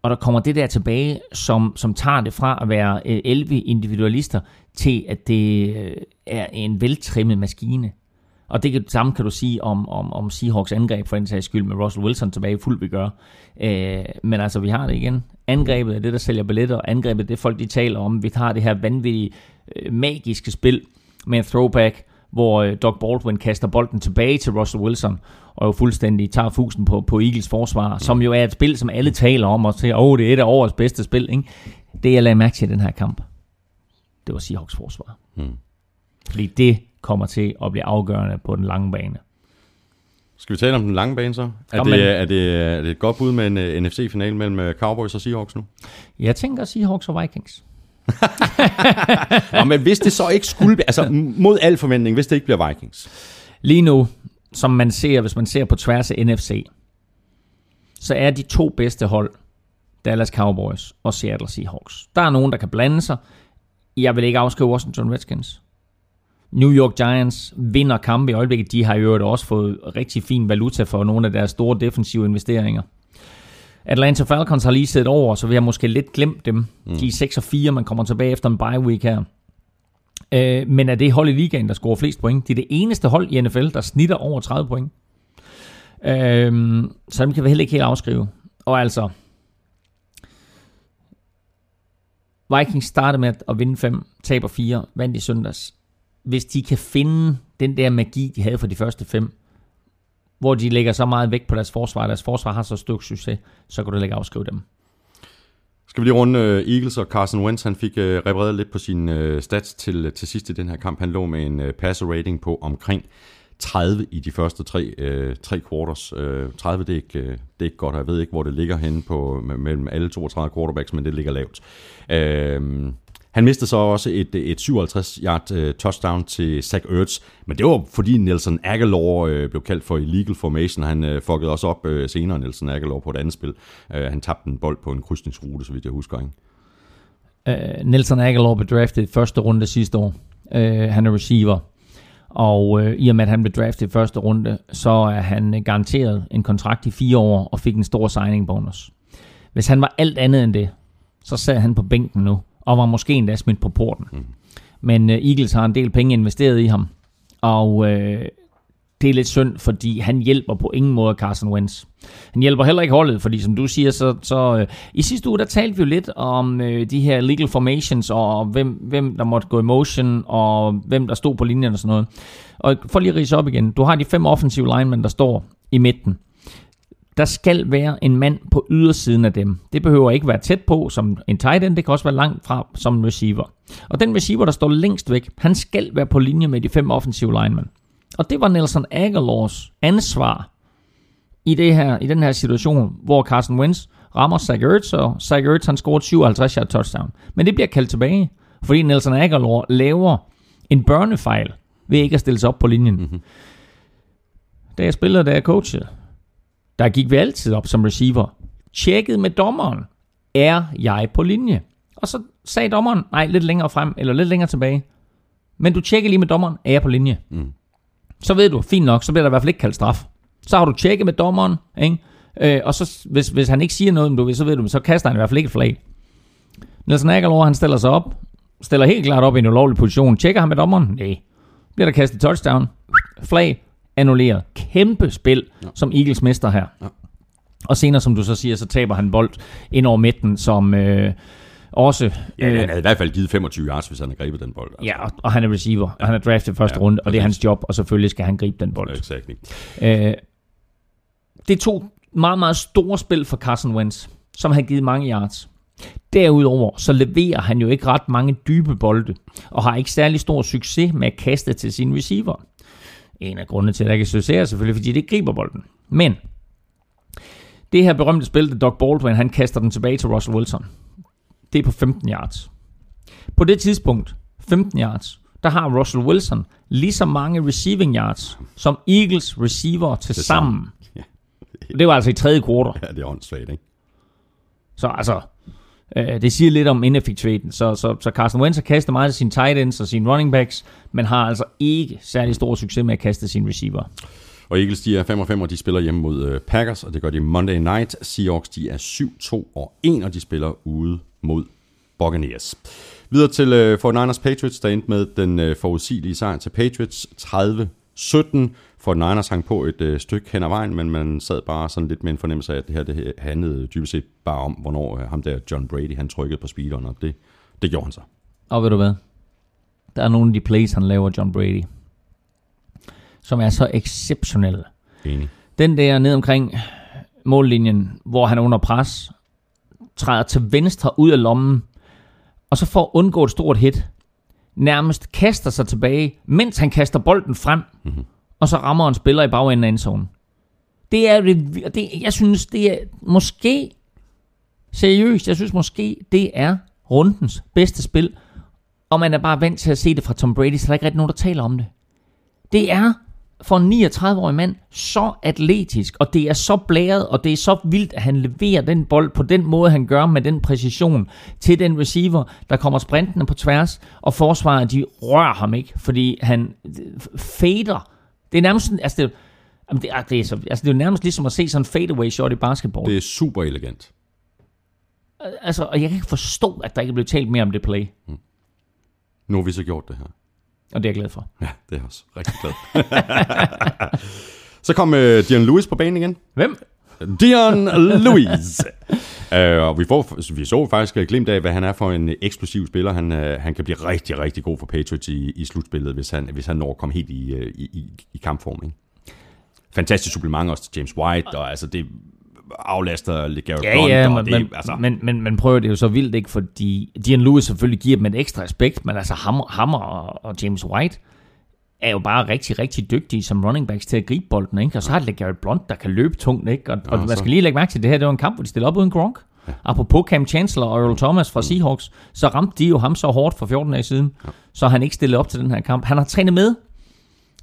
B: og der kommer det der tilbage, som, som tager det fra at være 11 individualister, til at det øh, er en veltrimmet maskine. Og det, det samme kan du sige om, om, om Seahawks angreb, for en sags skyld, med Russell Wilson tilbage fuldt vi gør. Øh, men altså, vi har det igen. Angrebet er det, der sælger billetter, angrebet er det, folk de taler om. Vi har det her vanvittige, øh, magiske spil med en throwback, hvor øh, Doug Baldwin kaster bolden tilbage til Russell Wilson, og jo fuldstændig tager fusen på, på Eagles forsvar, som jo er et spil, som alle taler om, og siger, åh, oh, det er et af årets bedste spil. Ikke? Det, jeg lagde mærke til i den her kamp, det var Seahawks forsvar. Hmm. Fordi det kommer til at blive afgørende på den lange bane.
A: Skal vi tale om den lange bane så? Er, det, er, det, er det et godt bud med en uh, øh, NFC-final mellem uh, Cowboys og Seahawks nu?
B: Jeg tænker Seahawks og Vikings.
A: Nå, men hvis det så ikke skulle altså mod al forventning, hvis det ikke bliver Vikings?
B: Lige nu, som man ser, hvis man ser på tværs af NFC, så er de to bedste hold, Dallas Cowboys og Seattle Seahawks. Der er nogen, der kan blande sig. Jeg vil ikke afskrive Washington Redskins. New York Giants vinder kampe i øjeblikket. De har jo også fået rigtig fin valuta for nogle af deres store defensive investeringer. Atlanta Falcons har lige set over, så vi har måske lidt glemt dem. Mm. De er 6 og 4, man kommer tilbage efter en bye week her. Øh, men er det hold i ligaen, der scorer flest point? Det er det eneste hold i NFL, der snitter over 30 point. Øh, så dem kan vi heller ikke helt afskrive. Og altså, Vikings startede med at vinde 5, taber 4, vandt i søndags. Hvis de kan finde den der magi, de havde for de første fem, hvor de lægger så meget vægt på deres forsvar, deres forsvar har så stor succes, så kan du lægge afskrive dem.
A: Skal vi lige runde øh, Eagles og Carson Wentz, han fik øh, repareret lidt på sin øh, stats til, til sidst i den her kamp. Han lå med en passer rating på omkring 30 i de første tre, uh, tre quarters. Øh, 30 det er, ikke, det er ikke godt, jeg ved ikke, hvor det ligger henne på, mellem alle 32 quarterbacks, men det ligger lavt. Øh, han mistede så også et, et 57-yard øh, touchdown til Zach Ertz, men det var fordi Nelson Aguilar øh, blev kaldt for illegal formation. Han øh, fuckede også op øh, senere, Nelson Aguilar, på et andet spil. Øh, han tabte en bold på en krydsningsrute, så vidt jeg husker. Ikke?
B: Uh, Nelson Aguilar blev draftet i første runde sidste år. Uh, han er receiver. Og øh, i og med, at han blev draftet i første runde, så er han garanteret en kontrakt i fire år og fik en stor signing bonus. Hvis han var alt andet end det, så sad han på bænken nu og var måske endda smidt på porten. Mm. Men uh, Eagles har en del penge investeret i ham, og uh, det er lidt synd, fordi han hjælper på ingen måde Carson Wentz. Han hjælper heller ikke holdet, fordi som du siger, så, så uh, i sidste uge, der talte vi jo lidt om uh, de her legal formations, og hvem, hvem der måtte gå i motion, og hvem der stod på linjen og sådan noget. Og for lige at rise op igen, du har de fem offensive linemen, der står i midten der skal være en mand på ydersiden af dem. Det behøver ikke være tæt på som en tight end, det kan også være langt fra som en receiver. Og den receiver, der står længst væk, han skal være på linje med de fem offensive linemen. Og det var Nelson Aguilars ansvar i, det her, i den her situation, hvor Carson Wentz rammer Zach Ertz, og Zach Ertz han scoret 57 yard touchdown. Men det bliver kaldt tilbage, fordi Nelson Aguilar laver en børnefejl ved ikke at stille sig op på linjen. Mm-hmm. Da jeg spillede, da jeg coachede, der gik vi altid op som receiver. Tjekket med dommeren. Er jeg på linje? Og så sagde dommeren, nej, lidt længere frem, eller lidt længere tilbage. Men du tjekker lige med dommeren, er jeg på linje? Mm. Så ved du, fint nok, så bliver der i hvert fald ikke kaldt straf. Så har du tjekket med dommeren, ikke? Øh, og så, hvis, hvis han ikke siger noget, du, så ved du, så kaster han i hvert fald ikke et flag. Nelson Aguilar, han stiller sig op, stiller helt klart op i en ulovlig position. Tjekker han med dommeren? Nej. Bliver der kastet touchdown? Flag annulleret. Kæmpe spil, ja. som Eagles mester her. Ja. Og senere, som du så siger, så taber han bold ind over midten, som øh, også...
A: Ja, øh, han havde i hvert fald givet 25 yards, hvis han havde grebet den bold. Altså.
B: Ja, og, og han er receiver, og han er draftet første ja, runde, og det er hans job, og selvfølgelig skal han gribe den bold.
A: Exactly.
B: øh, det er to meget, meget store spil for Carson Wentz, som har givet mange yards. Derudover så leverer han jo ikke ret mange dybe bolde, og har ikke særlig stor succes med at kaste til sine receiver. En af grundene til, at der ikke succes, selvfølgelig, fordi det griber bolden. Men det her berømte spil, der Doug Baldwin, han kaster den tilbage til Russell Wilson. Det er på 15 yards. På det tidspunkt, 15 yards, der har Russell Wilson lige så mange receiving yards, som Eagles receiver til, til sammen. sammen. Ja. Det var altså i tredje kvartal.
A: Ja, det er åndssvagt, ikke?
B: Så altså, Øh, det siger lidt om ineffektiviteten. Så, så, så Carson Wentz har kastet meget af sine tight ends og sine running backs, men har altså ikke særlig stor succes med at kaste sine receiver.
A: Og Eagles, de er 5 og 5, og de spiller hjemme mod øh, Packers, og det gør de Monday Night. Seahawks, de er 7-2 og 1, og de spiller ude mod Buccaneers. Videre til uh, 49ers Patriots, der endte med den øh, forudsigelige sejr til Patriots 30-17. For Niners hang på et øh, stykke hen ad vejen, men man sad bare sådan lidt med en fornemmelse af, at det her det handlede dybest set bare om, hvornår øh, ham der John Brady, han trykkede på speederen, og det, det gjorde han så.
B: Og ved du hvad? Der er nogle af de plays, han laver, John Brady, som er så exceptionelle.
A: Enig.
B: Den der ned omkring mållinjen, hvor han er under pres, træder til venstre ud af lommen, og så for at undgå et stort hit, nærmest kaster sig tilbage, mens han kaster bolden frem. Mm-hmm og så rammer en spiller i bagenden af endzonen. Det er, det, jeg synes, det er måske, seriøst, jeg synes måske, det er rundens bedste spil, og man er bare vant til at se det fra Tom Brady, så der er ikke rigtig nogen, der taler om det. Det er for en 39-årig mand så atletisk, og det er så blæret, og det er så vildt, at han leverer den bold på den måde, han gør med den præcision til den receiver, der kommer sprintende på tværs, og forsvaret, de rører ham ikke, fordi han fader det er nærmest sådan, altså det, jamen det, det, er så, altså det er jo nærmest ligesom at se sådan en fadeaway shot i basketball.
A: Det er super elegant.
B: Altså, og jeg kan ikke forstå, at der ikke er blevet talt mere om det play. Hmm.
A: Nu har vi så gjort det her.
B: Og det er jeg glad for.
A: Ja, det er jeg også rigtig glad. så kom øh, Dion Lewis på banen igen.
B: Hvem?
A: Dion Lewis. uh, og vi, får, vi så faktisk glimt af, hvad han er for en eksplosiv spiller. Han, uh, han kan blive rigtig, rigtig god for Patriots i, i slutspillet, hvis han, hvis han når at komme helt i, uh, i, i, i kampform. Ikke? Fantastisk supplement også til James White, og altså det aflaster Garrett
B: Ja,
A: Blunt.
B: ja, men,
A: det,
B: men,
A: altså,
B: men, men, men prøver det jo så vildt ikke, fordi Dion Lewis selvfølgelig giver dem en ekstra aspekt, men altså ham, ham og, og James White er jo bare rigtig, rigtig dygtige som running backs til at gribe bolden, ikke? Og så har det Garrett Blunt, der kan løbe tungt, ikke? Og, og
A: Ja,
B: man
A: så-
B: skal lige lægge mærke til, det her det var en kamp, hvor de stiller op uden Gronk. Ja. Apropos Cam Chancellor og Earl Thomas fra Seahawks, så ramte de jo ham så hårdt for 14 dage siden, ja. så han ikke stillede op til den her kamp. Han har trænet med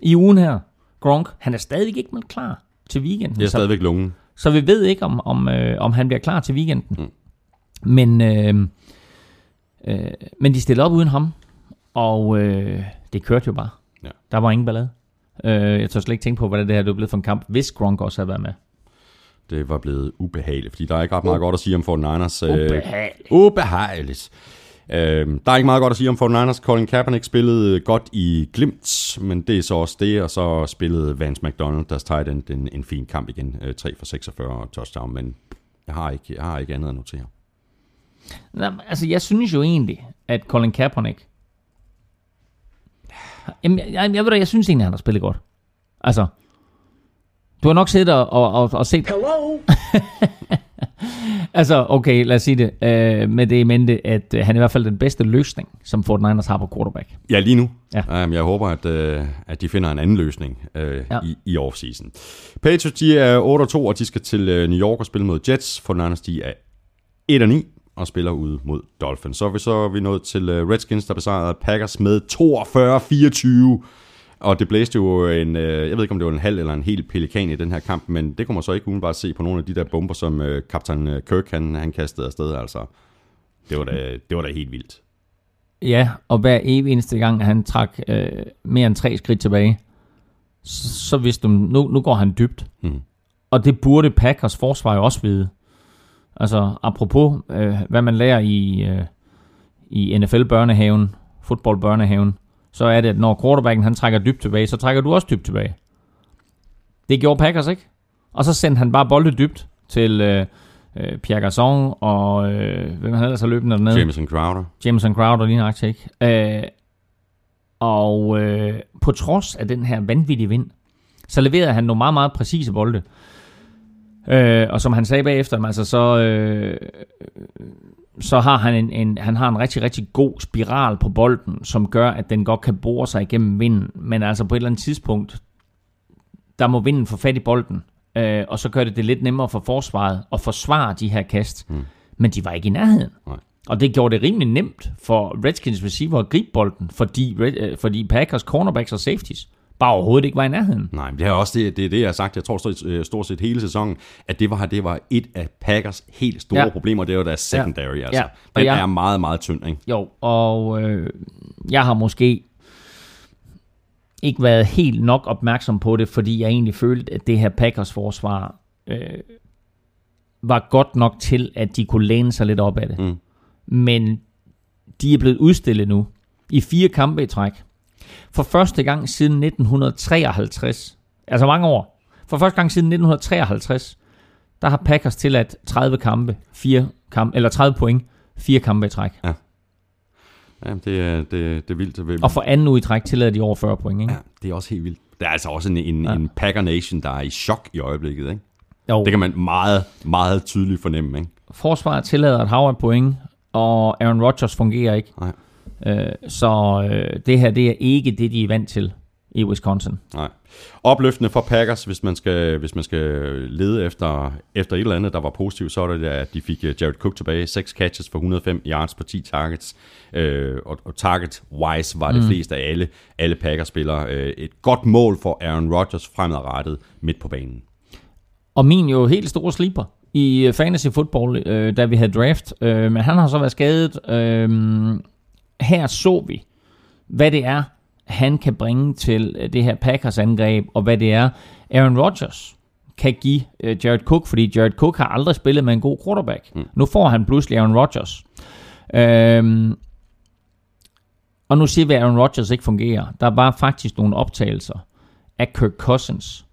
B: i ugen her, Gronk. Han er stadig ikke meldt klar til weekenden.
A: det er
B: Så-
A: stadigvæk lungen.
B: så vi ved ikke, om, om, øh, om han bliver klar til weekenden. Mm. Men, øh, øh, men de stillede op uden ham, og øh, det kørte jo bare.
A: Ja.
B: Der var ingen ballade. Øh, jeg tør slet ikke tænke på, hvordan det her var blevet for en kamp, hvis Gronk også havde været med.
A: Det var blevet ubehageligt, fordi der er ikke ret meget godt at sige om 49ers. øh,
B: Ubehageligt.
A: Ubehageligt. Øh, der er ikke meget godt at sige om 49ers. Colin Kaepernick spillede godt i glimt, men det er så også det, og så spillede Vance McDonald, deres tight end, en, en fin kamp igen. Øh, 3 for 46 og touchdown, men jeg har ikke, jeg har ikke andet at notere.
B: Nå, altså, jeg synes jo egentlig, at Colin Kaepernick... Jamen, jeg, jeg, jeg, ved da, jeg synes egentlig, han har spillet godt. Altså, du har nok siddet og, og, og, og set...
D: Hello?
B: Altså, okay, lad os sige det. Øh, med det i mente, at øh, han er i hvert fald den bedste løsning, som 49ers har på quarterback.
A: Ja, lige nu.
B: Ja.
A: Um, jeg håber, at, uh, at de finder en anden løsning uh,
B: Ja.
A: i, i offseason. Patriots, de er 8-2, og de skal til uh, New York og spille mod Jets. 49ers, de er 1-9 og spiller ude mod Dolphins. Så er vi så er vi nået til uh, Redskins, der besejrede Packers med 42-24. Og det blæste jo en, øh, jeg ved ikke om det var en halv eller en hel pelikan i den her kamp, men det kunne man så ikke umiddelbart se på nogle af de der bomber, som øh, kaptajn øh, Kirk han, han kastede afsted. Altså, det var da, det var da helt vildt.
B: Ja, og hver evig eneste gang, han trak øh, mere end tre skridt tilbage, så, så vidste du, nu, nu går han dybt.
A: Mhm.
B: Og det burde Packers forsvar jo også vide. Altså, apropos, øh, hvad man lærer i, øh, i NFL-børnehaven, fodbold-børnehaven, så er det, at når quarterbacken han trækker dybt tilbage, så trækker du også dybt tilbage. Det gjorde Packers ikke. Og så sendte han bare bolde dybt til øh, øh, Pierre Garçon og øh, hvem han ellers har løbende dernede.
A: Jameson Crowder.
B: Jameson Crowder lige nøjagtigt, ikke? Øh, og øh, på trods af den her vanvittige vind, så leverede han nogle meget, meget præcise bolde. Øh, og som han sagde bagefter, altså, så, øh, så har han en, en, han har en rigtig, rigtig god spiral på bolden, som gør, at den godt kan bore sig igennem vinden. Men altså på et eller andet tidspunkt, der må vinden få fat i bolden. Øh, og så gør det det lidt nemmere for forsvaret at forsvare de her kast. Mm. Men de var ikke i nærheden.
A: Nej.
B: Og det gjorde det rimelig nemt for Redskins receiver at gribe bolden, fordi, øh, fordi Packers cornerbacks og safeties bare overhovedet ikke var i nærheden.
A: Nej, men det er også det, det, er det jeg har sagt, jeg tror stort, øh, stort set hele sæsonen, at det var, det var et af Packers helt store
B: Ja.
A: problemer, det var deres secondary. Ja. Altså.
B: Ja. Og
A: Den
B: jeg-
A: er meget, meget tynd. Ikke?
B: Jo, og øh, jeg har måske ikke været helt nok opmærksom på det, fordi jeg egentlig følte, at det her Packers forsvar øh, var godt nok til, at de kunne læne sig lidt op af det.
A: Mm.
B: Men de er blevet udstillet nu i fire kampe i træk. For første gang siden 1953, altså mange år, for første gang siden 1953, der har Packers tilladt 30 kampe, fire kampe, eller 30 point, fire kampe i træk.
A: Ja, det, er, det, det er vildt. Det,
B: Og for anden uge i træk tillader de over 40 point, ikke?
A: ja, det er også helt vildt. Der er altså også en, en,
B: Ja.
A: ja. en Packer Nation, der er i chok i øjeblikket. Ikke?
B: Jo,
A: Det kan man meget, meget tydeligt fornemme. Ikke?
B: forsvaret tillader et hav af point, og Aaron Rodgers fungerer ikke.
A: Nej.
B: Øh, så øh, det her, det er ikke det, de er vant til i Wisconsin.
A: Nej. Opløftende for Packers, hvis man skal, hvis man skal lede efter, efter et eller andet, der var positivt, så er det, at de fik øh, Jared Cook tilbage. 6 catches for 105 yards på 10 targets. Øh, og, og target-wise var det mm. flest af alle, alle Packers-spillere. Øh, et godt mål for Aaron Rodgers fremadrettet midt på banen.
B: Og min jo helt store sleeper i øh, fantasy football, øh, da vi havde draft, øh, men han har så været skadet. Øh, her så vi, hvad det er, han kan bringe til øh, det her Packers angreb, og hvad det er, Aaron Rodgers kan give øh, Jared Cook, fordi Jared Cook har aldrig spillet med en god quarterback. Mm. Nu får han pludselig Aaron Rodgers. Øhm, Og nu siger vi, at Aaron Rodgers ikke fungerer. Der var faktisk nogle optagelser af Kirk Cousins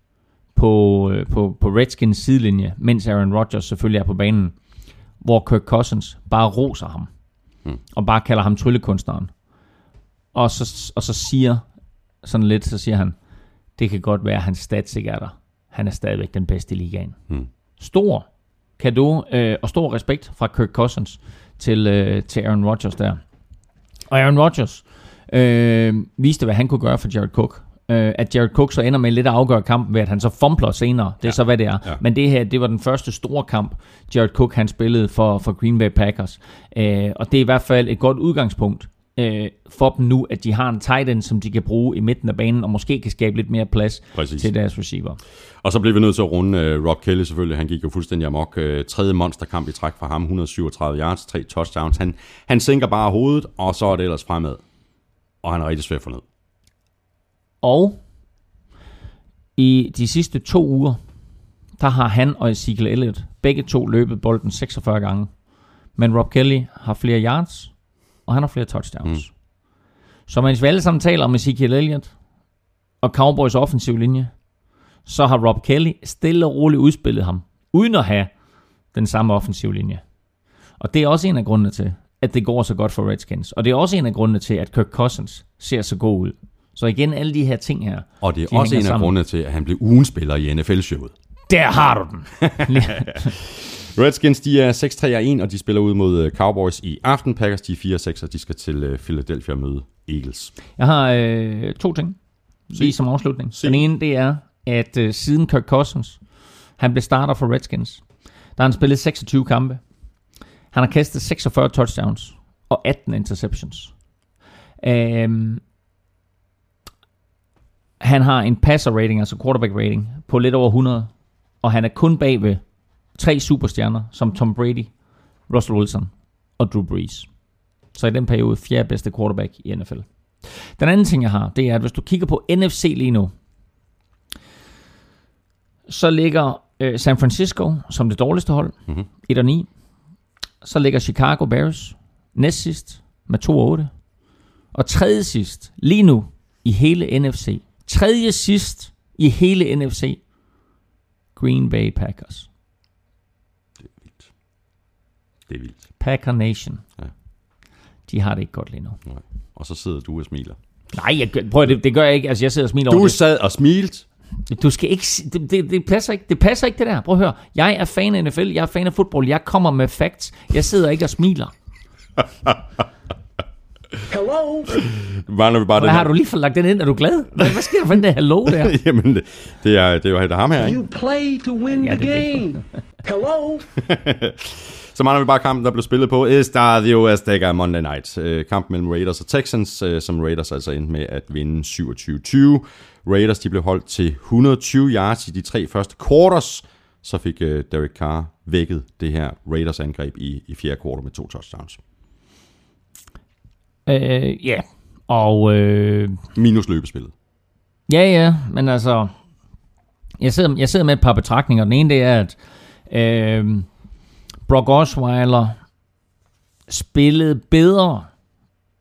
B: på, øh, på, på Redskins sidelinje, mens Aaron Rodgers selvfølgelig er på banen, hvor Kirk Cousins bare roser ham.
A: Hmm.
B: Og bare kalder ham tryllekunstneren. Og så, og så siger sådan lidt, så siger han, det kan godt være, at hans stats ikke er der. Han er stadigvæk den bedste i ligaen.
A: Hmm.
B: Stor kado øh, og stor respekt fra Kirk Cousins til, øh, til Aaron Rodgers der. Og Aaron Rodgers øh, viste, hvad han kunne gøre for Jared Cook. Øh, at Jared Cook så ender med lidt at afgøre kampen ved, at han så fumbler senere. Det er ja. så, hvad det er.
A: Ja.
B: Men det her, det var den første store kamp, Jared Cook han spillede for, for Green Bay Packers. Øh, og det er i hvert fald et godt udgangspunkt øh, for dem nu, at de har en tight end, som de kan bruge i midten af banen, og måske kan skabe lidt mere plads
A: Præcis.
B: til deres receiver.
A: Og så blev vi nødt til at runde uh, Rob Kelly selvfølgelig. Han gik jo fuldstændig amok. Uh, tredje monsterkamp i træk fra ham. 137 yards, tre touchdowns. Han, han sænker bare hovedet, og så er det ellers fremad. Og han er rigtig svær at få ned.
B: Og i de sidste to uger, der har han og Ezekiel Elliott begge to løbet bolden 46 gange. Men Rob Kelly har flere yards, og han har flere touchdowns. Mm. Så mens vi alle sammen taler om Ezekiel Elliott og Cowboys offensiv linje, så har Rob Kelly stille og roligt udspillet ham, uden at have den samme offensiv linje. Og det er også en af grundene til, at det går så godt for Redskins. Og det er også en af grundene til, at Kirk Cousins ser så god ud. Så igen, alle de her ting her.
A: Og det er
B: de
A: også en af
B: sammen.
A: grundene til, at han blev ugen spiller i NFL-showet.
B: Der har du den.
A: Redskins, de er 6-3-1, og de spiller ud mod øh, Cowboys i aften. Packers, de er 4-6, og de skal til øh, Philadelphia møde Eagles.
B: Jeg har øh, to ting, lige som afslutning.
A: Se.
B: Den ene, det er, at øh, siden Kirk Cousins, han blev starter for Redskins, der har han spillet 26 kampe. Han har kastet 46 touchdowns og 18 interceptions. Øhm, han har en passer rating, altså quarterback rating, på lidt over 100. Og han er kun bag ved tre superstjerner, som Tom Brady, Russell Wilson og Drew Brees. Så i den periode fjerde bedste quarterback i NFL. Den anden ting, jeg har, det er, at hvis du kigger på NFC lige nu, så ligger øh, San Francisco som det dårligste hold,
A: Mhm.
B: 1 og 9. Så ligger Chicago Bears næst sidst med 2 og 8. Og tredje sidst, lige nu, i hele NFC. Tredje sidst i hele NFC. Green Bay Packers.
A: Det er vildt.
B: Packer Nation.
A: Ja.
B: De har det ikke godt lige nu.
A: Nej. Og så sidder du og smiler.
B: Nej, jeg, gør- prøv det, det gør jeg ikke. Altså, jeg sidder og smiler over
A: Du
B: det.
A: sad og smilte.
B: Du skal ikke... Det, det, det, passer ikke. Det passer ikke, det der. Prøv at høre. Jeg er fan af NFL. Jeg er fan af fodbold. Jeg kommer med facts. Jeg sidder ikke og smiler.
D: Hello?
A: Mangler vi bare
B: Hvad
A: den
B: har du lige for lagt den ind? Er du glad? Hvad, hvad sker der for den der hello der?
A: Jamen, det, det, er, det er jo ham her, ikke?
D: You play to win
B: Ja,
D: the game. Hello?
A: Så mangler vi bare kampen, der blev spillet på Estadio Azteca Monday Night. Øh, kamp mellem Raiders og Texans, øh, som Raiders altså endte med at vinde 27-20. Raiders de blev holdt til 120 yards i de tre første quarters. Så fik øh, Derek Carr vækket det her Raiders angreb i, i fjerde quarter med to touchdowns.
B: Øh, ja. Og øh,
A: Minus løbespillet.
B: ja, ja. Men altså... Jeg sidder, jeg sidder med et par betragtninger. Den ene det er, at øh, Brock Osweiler spillede bedre,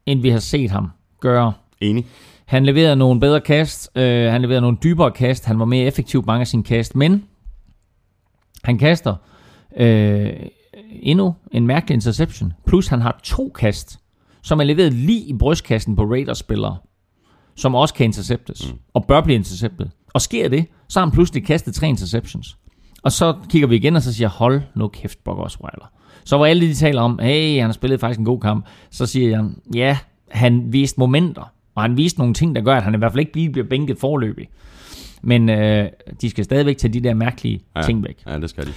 B: end vi har set ham gøre
A: Enig?
B: Han leverede nogle bedre kast, øh, han leverede nogle dybere kast, han var mere effektiv mange af sine kast, men han kaster øh, endnu en mærkelig interception, plus han har to kast, som er leveret lige i brystkassen på Raiders-spillere, som også kan interceptes, mm. og bør blive interceptet. Og sker det, så har han pludselig kastet tre interceptions. Og så kigger vi igen, og så siger, hold nu kæft, Brock Osweiler. Så hvor alle de taler om, hey, han har spillet faktisk en god kamp, så siger jeg, ja, han viste momenter, og han viste nogle ting, der gør, at han i hvert fald ikke lige bliver bænket forløbig. Men øh, de skal stadigvæk tage de der mærkelige ja. ting væk.
A: Ja, det skal de.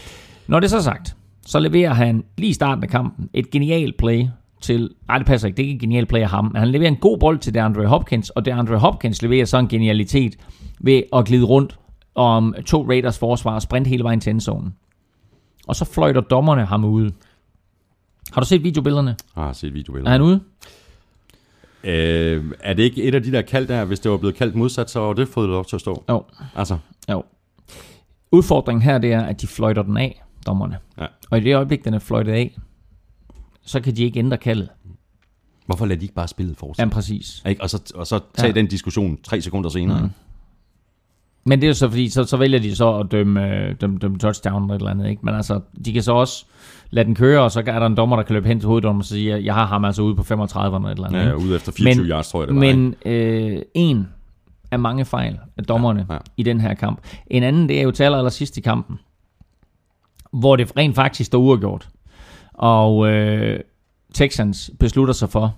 B: Når det er så sagt, så leverer han lige i starten af kampen et genialt play til... Nej, det passer ikke. Det er ikke et genialt play af ham. Men han leverer en god bold til DeAndre Hopkins, og DeAndre Hopkins leverer så en genialitet ved at glide rundt om to Raiders forsvar og sprinte hele vejen til endzonen. Og så fløjter dommerne ham ud. Har du set videobillederne?
A: Jeg har set
B: Er
A: videobilleder.
B: han ude?
A: Øh, er det ikke et af de der kald der, hvis det var blevet kaldt modsat, så var det fået lov til at stå?
B: Jo.
A: Altså,
B: Jo. Udfordringen her, det er, at de fløjter den af, dommerne.
A: Ja.
B: Og i det øjeblik, den er fløjtet af, så kan de ikke ændre kaldet.
A: Hvorfor lader de ikke bare spillet fortsætte?
B: Jamen præcis.
A: Ikke? Og, så, og så tage
B: Ja.
A: ja. den diskussion tre sekunder senere. Mm.
B: Men det er jo så fordi, så, så vælger de så at dømme, øh, dømme, dømme touchdown eller et eller andet. Ikke? Men altså, de kan så også lade den køre, og så er der en dommer, der kan løbe hen til hoveddommen og sige, jeg har ham altså ude på 35 eller et eller andet.
A: Ja,
B: ikke?
A: ude efter 24
B: Men-
A: yards, tror jeg det var. ikke?
B: Men øh, en af mange fejl af dommerne ja,
A: Ja,
B: ja.
A: ja.
B: i den her kamp. En anden, det er jo til aller sidst i kampen, hvor det rent faktisk står uafgjort. Og øh, Texans beslutter sig for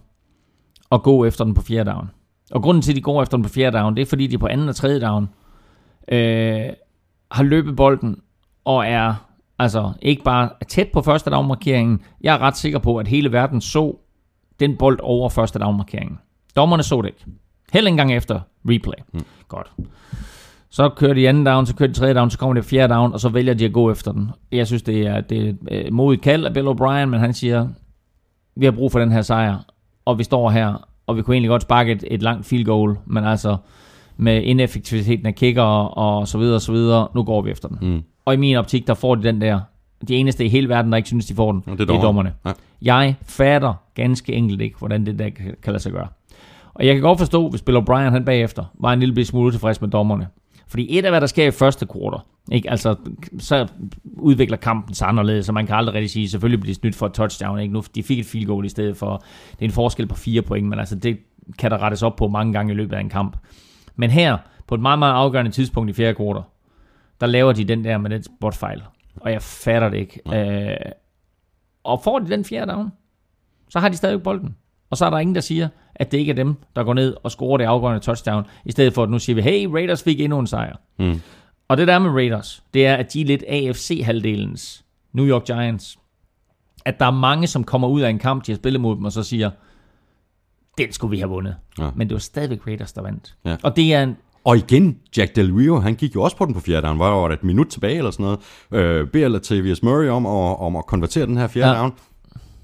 B: at gå efter den på fjerde down. Og grunden til, at de går efter den på fjerde down, det er, fordi de på anden og tredje down øh, har løbet bolden og er altså ikke bare tæt på første down-markeringen. Jeg er ret sikker på, at hele verden så den bold over første down-markeringen. Dommerne så det ikke. Heller ikke engang efter replay. Mm. Godt. Så kører de anden down, så kører de tredje down, så kommer det fjerde down, og så vælger de at gå efter den. Jeg synes, det er, det er øh, modigt kald af Bill O'Brien, men han siger, vi har brug for den her sejr, og vi står her, og vi kunne egentlig godt sparke et, et langt field goal, men altså med ineffektiviteten af kicker og så videre og så videre, nu går vi efter den.
A: Mm.
B: Og i min optik, der får de den der, de eneste i hele verden, der ikke synes, de får den,
A: Og
B: det er dommerne.
A: Ja.
B: Jeg fatter ganske enkelt ikke, hvordan det der kan lade sig gøre. Og jeg kan godt forstå, hvis Bill O'Brien han bagefter var en lille smule tilfreds med dommerne. Fordi et af hvad der sker i første kvartal, ikke? Altså, så udvikler kampen sig anderledes, så man kan aldrig rigtig sige, selvfølgelig bliver de snydt for et touchdown. Ikke? Nu, de fik et field goal i stedet for, det er en forskel på fire point, men altså, det kan der rettes op på mange gange i løbet af en kamp. Men her, på et meget, meget afgørende tidspunkt i fjerde kvartal, der laver de den der med den spotfejl. Og jeg fatter det ikke. Øh, og får de den fjerde down, så har de stadig bolden. Og så er der ingen, der siger, at det ikke er dem, der går ned og scorer det afgørende touchdown, i stedet for at nu siger vi, hey, Raiders fik endnu en sejr.
A: Mm.
B: Og det der er med Raiders, det er, at de er lidt AFC-halvdelens New York Giants. At der er mange, som kommer ud af en kamp, de har spillet mod dem, og så siger, den skulle vi have vundet.
A: Ja.
B: Men det var stadigvæk Raiders, der vandt.
A: Ja.
B: Og det er en,
A: Og igen, Jack Del Rio, han gik jo også på den på fjerde down. Var der et minut tilbage eller sådan noget. Øh, beder Latavius Murray om at, om at konvertere den her fjerde
B: ja.
A: down.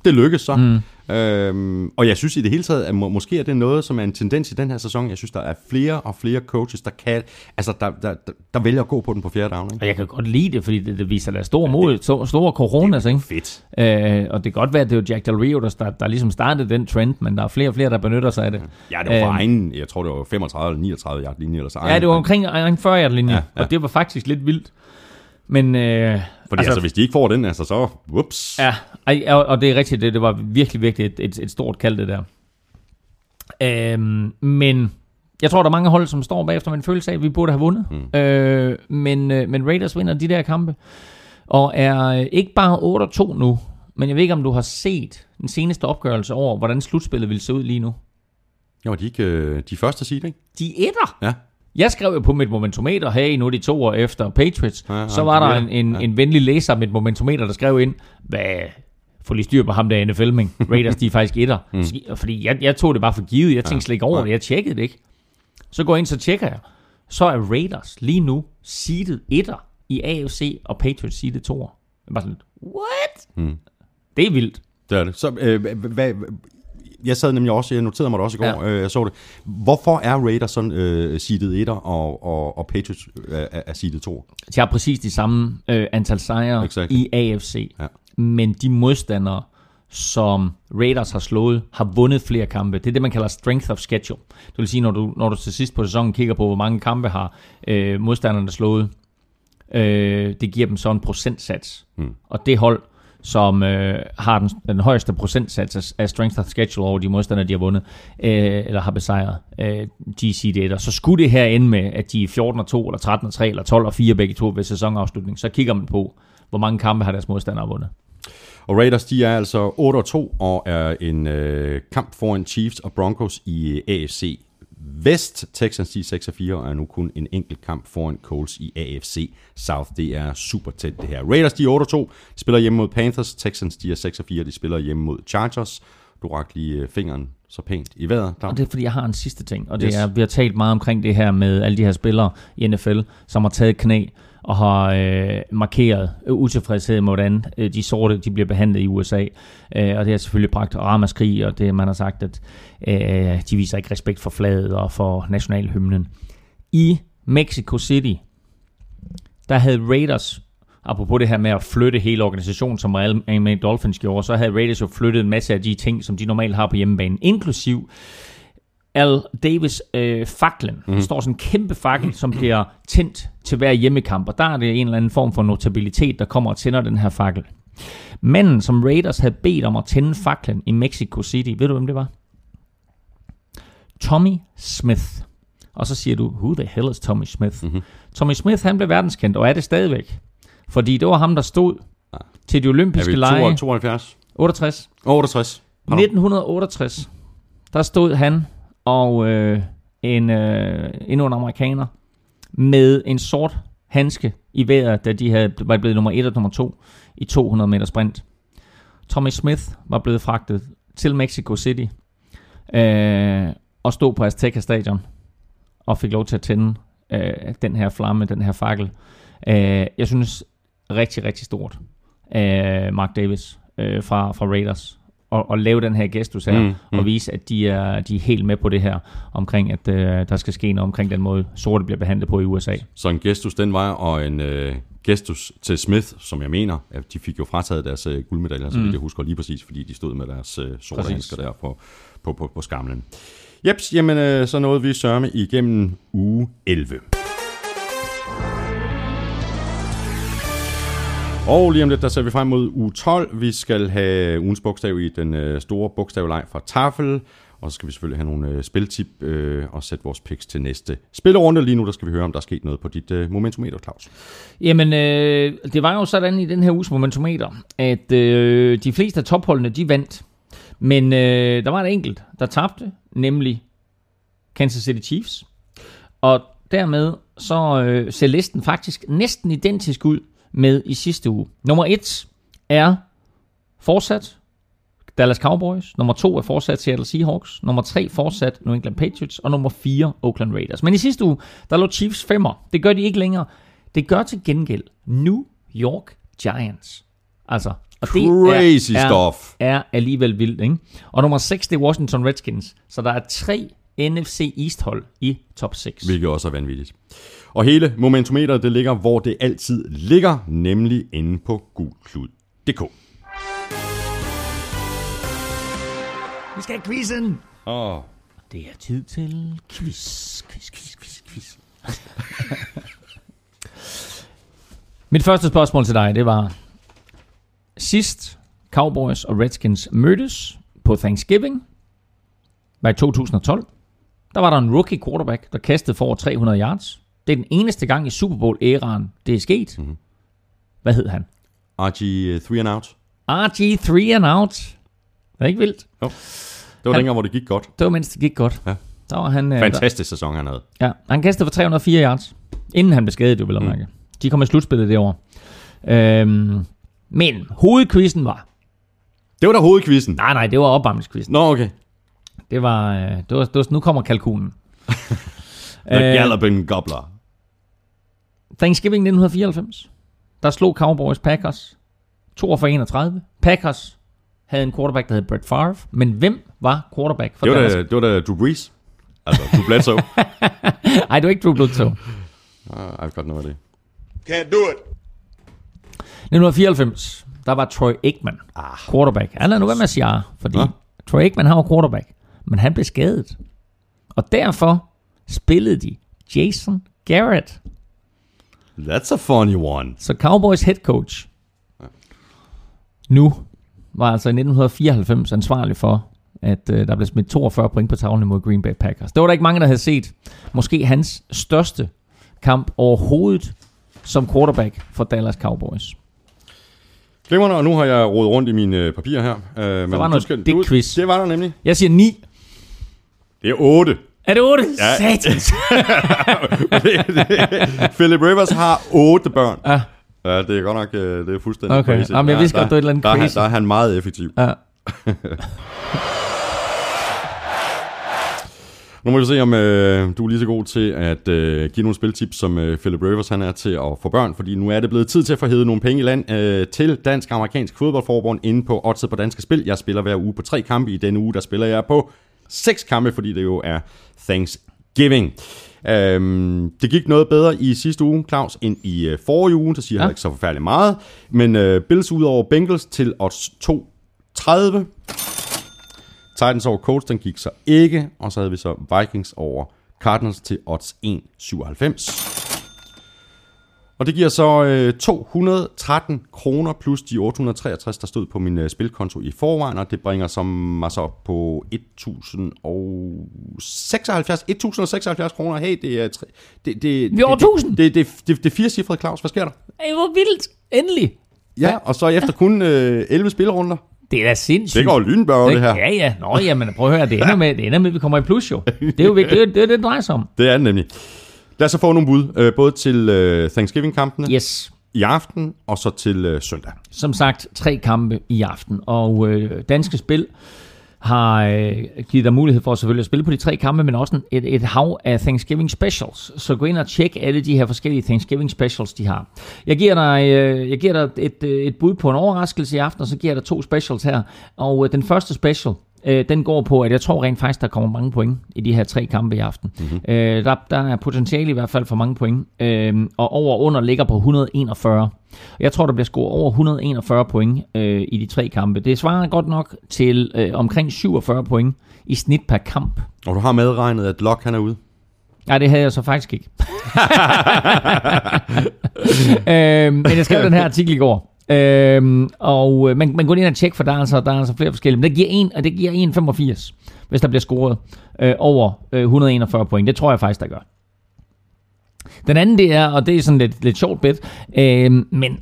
A: Det lykkedes så. Mm. Øhm, og jeg synes i det hele taget, at må, måske er det noget, som er en tendens i den her sæson. Jeg synes, der er flere og flere coaches, der kan, altså der, der, der, der vælger at gå på den på fjerde down. Ikke?
B: og jeg kan godt lide det, fordi det, det viser der stor mod, store, store coronas, ikke?
A: Fedt.
B: Øh, og det kan godt være, at det var Jack Del Rio, der, start, der ligesom startede den trend, men der er flere og flere, der benytter sig af det.
A: Ja, det var for
B: Øhm,
A: egen, jeg tror det var 35 eller 39 yard linje eller så.
B: Ja, det var omkring en 40 linje, ja,
A: Ja,
B: ja.
A: ja.
B: og det var faktisk lidt vildt. Men, øh,
A: Fordi altså, altså, hvis de ikke får den, altså så, whoops.
B: Ja, ej, og, og det er rigtigt, det, det var virkelig, virkelig et, et, et stort kald, det der. Øhm, men jeg tror, der er mange hold, som står bagefter med en følelse af, at vi burde have vundet. Mm. Øh, men, øh, men Raiders vinder de der kampe, og er øh, ikke bare 8-2 nu, men jeg ved ikke, om du har set den seneste opgørelse over, hvordan slutspillet ville se ud lige nu.
A: Jo, de, ikke, øh, de første seed, ikke?
B: De er etter!
A: Ja.
B: Jeg skrev jo på mit momentometer, hey, nu er de to år efter Patriots. Ja,
A: Ja,
B: så var der
A: ja,
B: en, en,
A: ja.
B: en venlig læser af mit momentometer, der skrev ind, hvad, få lige styr på ham der NFL-ming. Raiders, de er faktisk etter. mm. Fordi jeg, jeg tog det bare for givet. Jeg tænkte slet ikke over det. Jeg tjekkede det ikke. Så går jeg ind, så tjekker jeg. Så er Raiders lige nu seedet etter i AFC, og Patriots seedet toer. Jeg var sådan what?
A: Mm.
B: Det er vildt.
A: Det er det. Så, øh, hvad, jeg sad nemlig også, jeg noterede mig det også i går,
B: Ja.
A: øh, jeg så det. Hvorfor er Raiders sådan øh, seedet 1'er, og, og, og Patriots øh, er, er seedet 2?
B: De har præcis de samme øh, antal sejre
A: Exactly.
B: i AFC.
A: Ja.
B: Men de modstandere, som Raiders har slået, har vundet flere kampe. Det er det, man kalder strength of schedule. Det vil sige, når du, når du til sidst på sæsonen kigger på, hvor mange kampe har øh, modstanderne slået, øh, det giver dem så en procentsats.
A: Mm.
B: Og det hold, som øh, har den, den højeste procentsats af, af strength of schedule over de modstandere, de har vundet, øh, eller har besejret, øh, GC det Så skulle det her ende med, at de er 14 og 2, eller 13 og 3, eller 12 og 4 begge to ved sæsonafslutning, så kigger man på, hvor mange kampe har deres modstandere vundet.
A: Og Raiders, de er altså 8-2 og er en øh, kamp foran Chiefs og Broncos i AFC Vest. Texans, er 6 4 og er nu kun en enkelt kamp foran Colts i AFC South. Det er super tæt det her. Raiders, de er 8-2. De spiller hjemme mod Panthers. Texans, de er 6 4 De spiller hjemme mod Chargers. Du rak lige øh, fingeren så pænt i vejret. Der.
B: Og det er fordi, jeg har en sidste ting, og det
A: Yes.
B: er, vi har talt meget omkring det her med alle de her spillere i NFL, som har taget knæ og har øh, markeret øh, utilfredshed med, hvordan øh, de sorte de bliver behandlet i USA. Øh, og det har selvfølgelig bragt ramaskrig, og det man har sagt, at øh, de viser ikke respekt for flaget og for nationalhymnen. I Mexico City, der havde Raiders, apropos det her med at flytte hele organisationen, som Miami Dolphins gjorde, så havde Raiders jo flyttet en masse af de ting, som de normalt har på hjemmebane, inklusiv Al Davis øh, faklen. Mm. Der står sådan en kæmpe fakkel, som bliver tændt til hver hjemmekamp, og der er det en eller anden form for notabilitet, der kommer og tænder den her fakkel. Manden, som Raiders havde bedt om at tænde faklen i Mexico City, ved du hvem det var? Tommy Smith. Og så siger du, who the hell is Tommy Smith? Mm-hmm. Tommy Smith, han blev verdenskendt, og er det stadigvæk. Fordi det var ham, der stod til de olympiske lege.
A: 72?
B: 68.
A: 68. Pardon.
B: 1968, der stod han og øh, en, øh, endnu en amerikaner med en sort handske i vejret, da de havde, var blevet nummer 1 og nummer 2 i 200 meter sprint. Tommy Smith var blevet fragtet til Mexico City øh, og stod på Azteca Stadion og fik lov til at tænde øh, den her flamme, den her fakkel. Øh, jeg synes rigtig, rigtig stort af Mark Davis øh, fra, fra Raiders at, at lave den her gestus her,
A: Mm,
B: mm,
A: mm.
B: og vise, at de er, de er helt med på det her, omkring at øh, der skal ske noget omkring den måde, sorte bliver behandlet på i USA.
A: Så en gestus den vej, og en øh, gestus til Smith, som jeg mener, at de fik jo frataget deres øh, guldmedaljer, så vidt jeg husker lige præcis, fordi de stod med deres øh, sorte
B: Præcis.
A: handsker der på, på, på, på skamlen. Jeps, jamen øh, så nåede vi sørme igennem uge 11. Og lige om lidt, der ser vi frem mod uge 12. Vi skal have ugens bogstav i den øh, store bogstavleg fra Tafel. Og så skal vi selvfølgelig have nogle øh, spiltip øh, og sætte vores picks til næste spillerunde. Lige nu der skal vi høre, om der er sket noget på dit øh, momentometer, Claus.
B: Jamen, øh, det var jo sådan i den her uges momentometer, at øh, de fleste af topholdene, de vandt. Men øh, der var et enkelt, der tabte, nemlig Kansas City Chiefs. Og dermed så øh, ser listen faktisk næsten identisk ud med i sidste uge. Nummer et er fortsat Dallas Cowboys. Nummer to er fortsat Seattle Seahawks. Nummer tre fortsat New England Patriots. Og nummer fire Oakland Raiders. Men i sidste uge, der lå Chiefs femmer. Det gør de ikke længere. Det gør til gengæld New York Giants. Altså, og det
A: Crazy
B: er,
A: stuff.
B: Er, er alligevel vildt, ikke? Og nummer 6, det er Washington Redskins. Så der er tre NFC East hold i top 6.
A: Hvilket også er vanvittigt. Og hele momentometeret, det ligger, hvor det altid ligger, nemlig inde på gulklud.dk.
B: Vi skal have quizzen!
A: Åh,
B: Det er tid til quiz, quiz, quiz, quiz, quiz. Mit første spørgsmål til dig, det var, sidst Cowboys og Redskins mødtes på Thanksgiving, var i 2012. Der var der en rookie quarterback, der kastede for over 300 yards. Det er den eneste gang i Super Bowl-æraen, det er sket. Mm-hmm. Hvad hed han?
A: RG 3 and out.
B: RG3 and out. Det er ikke vildt.
A: Jo. Det var
B: Han-
A: dengang, hvor det gik godt.
B: Det var mens det gik godt.
A: Ja.
B: Der var han, øh, der,
A: Fantastisk sæson, han havde.
B: Ja, han kastede for 304 yards, inden han blev skadet, jo vil jeg mærke. De kom i slutspillet det år. Øhm, men hovedquizzen var...
A: Det var da hovedquizzen.
B: Nej, nej, det var opvarmningsquizzen.
A: Nå, okay.
B: Det var, øh, det var, det var... Nu kommer kalkunen.
A: The
B: Øh,
A: Galloping Gobbler.
B: Thanksgiving 1994. Der slog Cowboys Packers 42-31. Packers havde en quarterback, der hed Brett Favre. Men hvem var quarterback for
A: Det var,
B: Dallas?
A: da, det var da Drew Brees. Altså, Drew Bledsoe.
B: Ej, det var ikke Drew Bledsoe.
A: uh, I've got no idea.
D: Can't do it.
B: 1994, der var Troy Aikman ah. quarterback. Han er nu hvad med at sige ah, fordi
A: Nå.
B: Troy Aikman han var quarterback, men han blev skadet. Og derfor spillede de Jason Garrett.
A: That's a funny one.
B: Så Cowboys head coach nu var altså i 1994 ansvarlig for, at øh, der blev smidt 42 point på tavlen mod Green Bay Packers. Det var der ikke mange, der havde set. Måske hans største kamp overhovedet som quarterback for Dallas Cowboys.
A: Glimrende, og nu har jeg rodet rundt i mine øh, papirer her. Uh, men
B: var
A: du
B: noget dick quiz.
A: Det var der nemlig.
B: Jeg siger 9.
A: Det er 8.
B: Er det 8?
A: Ja.
B: Satans.
A: Philip Rivers har 8 børn.
B: Ja.
A: Ja, det er godt nok øh, det er fuldstændig
B: Okay.
A: crazy.
B: Jamen, jeg
A: Ja,
B: vidste
A: der-
B: godt, det var et eller andet
A: der, er
B: crazy.
A: Der er han meget effektiv.
B: Ja.
A: Nu må vi se, om øh, du er lige så god til at øh, give nogle spiltips, som øh, Philip Rivers han er til at få børn, fordi nu er det blevet tid til at få hævet nogle penge i land øh, til Dansk Amerikansk Fodboldforbund inde på Oddset på Danske Spil. Jeg spiller hver uge på tre kampe. I denne uge, der spiller jeg på seks kampe, fordi det jo er Thanksgiving. Øhm, det gik noget bedre i sidste uge, Claus, end i øh, forrige uge. Det siger ja.
B: Ja.
A: ikke så forfærdeligt meget. Men øh, Bills ud over Bengals til odds 2.30. Titans over Colts, den gik så ikke. Og så havde vi så Vikings over Cardinals til odds 1,97. Og det giver så øh, 213 kroner plus de 863, der stod på min øh, spilkonto i forvejen, og det bringer så mig så op på 1076, 1076 kroner. Hey, det er... Tre, det, det,
B: Vi er over
A: det,
B: 1000.
A: Det, det, det, det, det er fire cifrede, Claus. Hvad sker der?
B: Ej, hvor vildt. Endelig.
A: Ja, og så efter kun øh, 11 spilrunder.
B: Det er da sindssygt.
A: Det går lynbørge, det her.
B: Ja, ja. Nå, jamen, prøv at høre. Det ender med, det ender med at vi kommer i plus, jo. Det er jo. Det er det, er det, det drejer sig om.
A: Det er det nemlig. Lad os så få nogle bud, øh, både til øh, Thanksgiving-kampene
B: Yes.
A: i aften, og så til øh, søndag.
B: Som sagt, tre kampe i aften. Og øh, Danske Spil har øh, givet dig mulighed for selvfølgelig at spille på de tre kampe, men også et, et hav af Thanksgiving specials. Så gå ind og tjek alle de her forskellige Thanksgiving specials, de har. Jeg giver dig, øh, jeg giver dig et, et bud på en overraskelse i aften, og så giver jeg dig to specials her. Og øh, den første special, øh, den går på, at jeg tror rent faktisk, der kommer mange point i de her tre kampe i aften. Mm-hmm. Øh, der, der er potentiale i hvert fald for mange point, øh, og over og under ligger på 141. Jeg tror, der bliver scoret over 141 point øh, i de tre kampe. Det svarer godt nok til øh, omkring 47 point i snit per kamp.
A: Og du har medregnet, at Locke han er ude.
B: Nej, det havde jeg så faktisk ikke. øh, men jeg skrev den her artikel i går. Øhm, og øh, man, man går ind og tjekke, for der er, altså, der er altså flere forskellige. Men det giver, en, og det giver 1,85, hvis der bliver scoret øh, over øh, 141 point. Det tror jeg faktisk, der gør. Den anden det er, og det er sådan lidt, lidt sjovt bit, øh, men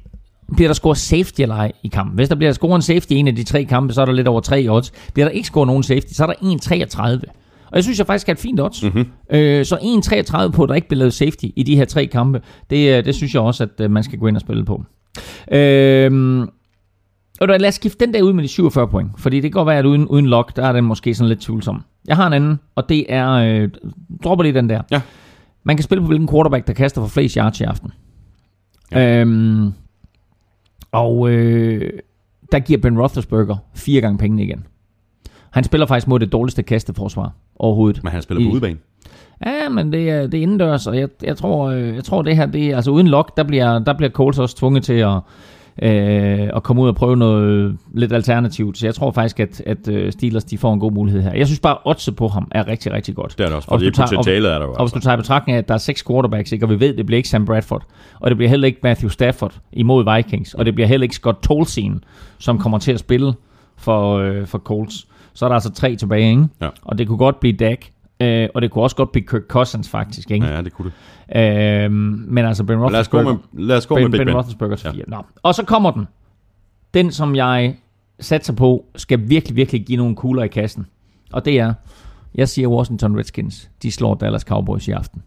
B: bliver der scoret safety eller ej i kampen? Hvis der bliver scoret en safety i en af de tre kampe, så er der lidt over 3 odds. Bliver der ikke scoret nogen safety, så er der 1,33. Og jeg synes jeg faktisk er et fint odds. Mm-hmm. Øh, så 1,33 på, at der ikke bliver lavet safety i de her tre kampe, det, øh, det synes jeg også, at øh, man skal gå ind og spille på. Øh, og lad os skifte den der ud med de 47 point, fordi det kan godt være, at uden, uden lock, der er den måske sådan lidt tvivlsom. Jeg har en anden, og det er, øh, dropper lige den der.
A: Ja.
B: Man kan spille på, hvilken quarterback, der kaster for flest yards i aften. Ja. Øhm, og øh, der giver Ben Roethlisberger fire gange pengene igen. Han spiller faktisk mod det dårligste kasteforsvar overhovedet.
A: Men han spiller på
B: I-
A: udebane.
B: Ja, men det er, det er indendørs, og jeg, jeg, tror, øh, jeg tror det her, det er, altså uden lock, der bliver, der bliver Coles også tvunget til at, øh, at komme ud og prøve noget lidt alternativt. Så jeg tror faktisk, at, at øh, Steelers de får en god mulighed her. Jeg synes bare, at oddset på ham er rigtig, rigtig godt.
A: Det er det også,
B: Og
A: for
B: hvis
A: det
B: du tager-
A: potentialet er der jo.
B: Og hvis du
A: Altså.
B: tager i betragtning af, at der er seks quarterbacks, ikke? og vi ved, det bliver ikke Sam Bradford, og det bliver heller ikke Matthew Stafford imod Vikings, og det bliver heller ikke Scott Tolzien, som kommer til at spille for, øh, for Colts. Så er der altså tre tilbage, ikke?
A: Ja.
B: Og det kunne godt blive Dak, øh, og det kunne også godt blive Kirk Cousins faktisk, ikke?
A: Ja, det kunne det.
B: Øhm, men altså Ben
A: Lad os gå
B: Roethlisberger,
A: med, lad os gå
B: ben,
A: med Big
B: ben
A: Ben.
B: Roethlisberger til
A: Ja.
B: Nå. Og så kommer den. Den, som jeg satser på, skal virkelig, virkelig give nogle kugler i kassen. Og det er, jeg siger Washington Redskins, de slår Dallas Cowboys i aften.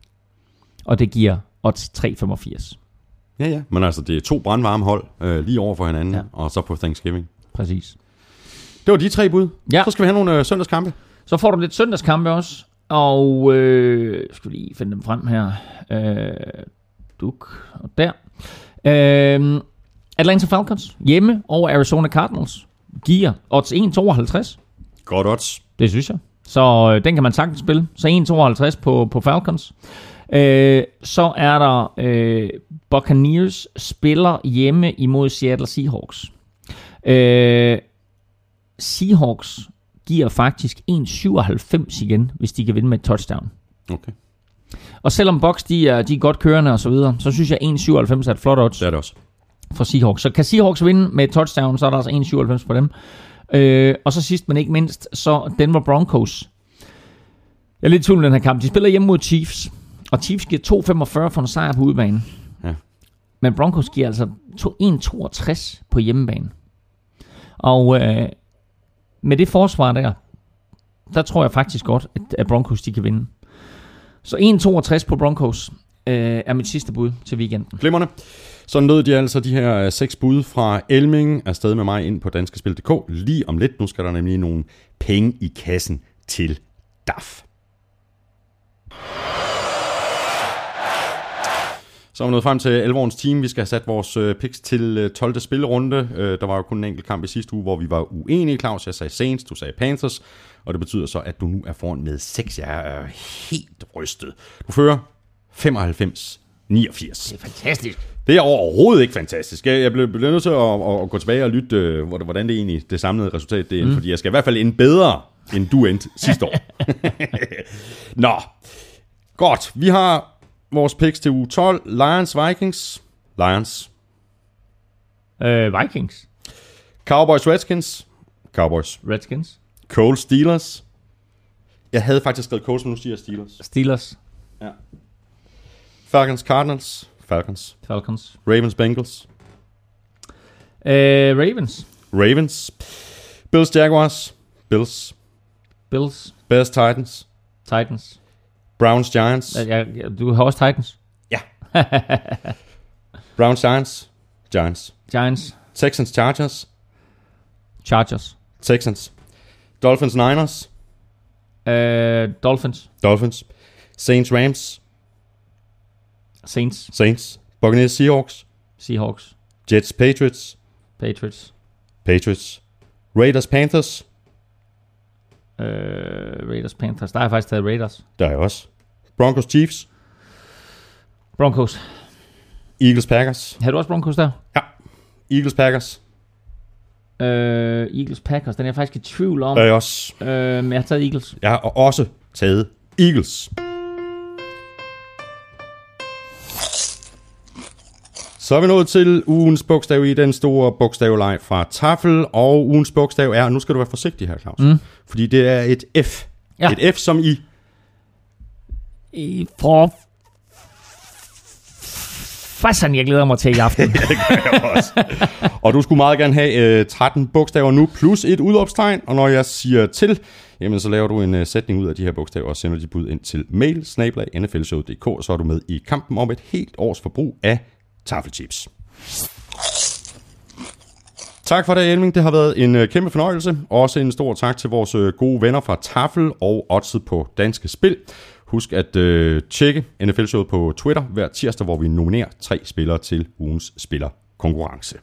B: Og det giver odds 3,85.
A: Ja, ja. Men altså, det er to brandvarme hold øh, lige over for hinanden,
B: ja.
A: og så på Thanksgiving.
B: Præcis.
A: Det var de tre bud.
B: Ja.
A: Så skal vi have nogle øh, søndagskampe.
B: Så får du lidt søndagskampe også. Og øh, skal vi lige finde dem frem her. Øh, duk og der. Øh, Atlanta Falcons hjemme over Arizona Cardinals. Giver odds 1,52.
A: Godt odds.
B: Det synes jeg. Så øh, den kan man sagtens spille. Så 1,52 på, på Falcons. Øh, så er der øh, Buccaneers spiller hjemme imod Seattle Seahawks. Øh, Seahawks giver faktisk 1,97 igen, hvis de kan vinde med et touchdown.
A: Okay.
B: Og selvom Bucks de er, de er godt kørende og så videre, så synes jeg 1,97 er et flot odds
A: Det er det også.
B: for Seahawks. Så kan Seahawks vinde med et touchdown, så er der altså 1,97 på dem. Øh, og så sidst men ikke mindst, så Denver Broncos. Jeg er lidt i tvivl om den her kamp. De spiller hjemme mod Chiefs, og Chiefs giver 2,45 for en sejr på udebane.
A: Ja.
B: Men Broncos giver altså to- 1,62 på hjemmebane. Og øh, med det forsvar der, der tror jeg faktisk godt, at, at Broncos de kan vinde. Så 1-62 på Broncos øh, er mit sidste bud til weekenden.
A: Glimmerne. Så nød de altså de her øh, seks bud fra Elming afsted med mig ind på danskespil.dk. Lige om lidt, nu skal der nemlig nogle penge i kassen til DAF. Så er vi nået frem til alvorens team. Vi skal have sat vores øh, picks til øh, 12. spillerunde. Øh, der var jo kun en enkelt kamp i sidste uge, hvor vi var uenige, Claus. Jeg sagde Saints, du sagde Panthers. Og det betyder så, at du nu er foran med 6. Jeg er helt rystet. Du fører 95 89.
B: Det er fantastisk.
A: Det er overhovedet ikke fantastisk. Jeg, jeg blev, blev nødt til at, at, at gå tilbage og lytte, øh, hvor- hvordan det egentlig det samlede resultat det er, mm. fordi jeg skal i hvert fald ende bedre, end du endte sidste år. Nå, godt. Vi har vores picks til uge 12. Lions, Vikings. Lions.
B: Øh, Vikings.
A: Cowboys, Redskins. Cowboys.
B: Redskins.
A: Colts, Steelers. Jeg havde faktisk skrevet Colts, men nu siger jeg Steelers.
B: Steelers.
A: Ja. Falcons, Cardinals. Falcons.
B: Falcons.
A: Ravens, Bengals.
B: Øh, Ravens.
A: Ravens. Bills, Jaguars. Bills.
B: Bills.
A: Bears, Titans.
B: Titans.
A: Browns, Giants.
B: Ja, ja, du har også Titans.
A: Ja. Browns, Giants. Giants.
B: Giants.
A: Texans, Chargers.
B: Chargers.
A: Texans. Dolphins, Niners.
B: Øh, Dolphins.
A: Dolphins. Saints, Rams.
B: Saints.
A: Saints. Buccaneers, Seahawks.
B: Seahawks.
A: Jets, Patriots.
B: Patriots.
A: Patriots. Raiders, Panthers.
B: Øh, Raiders. Panthers. Der har jeg faktisk taget Raiders.
A: Der er jeg også. Broncos, Chiefs.
B: Broncos.
A: Eagles, Packers.
B: Har du også Broncos der?
A: Ja. Eagles, Packers.
B: Øh, Eagles Packers. Den er jeg faktisk i tvivl om.
A: Der er jeg også.
B: Øh, men jeg har taget Eagles.
A: Jeg har også taget Eagles. Så er vi nået til ugens bogstav i den store bogstavleg fra Tafel, og ugens bogstav er, nu skal du være forsigtig her, Claus, mm. fordi det er et F.
B: Ja.
A: Et F som i,
B: I for... Fassan, jeg glæder mig til i aften.
A: og du skulle meget gerne have øh, 13 bogstaver nu, plus et udopstegn, og når jeg siger til, jamen så laver du en øh, sætning ud af de her bogstaver og sender de bud ind til mail, snablag, nflshow.dk, og så er du med i kampen om et helt års forbrug af taffelchips. Tak for det, Elming. Det har været en øh, kæmpe fornøjelse. Også en stor tak til vores øh, gode venner fra Tafel og Otset på Danske Spil. Husk at øh, tjekke NFL-showet på Twitter hver tirsdag, hvor vi nominerer tre spillere til ugens spillerkonkurrence.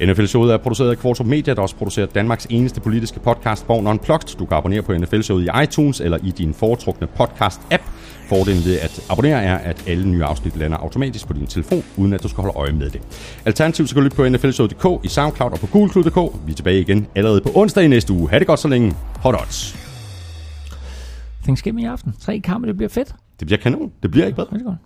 A: NFL-showet er produceret af Kvartrup Media, der også producerer Danmarks eneste politiske podcast, Born Unplugged. Du kan abonnere på NFL-showet i iTunes eller i din foretrukne podcast-app. Fordelen ved at abonnere er, at alle nye afsnit lander automatisk på din telefon, uden at du skal holde øje med det. Alternativt så kan du lytte på nflshowet.dk, i SoundCloud og på GoogleClub.dk. Vi er tilbage igen allerede på onsdag i næste uge. Ha' det godt så længe. Hot odds.
B: Thanksgiving i aften. Tre kampe, det bliver fedt.
A: Det bliver kanon. Det bliver ikke bedre.
B: Rigtig godt.